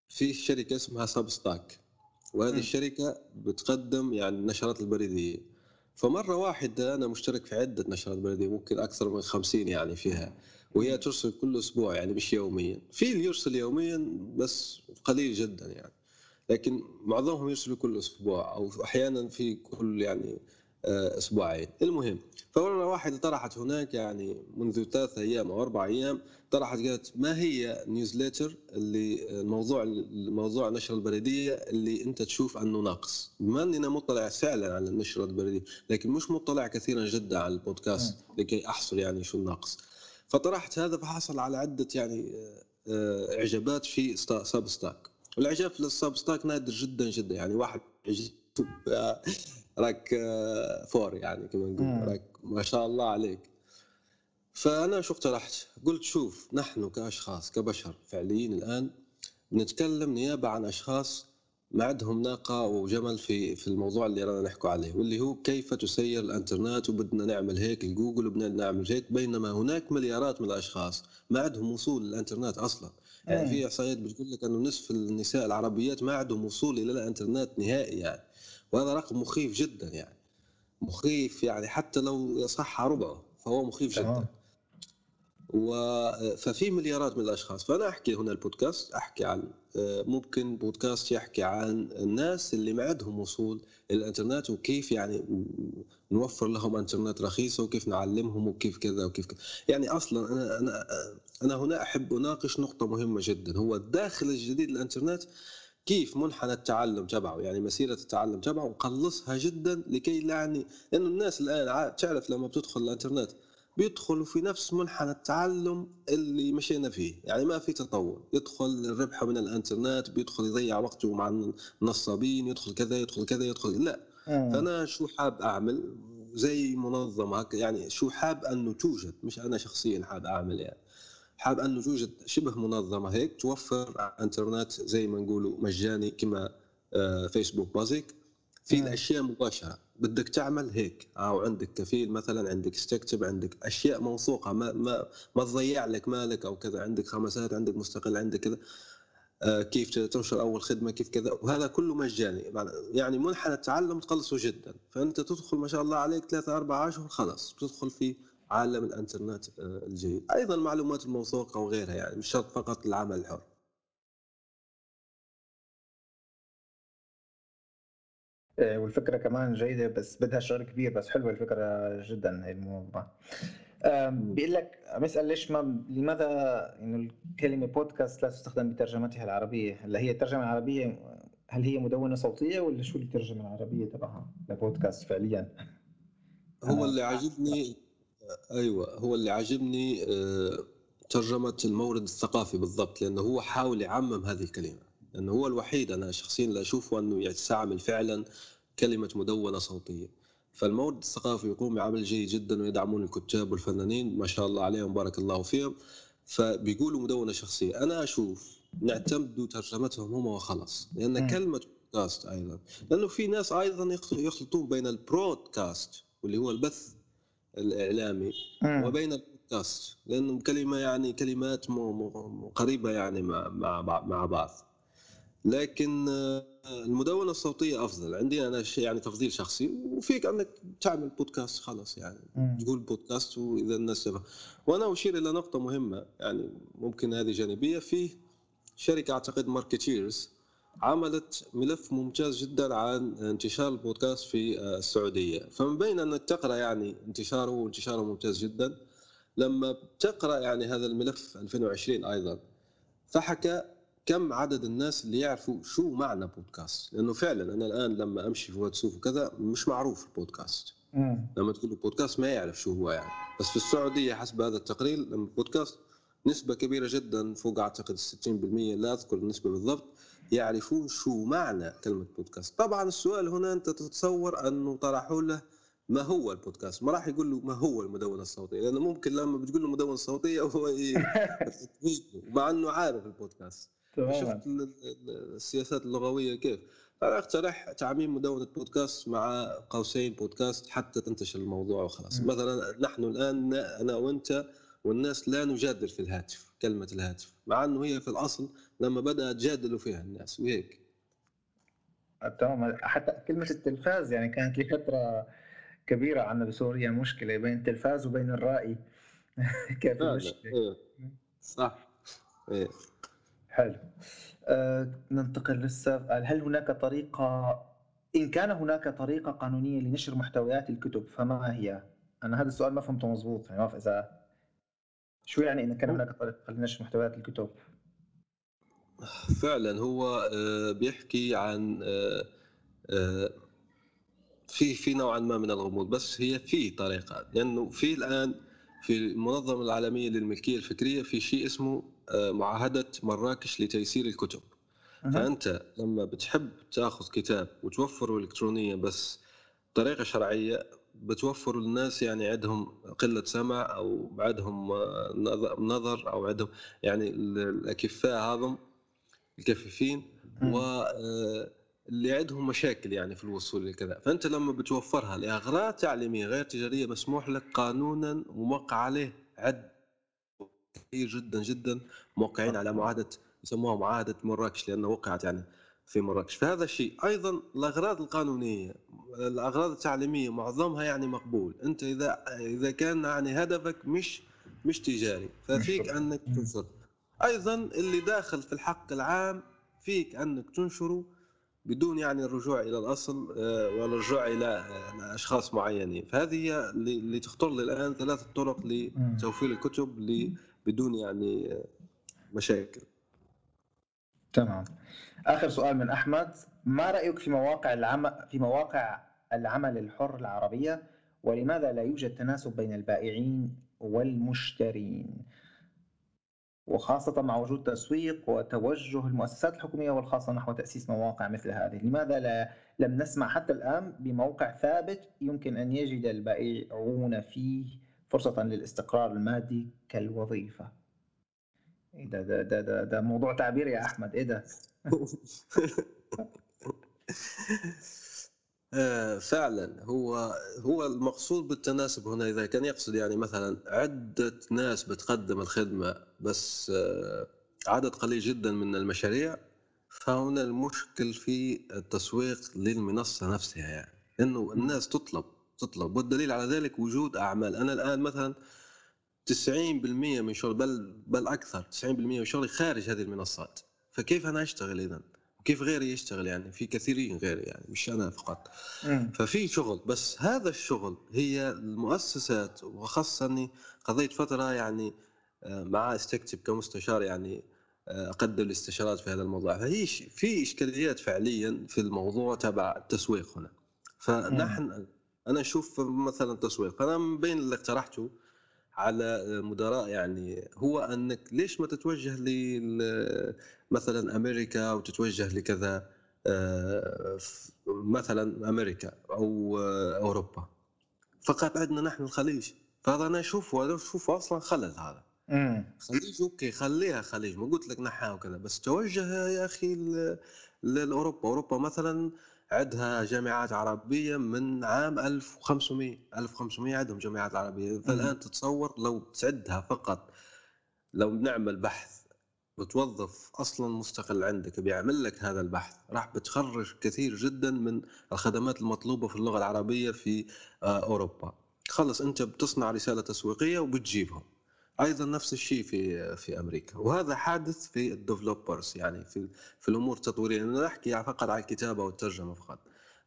في شركة اسمها سبستاك وهذه مم. الشركة بتقدم يعني النشرات البريدية. فمرة واحدة أنا مشترك في عدة نشرات بريدية ممكن أكثر من 50 يعني فيها. وهي ترسل كل أسبوع يعني مش يوميا. في اللي يرسل يوميا بس قليل جدا يعني. لكن معظمهم يرسلوا كل أسبوع أو أحيانا في كل يعني أسبوعين. المهم فمره واحدة طرحت هناك يعني منذ ثلاثة أيام أو أربع أيام طرحت قالت ما هي newsletter اللي الموضوع الموضوع النشرة البريدية اللي أنت تشوف أنه ناقص؟ بما اني أنا مطلع فعلا على النشرة البريدية لكن مش مطلع كثيرا جدا على البودكاست لكي أحصل يعني شو الناقص. فطرحت هذا فحصل على عدة يعني آه، آه، إعجابات في ستا- Substack والاعجاب في ال Substack نادر جدا جدا يعني واحد آه، راك آه، four يعني كما نقول. راك ما شاء الله عليك فأنا شو اقترحت؟ قلت شوف نحن كأشخاص كبشر فعليين الآن نتكلم نيابة عن أشخاص ما عندهم ناقة وجمل في في الموضوع اللي رانا نحكوا عليه واللي هو كيف تسير الإنترنت وبدنا نعمل هيك لجوجل وبدنا نعمل هيك بينما هناك مليارات من الأشخاص ما عندهم وصول للإنترنت أصلا يعني. في إحصائيات بتقول لك إنه نصف النساء العربيات ما عندهم وصول إلى الإنترنت نهائي يعني وهذا رقم مخيف جدا يعني. مخيف يعني حتى لو صح ربعه فهو مخيف جدا. تمام. و... ففي مليارات من الأشخاص. فأنا أحكي هنا البودكاست أحكي عن ممكن بودكاست يحكي عن الناس اللي ما عندهم وصول إلى الإنترنت وكيف يعني نوفر لهم إنترنت رخيصة وكيف نعلمهم وكيف كذا وكيف كذا. يعني أصلا أنا أنا أنا هنا أحب أناقش نقطة مهمة جدا. هو الداخل الجديد للإنترنت كيف منحنى التعلم تبعه يعني مسيرة التعلم تبعه نقلصها جدا لكي لا يعني لأنه الناس الآن عا- تعرف لما بتدخل الإنترنت بيدخلوا في نفس منحنى التعلم اللي مشينا فيه يعني ما في تطور يدخل الربح من الإنترنت بيدخل يضيع وقته مع النصابين يدخل كذا يدخل كذا يدخل لا. مم. فأنا شو حاب أعمل؟ زي منظمة يعني شو حاب أنه توجد مش أنا شخصيا حاب أعمل يعني. حاب انه توجد شبه منظمة هيك توفر انترنت زي ما نقولوا مجاني كما آه، فيسبوك بازيك في. الأشياء مباشرة. بدك تعمل هيك. أو عندك كفيل مثلا عندك استكتب عندك أشياء موثوقة. ما ما ما تضيع لك مالك أو كذا. عندك خمسات عندك مستقل عندك كذا. آه، كيف تنشر أول خدمة كيف كذا. وهذا كله مجاني. يعني منحنى التعلم تقلصه جدا. فأنت تدخل ما شاء الله عليك ثلاثة أربعة أشهر خلاص. بتدخل في عالم الانترنت آه، الجيد. أيضا المعلومات الموثوقة وغيرها يعني مش شرط فقط العمل الحر. إيه، والفكرة كمان جيدة بس بدها شغل كبير بس حلوة الفكرة جدا هي أم، بيقول لك بسأل ليش ما لماذا إنه الكلمة بودكاست لا تستخدم بترجمتها العربية؟ هلأ هي الترجمة العربية هل هي مدونة صوتية ولا شو الترجمة العربية تبعها لبودكاست فعليا؟ هو آه. اللي عاجبني أيوه هو اللي عاجبني آه، ترجمة المورد الثقافي بالضبط لأنه هو حاول يعمم هذه الكلمة لأنه هو الوحيد أنا شخصيا اللي أشوفه أنه يستعمل فعلا كلمة مدونة صوتية. فالمورد الثقافي يقوم بعمل جيد جدا ويدعمون الكتاب والفنانين ما شاء الله عليهم بارك الله فيهم. فبيقولوا مدونة شخصية. أنا أشوف نعتمد ترجمتهم هم وخلص لأن. كلمة بودكاست أيضا لأنه في ناس أيضا يخ- يخلطون بين البرودكاست واللي هو البث الإعلامي. وبين البودكاست لأنه كلمة يعني كلمات قريبة يعني مع مع بعض- مع بعض. لكن آه، المدونة الصوتية أفضل. عندي أنا شيء يعني تفضيل شخصي وفيك أنك تعمل بودكاست خلاص يعني. تقول بودكاست وإذا الناس وأنا أشير إلى نقطة مهمة يعني ممكن هذه جانبية. في شركة أعتقد Marketeers عملت ملف ممتاز جدا عن انتشار البودكاست في آه، السعودية. فمن بين انك تقرأ يعني انتشاره وانتشاره ممتاز جدا لما بتقرا يعني هذا الملف 2020 أيضا فحكى كم عدد الناس اللي يعرفوا شو معنى بودكاست. لأنه فعلا أنا الآن لما أمشي في وادي سوف وكذا مش معروف البودكاست. مم. لما تقول بودكاست ما يعرف شو هو يعني. بس في السعودية حسب هذا التقرير البودكاست نسبة كبيرة جدا فوق أعتقد 60% لا أذكر النسبة بالضبط. يعرفون شو معنى كلمة بودكاست طبعا السؤال هنا أنت تتصور أنه طرحوا له ما هو البودكاست. ما راح يقول له ما هو المدونة الصوتية لأنه ممكن لما بتقول له مدونة صوتية هو (laughs) مع أنه عارف البودكاست. شفت السياسات اللغوية كيف. فأنا أقترح تعميم مدونة بودكاست مع قوسين بودكاست حتى تنتشر الموضوع وخلاص. مثلا نحن الآن أنا وأنت والناس لا نجادل في الهاتف. كلمة الهاتف مع أنه هي في الأصل لما بدأ تجادلوا فيها الناس وهيك تمام حتى كلمة التلفاز يعني كانت لفترة كبيرة عندنا بسوريا مشكلة بين التلفاز وبين الرائي (laughs) كانت مشكلة إيه. صح إيه. حلو أه ننتقل للسؤال هل هناك طريقة إن كان هناك طريقة قانونية لنشر محتويات الكتب فما هي؟ أنا هذا السؤال ما فهمته مضبوط يعني ما إذا شو يعني إن كان هناك طريقة لنشر محتويات الكتب؟ فعلا هو آه، بيحكي عن آه، آه، في في نوعا ما من الغموض بس هي في طريقة لأنه في الآن في المنظمة العالمية للملكية الفكرية في شيء اسمه معاهدة مراكش لتيسير الكتب. فأنت لما بتحب تأخذ كتاب وتوفره إلكترونيا بس بطريقة شرعية بتوفر للناس يعني عندهم قلة سمع أو عندهم نظر أو عندهم يعني الأكفاء هذم الكفيفين واللي عندهم مشاكل يعني في الوصول لكذا فأنت لما بتوفرها لأغراض تعليمية غير تجارية مسموح لك قانونا وموقع عليه عد كثير جدا جدا موقعين على معاهدة يسموها معاهدة مراكش لأنه وقعت يعني في مراكش. فهذا الشيء. أيضا الأغراض القانونية الأغراض التعليمية معظمها يعني مقبول. أنت إذا إذا كان يعني هدفك مش مش تجاري ففيك أنك تنشر. أيضا اللي داخل في الحق العام فيك أنك تنشره بدون يعني الرجوع إلى الأصل آه، والرجوع إلى آه، أشخاص معينين. فهذه هي اللي تخطر لي الآن ثلاث طرق لتوفير الكتب بدون يعني آه، مشاكل. تمام. آخر سؤال من أحمد. ما رأيك في مواقع العمل في مواقع العمل الحر العربية؟ ولماذا لا يوجد تناسب بين البائعين والمشترين؟ وخاصة مع وجود تسويق وتوجه المؤسسات الحكومية والخاصة نحو تأسيس مواقع مثل هذه. لماذا لا لم نسمع حتى الآن بموقع ثابت يمكن أن يجد البائعون فيه فرصة للاستقرار المادي كالوظيفة؟ إيه ده ده ده ده, ده موضوع تعبير يا أحمد. إيه ده؟ (laughs) فعلا هو هو المقصود بالتناسب هنا إذا كان يقصد يعني مثلا عدة ناس بتقدم الخدمة بس آه، عدد قليل جدا من المشاريع فهنا المشكل في التسويق للمنصة نفسها يعني إنه الناس تطلب تطلب والدليل على ذلك وجود أعمال. أنا الآن مثلا 90% من شغل بل بل أكثر 90% من شغلي خارج هذه المنصات. فكيف أنا أشتغل اذا وكيف غيري يشتغل يعني؟ في كثيرين غيري يعني مش أنا فقط. ففي شغل بس هذا الشغل هي المؤسسات وخاصة إني قضيت فترة يعني آه، مع استكتب كمستشار يعني آه، أقدم الاستشارات في هذا الموضوع. فهي في إشكاليات فعليا في الموضوع تبع التسويق هنا. فنحن أنا أشوف مثلا التسويق فانا من بين اللي اقترحته على مدراء يعني هو أنك ليش ما تتوجه ل مثلا أمريكا أو تتوجه لكذا آه، مثلا أمريكا أو أوروبا. فقط عندنا نحن الخليج. فهذا أنا أشوفه أنا أشوفه أصلا خلل هذا. خليج أوكي خليها خليج ما قلت لك نحاها وكذا بس توجه يا أخي لأوروبا. أوروبا مثلا عندها جامعات عربية من عام 1500 1500 عندهم جامعات عربية. فالآن تتصور لو تعدها فقط لو نعمل بحث بتوظف أصلا مستقل عندك بيعمل لك هذا البحث راح بتخرج كثير جدا من الخدمات المطلوبة في اللغة العربية في آه، أوروبا. خلص أنت بتصنع رسالة تسويقية وبتجيبهم. أيضا نفس الشيء في في أمريكا وهذا حادث في الديفلوبرز يعني في في الأمور التطويرية أنا نحكي فقط عن الكتابة والترجمة فقط.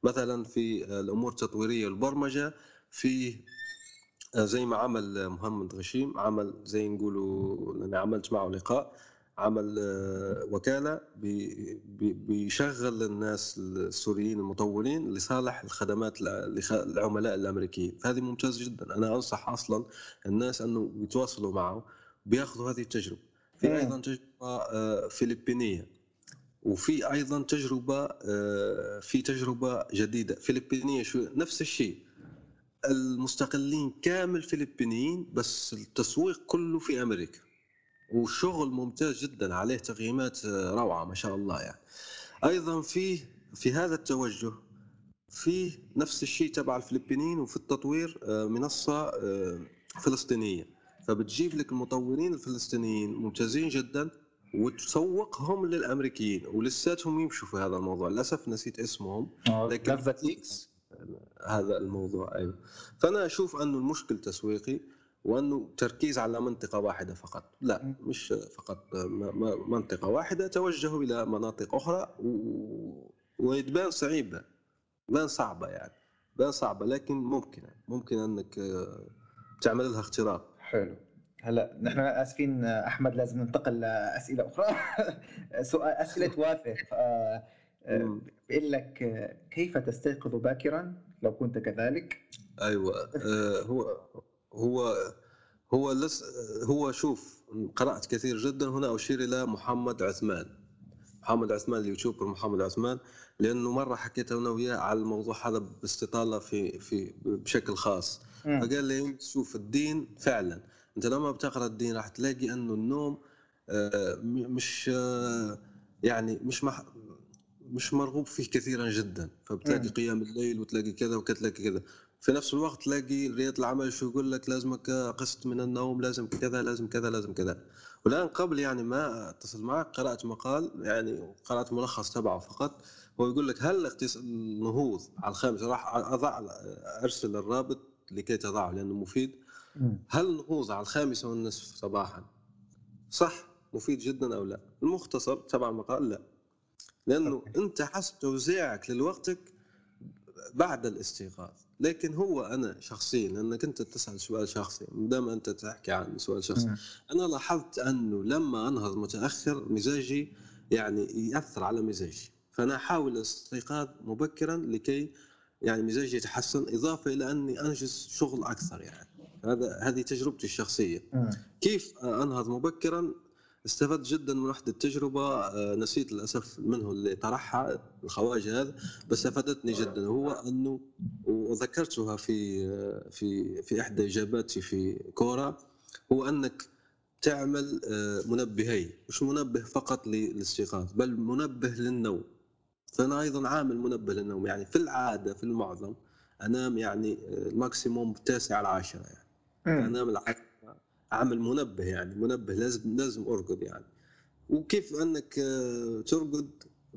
مثلا في الأمور التطويرية والبرمجه في زي ما عمل محمد غشيم عمل زي نقولوا أنا عملت معه لقاء عمل آه، وكالة بيشغل الناس السوريين المطورين لصالح الخدمات العملاء الأمريكيين. فهذه ممتاز جدا. أنا أنصح أصلا الناس أنه يتواصلوا معه بيأخذوا هذه التجربة. في أيضا تجربة آه، فلبينية وفي أيضا تجربة آه، في تجربة جديدة. فلبينية شو نفس الشيء. المستقلين كامل فلبينيين بس التسويق كله في أمريكا. وشغل ممتاز جدا عليه تقييمات آه، روعة ما شاء الله يعني. أيضا في في هذا التوجه في نفس الشيء تبع الفلبينيين وفي التطوير آه، منصة فلسطينية. فبتجيب لك المطورين الفلسطينيين ممتازين جدا وتسوقهم للأمريكيين ولساتهم يمشوا في هذا الموضوع. للأسف نسيت اسمهم آه، لكن هذا الموضوع أيوه. فأنا أشوف أنه المشكل تسويقي. وأنه تركيز على منطقة واحدة فقط. لا. مش فقط منطقة واحدة توجهوا إلى مناطق أخرى و... وتبان صعيبه تبان صعبة يعني تبان صعبة لكن ممكن ممكن أنك آه، تعمل لها اختراق. حلو. هلا نحن آسفين أحمد لازم ننتقل لأسئلة أخرى. (laughs) سؤال أسئلة (laughs) واثق آه، آه،. بيقول لك آه، كيف تستيقظ باكرا لو كنت كذلك؟ أيوه آه، هو هو هو لس هو شوف قرأت كثير جدا هنا اشير إلى محمد عثمان. محمد عثمان اليوتيوبر محمد عثمان لأنه مرة حكيت أنا وياه على الموضوع هذا باستطالة في في بشكل خاص. فقال لي شوف الدين فعلا. أنت لما بتقرأ الدين راح تلاقي أنه النوم آه، مش آه، يعني مش مح مش مرغوب فيه كثيرا جدا. فبتلاقي. قيام الليل وتلاقي كذا وتلاقي كذا في نفس الوقت تلاقي رياض العمل شو يقول لك لازمك قسط من النوم لازم كذا لازم كذا لازم كذا. والآن قبل يعني ما أتصل معك قرأت مقال يعني قرأت ملخص تبعه فقط. هو يقول لك هل النهوض على الخامس راح أضع أرسل الرابط لكي تضعه لأنه مفيد. هل النهوض على الخامسة والنصف صباحا صح مفيد جدا أو لا؟ المختصر تبع المقال لا. لأنه أوكي. أنت حسب توزيعك للوقتك بعد الاستيقاظ. لكن هو أنا شخصيا لأنك أنت تسأل سؤال شخصي دام أنت تحكي عن سؤال شخصي. أنا لاحظت أنه لما أنهض متأخر مزاجي يعني يأثر على مزاجي. فأنا أحاول الاستيقاظ مبكرا لكي يعني مزاجي يتحسن إضافة إلى أني أنجز شغل أكثر يعني. هذا هذه تجربتي الشخصية. مم. كيف أنهض مبكرا؟ استفدت جدا من وحدة تجربة آه، نسيت للأسف منه اللي طرحها الخواجة هذا بس أفادتني جدا. هو أنه وذكرتها في آه، في في إحدى إجاباتي في كورة هو أنك تعمل آه، منبهي مش منبه فقط للاستيقاظ بل منبه للنوم. فأنا أيضا عامل منبه للنوم. يعني في العادة في المعظم أنام يعني الماكسيموم التاسع العاشرة يعني. أنام العاشرة أعمل منبه يعني منبه لازم لازم أرقد يعني. وكيف انك آه، ترقد؟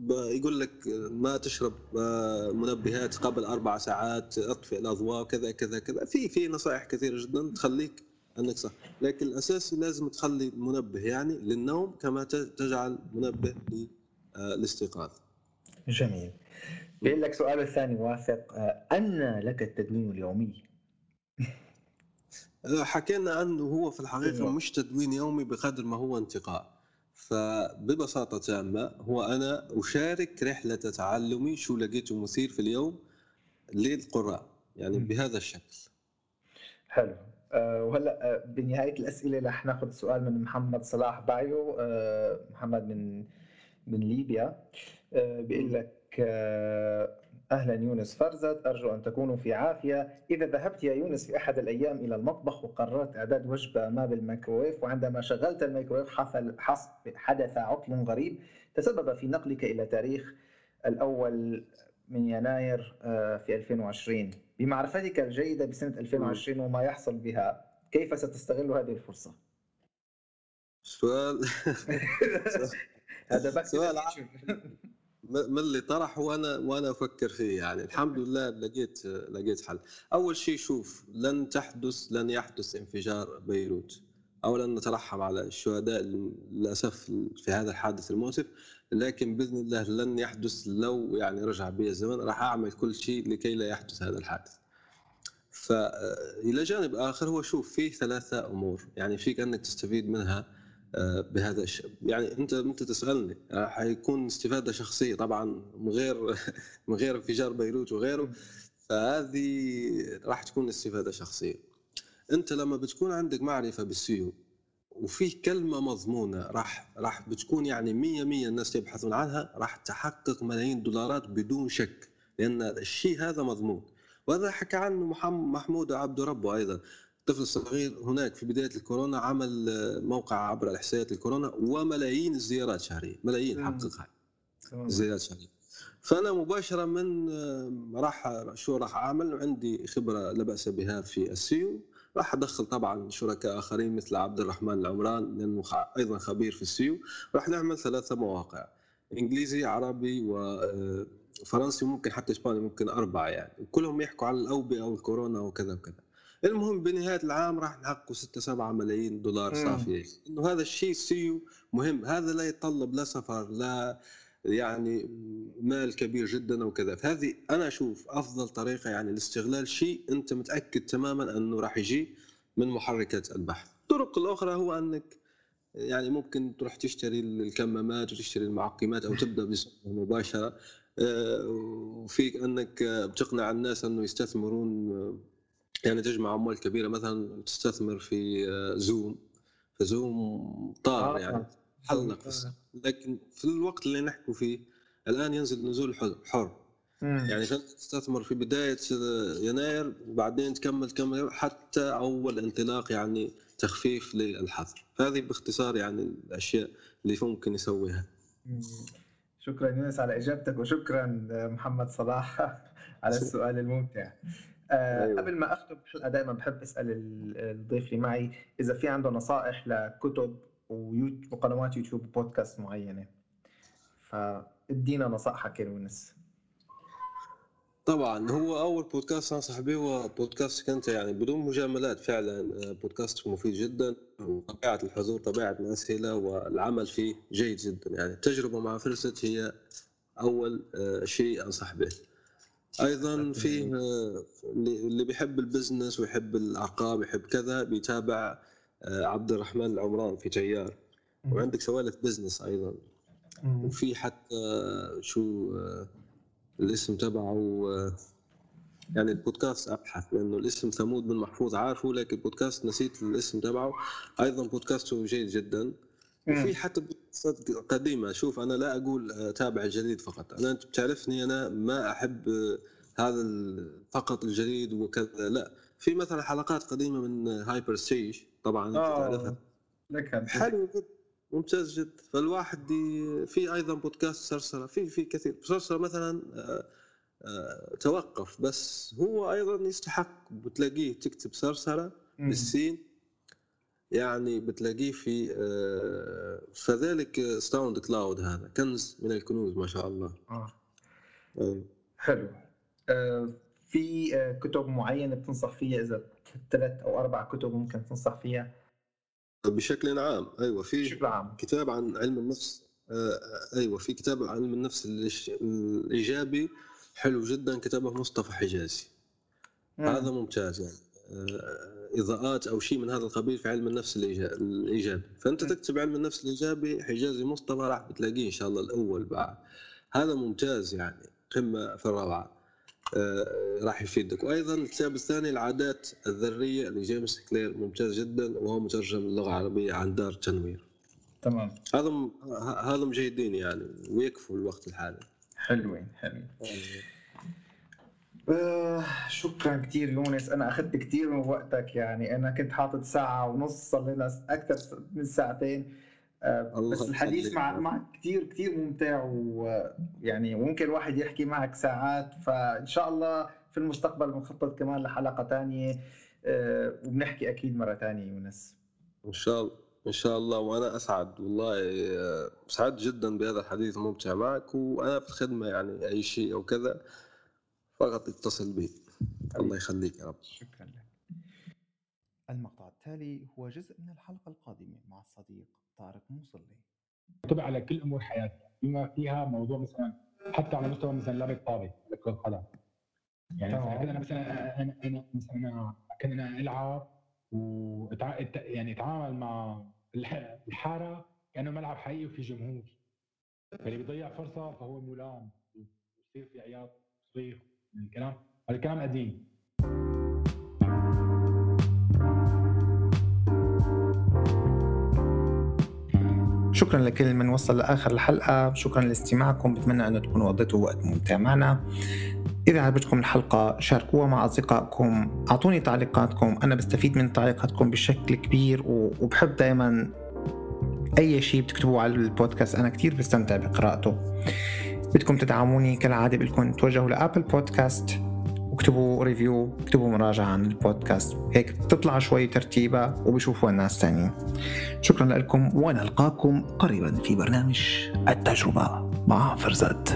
يقول لك آه، ما تشرب آه، منبهات قبل أربع ساعات اطفئ الأضواء كذا كذا كذا. في في نصائح كثيرة جدا تخليك انك صح لكن الاساسي لازم تخلي منبه يعني للنوم كما تجعل منبه للاستيقاظ. جميل. بيقول لك سؤال الثاني واثق أن لك التدوين اليومي؟ حكينا انه هو في الحقيقة أيوة. مش تدوين يومي بقدر ما هو انتقاء. فببساطة تامة هو أنا أشارك رحلة تعلمي شو لقيته مثير في اليوم للقراء يعني مم. بهذا الشكل. حلو. آه، وهلا آه، بنهاية الأسئلة رح ناخذ سؤال من محمد صلاح بايو آه، محمد من من ليبيا. بيقول لك أهلا يونس وفرزت أرجو أن تكونوا في عافية. إذا ذهبت يا يونس في أحد الأيام إلى المطبخ وقررت إعداد وجبة ما بالميكروويف وعندما شغلت الميكروويف حصل حص- حدث عطل غريب تسبب في نقلك إلى تاريخ الأول من يناير آه، في 2020 بمعرفتك الجيدة بسنة 2020 وما يحصل بها كيف ستستغل هذه الفرصة؟ سؤال. (laughs) هذا سؤال من اللي طرح وأنا وأنا أفكر فيه يعني. الحمد لله لقيت لقيت حل. أول شيء شوف لن تحدث لن يحدث انفجار بيروت اولا نترحم على الشهداء للأسف في هذا الحادث المؤسف لكن بإذن الله لن يحدث لو يعني رجع بي الزمن. راح أعمل كل شيء لكي لا يحدث هذا الحادث. فالى جانب آخر هو شوف فيه ثلاثة أمور يعني فيك أنك تستفيد منها بهذا الش... يعني أنت أنت تسألني آه، حيكون استفادة شخصية طبعا من غير (laughs) من غير انفجار بيروت وغيره فهذه راح تكون استفادة شخصية. أنت لما بتكون عندك معرفة بالسيو وفيه كلمة مضمونة راح راح بتكون يعني 100 100 الناس يبحثون عنها راح تحقق ملايين دولارات بدون شك لأن الشيء هذا مضمون. وهذا حكى عنه محمود عبد ربه أيضا. الطفل الصغير هناك في بداية الكورونا عمل موقع عبر الاحصائيات الكورونا وملايين الزيارات شهرية ملايين حققها. زيارات شهرية. فأنا مباشرة من راح شو راح أعمل؟ عندي خبرة لا بأس بها في السيو. راح أدخل طبعا شركاء آخرين مثل عبد الرحمن العمران لأنه أيضا خبير في ال SEO. راح نعمل ثلاثة مواقع إنجليزي عربي وفرنسي ممكن حتى إسباني ممكن أربعة يعني. كلهم يحكوا على الأوبئة والكورونا وكذا وكذا. المهم بنهاية العام راح نحقق 6 7 ملايين دولار صافي إنه هذا الشيء SEO مهم. هذا لا يتطلب لا سفر لا يعني مال كبير جدا وكذا فهذه أنا أشوف أفضل طريقة يعني لاستغلال شيء أنت متأكد تماما أنه راح يجي من محركات البحث. الطرق الأخرى هو أنك يعني ممكن تروح تشتري الكمامات وتشتري المعقمات أو تبدأ (laughs) بصفه مباشرة. آه، وفيك أنك بتقنع الناس أنه يستثمرون يعني تجمع اموال كبيرة مثلا تستثمر في زوم. فزوم طار آه. يعني حلق لكن في الوقت اللي نحكوا فيه الآن ينزل نزول حر يعني تستثمر في بداية يناير وبعدين تكمل تكمل حتى أول انطلاق يعني تخفيف للحظر. هذه باختصار يعني الأشياء اللي ممكن يسويها شكرا يونس على إجابتك وشكرا محمد صلاح (laughs) على السؤال الممتع. آه أيوة. قبل ما اختم الحلقة دائما بحب أسأل الضيف اللي معي إذا في عنده نصائح لكتب وقنوات يوتيوب وبودكاست معينة. فادينا نصائحك يا يونس. طبعا هو أول بودكاست أنصح به هو بودكاست كنت يعني بدون مجاملات فعلا آه، بودكاست مفيد جدا وطبيعة الحضور طبيعة الأسئلة والعمل فيه جيد جدا. يعني التجربة مع فرزت هي أول آه، شيء أنصح به. أيضا في آه، اللي بيحب ال business ويحب الأرقام يحب كذا بيتابع آه، عبد الرحمن العمران في تيار وعندك سوالف بزنس أيضا. وفي حتى شو آه، الاسم تبعه يعني البودكاست أبحث لأنه الاسم ثمود بن محفوظ عارفه لكن البودكاست نسيت الاسم تبعه. أيضا بودكاسته جيد جدا. وفي حتى بودكاستات قديمة. شوف أنا لا أقول تابع الجديد فقط. أنا أنت بتعرفني أنا ما أحب هذا فقط الجديد وكذا. لا في مثلا حلقات قديمة من Hyperstage طبعا أنت تعرفها. لك حلو جدا ممتاز جدا. فالواحد دي في أيضا بودكاست سرسره في في كثير. سرسره مثلا آه، آه، توقف بس هو أيضا يستحق بتلاقيه تكتب سرسره بالسين. يعني بتلاقيه في آه، فذلك ستاوند كلاود هذا. كنز من الكنوز ما شاء الله. آه. أيوه. حلو. آه في كتب معينة بتنصح فيها؟ إذا ثلاث أو أربع كتب ممكن تنصح فيها؟ بشكل عام أيوه في بشكل عام. كتاب عن علم النفس آه أيوه في كتاب عن علم النفس الإيجابي حلو جدا كتبه مصطفى حجازي. مم. هذا ممتاز يعني. آه إضاءات أو شيء من هذا القبيل في علم النفس الإيجابي. فأنت مم. تكتب علم النفس الإيجابي حجازي مصطفى راح بتلاقيه إن شاء الله الأول بعد. هذا ممتاز يعني قمة في الروعة. آه، راح يفيدك. وأيضا الكتاب الثاني العادات الذرية لجيمس كلير ممتاز جدا وهو مترجم للغه العربية عن دار تنوير. تمام. هذا هذا جيدين يعني ويكفوا الوقت الحالي. حلوين حلوين. آه شكرا كثير يونس. أنا اخذت كثير من وقتك يعني. أنا كنت حاطط ساعة ونص صار لنا أكثر من ساعتين. آه، بس الحديث مع معك كثير كثير ممتع ويعني ممكن الواحد يحكي معك ساعات. فإن شاء الله في المستقبل بنخطط كمان لحلقة ثانية آه، وبنحكي أكيد مرة ثانية يونس. إن شاء الله. إن شاء الله. وأنا أسعد. والله سعدت جدا بهذا الحديث الممتع معك. وأنا في الخدمة يعني أي شيء أو كذا. فقط اتصل بي. الله يخليك يا رب. شكرا لك. المقطع التالي هو جزء من الحلقة القادمة مع الصديق طارق موصلي. تبع على كل أمور حياتي. بما فيها موضوع مثلا حتى على مستوى مثلا لعب الطابه كره القدم يعني مثلا أنا مثلا أنا أنا مثلا كنا ألعب و يعني أتعامل مع الحارة كأنه ملعب حقيقي وفي جمهور. فاللي بيضيع فرصة فهو ملام. بصير في عياط صريخ الكلام الكلام قديم. شكرا لكل من وصل لآخر الحلقة. شكرا لاستماعكم. بتمنى انه تكونوا قضيتوا وقت ممتع معنا. إذا عجبتكم الحلقة شاركوها مع أصدقائكم. أعطوني تعليقاتكم. أنا بستفيد من تعليقاتكم بشكل كبير وبحب دائما أي شيء بتكتبوه على البودكاست. أنا كتير بستمتع بقراءته. بدكم تدعموني كالعادة بدكم توجهوا لأبل بودكاست واكتبوا ريفيو اكتبوا مراجعة عن البودكاست. هيك بتطلع شوي ترتيبة وبشوفوا الناس تانيين شكرا لكم ونلقاكم قريبا في برنامج التجربة مع فرزات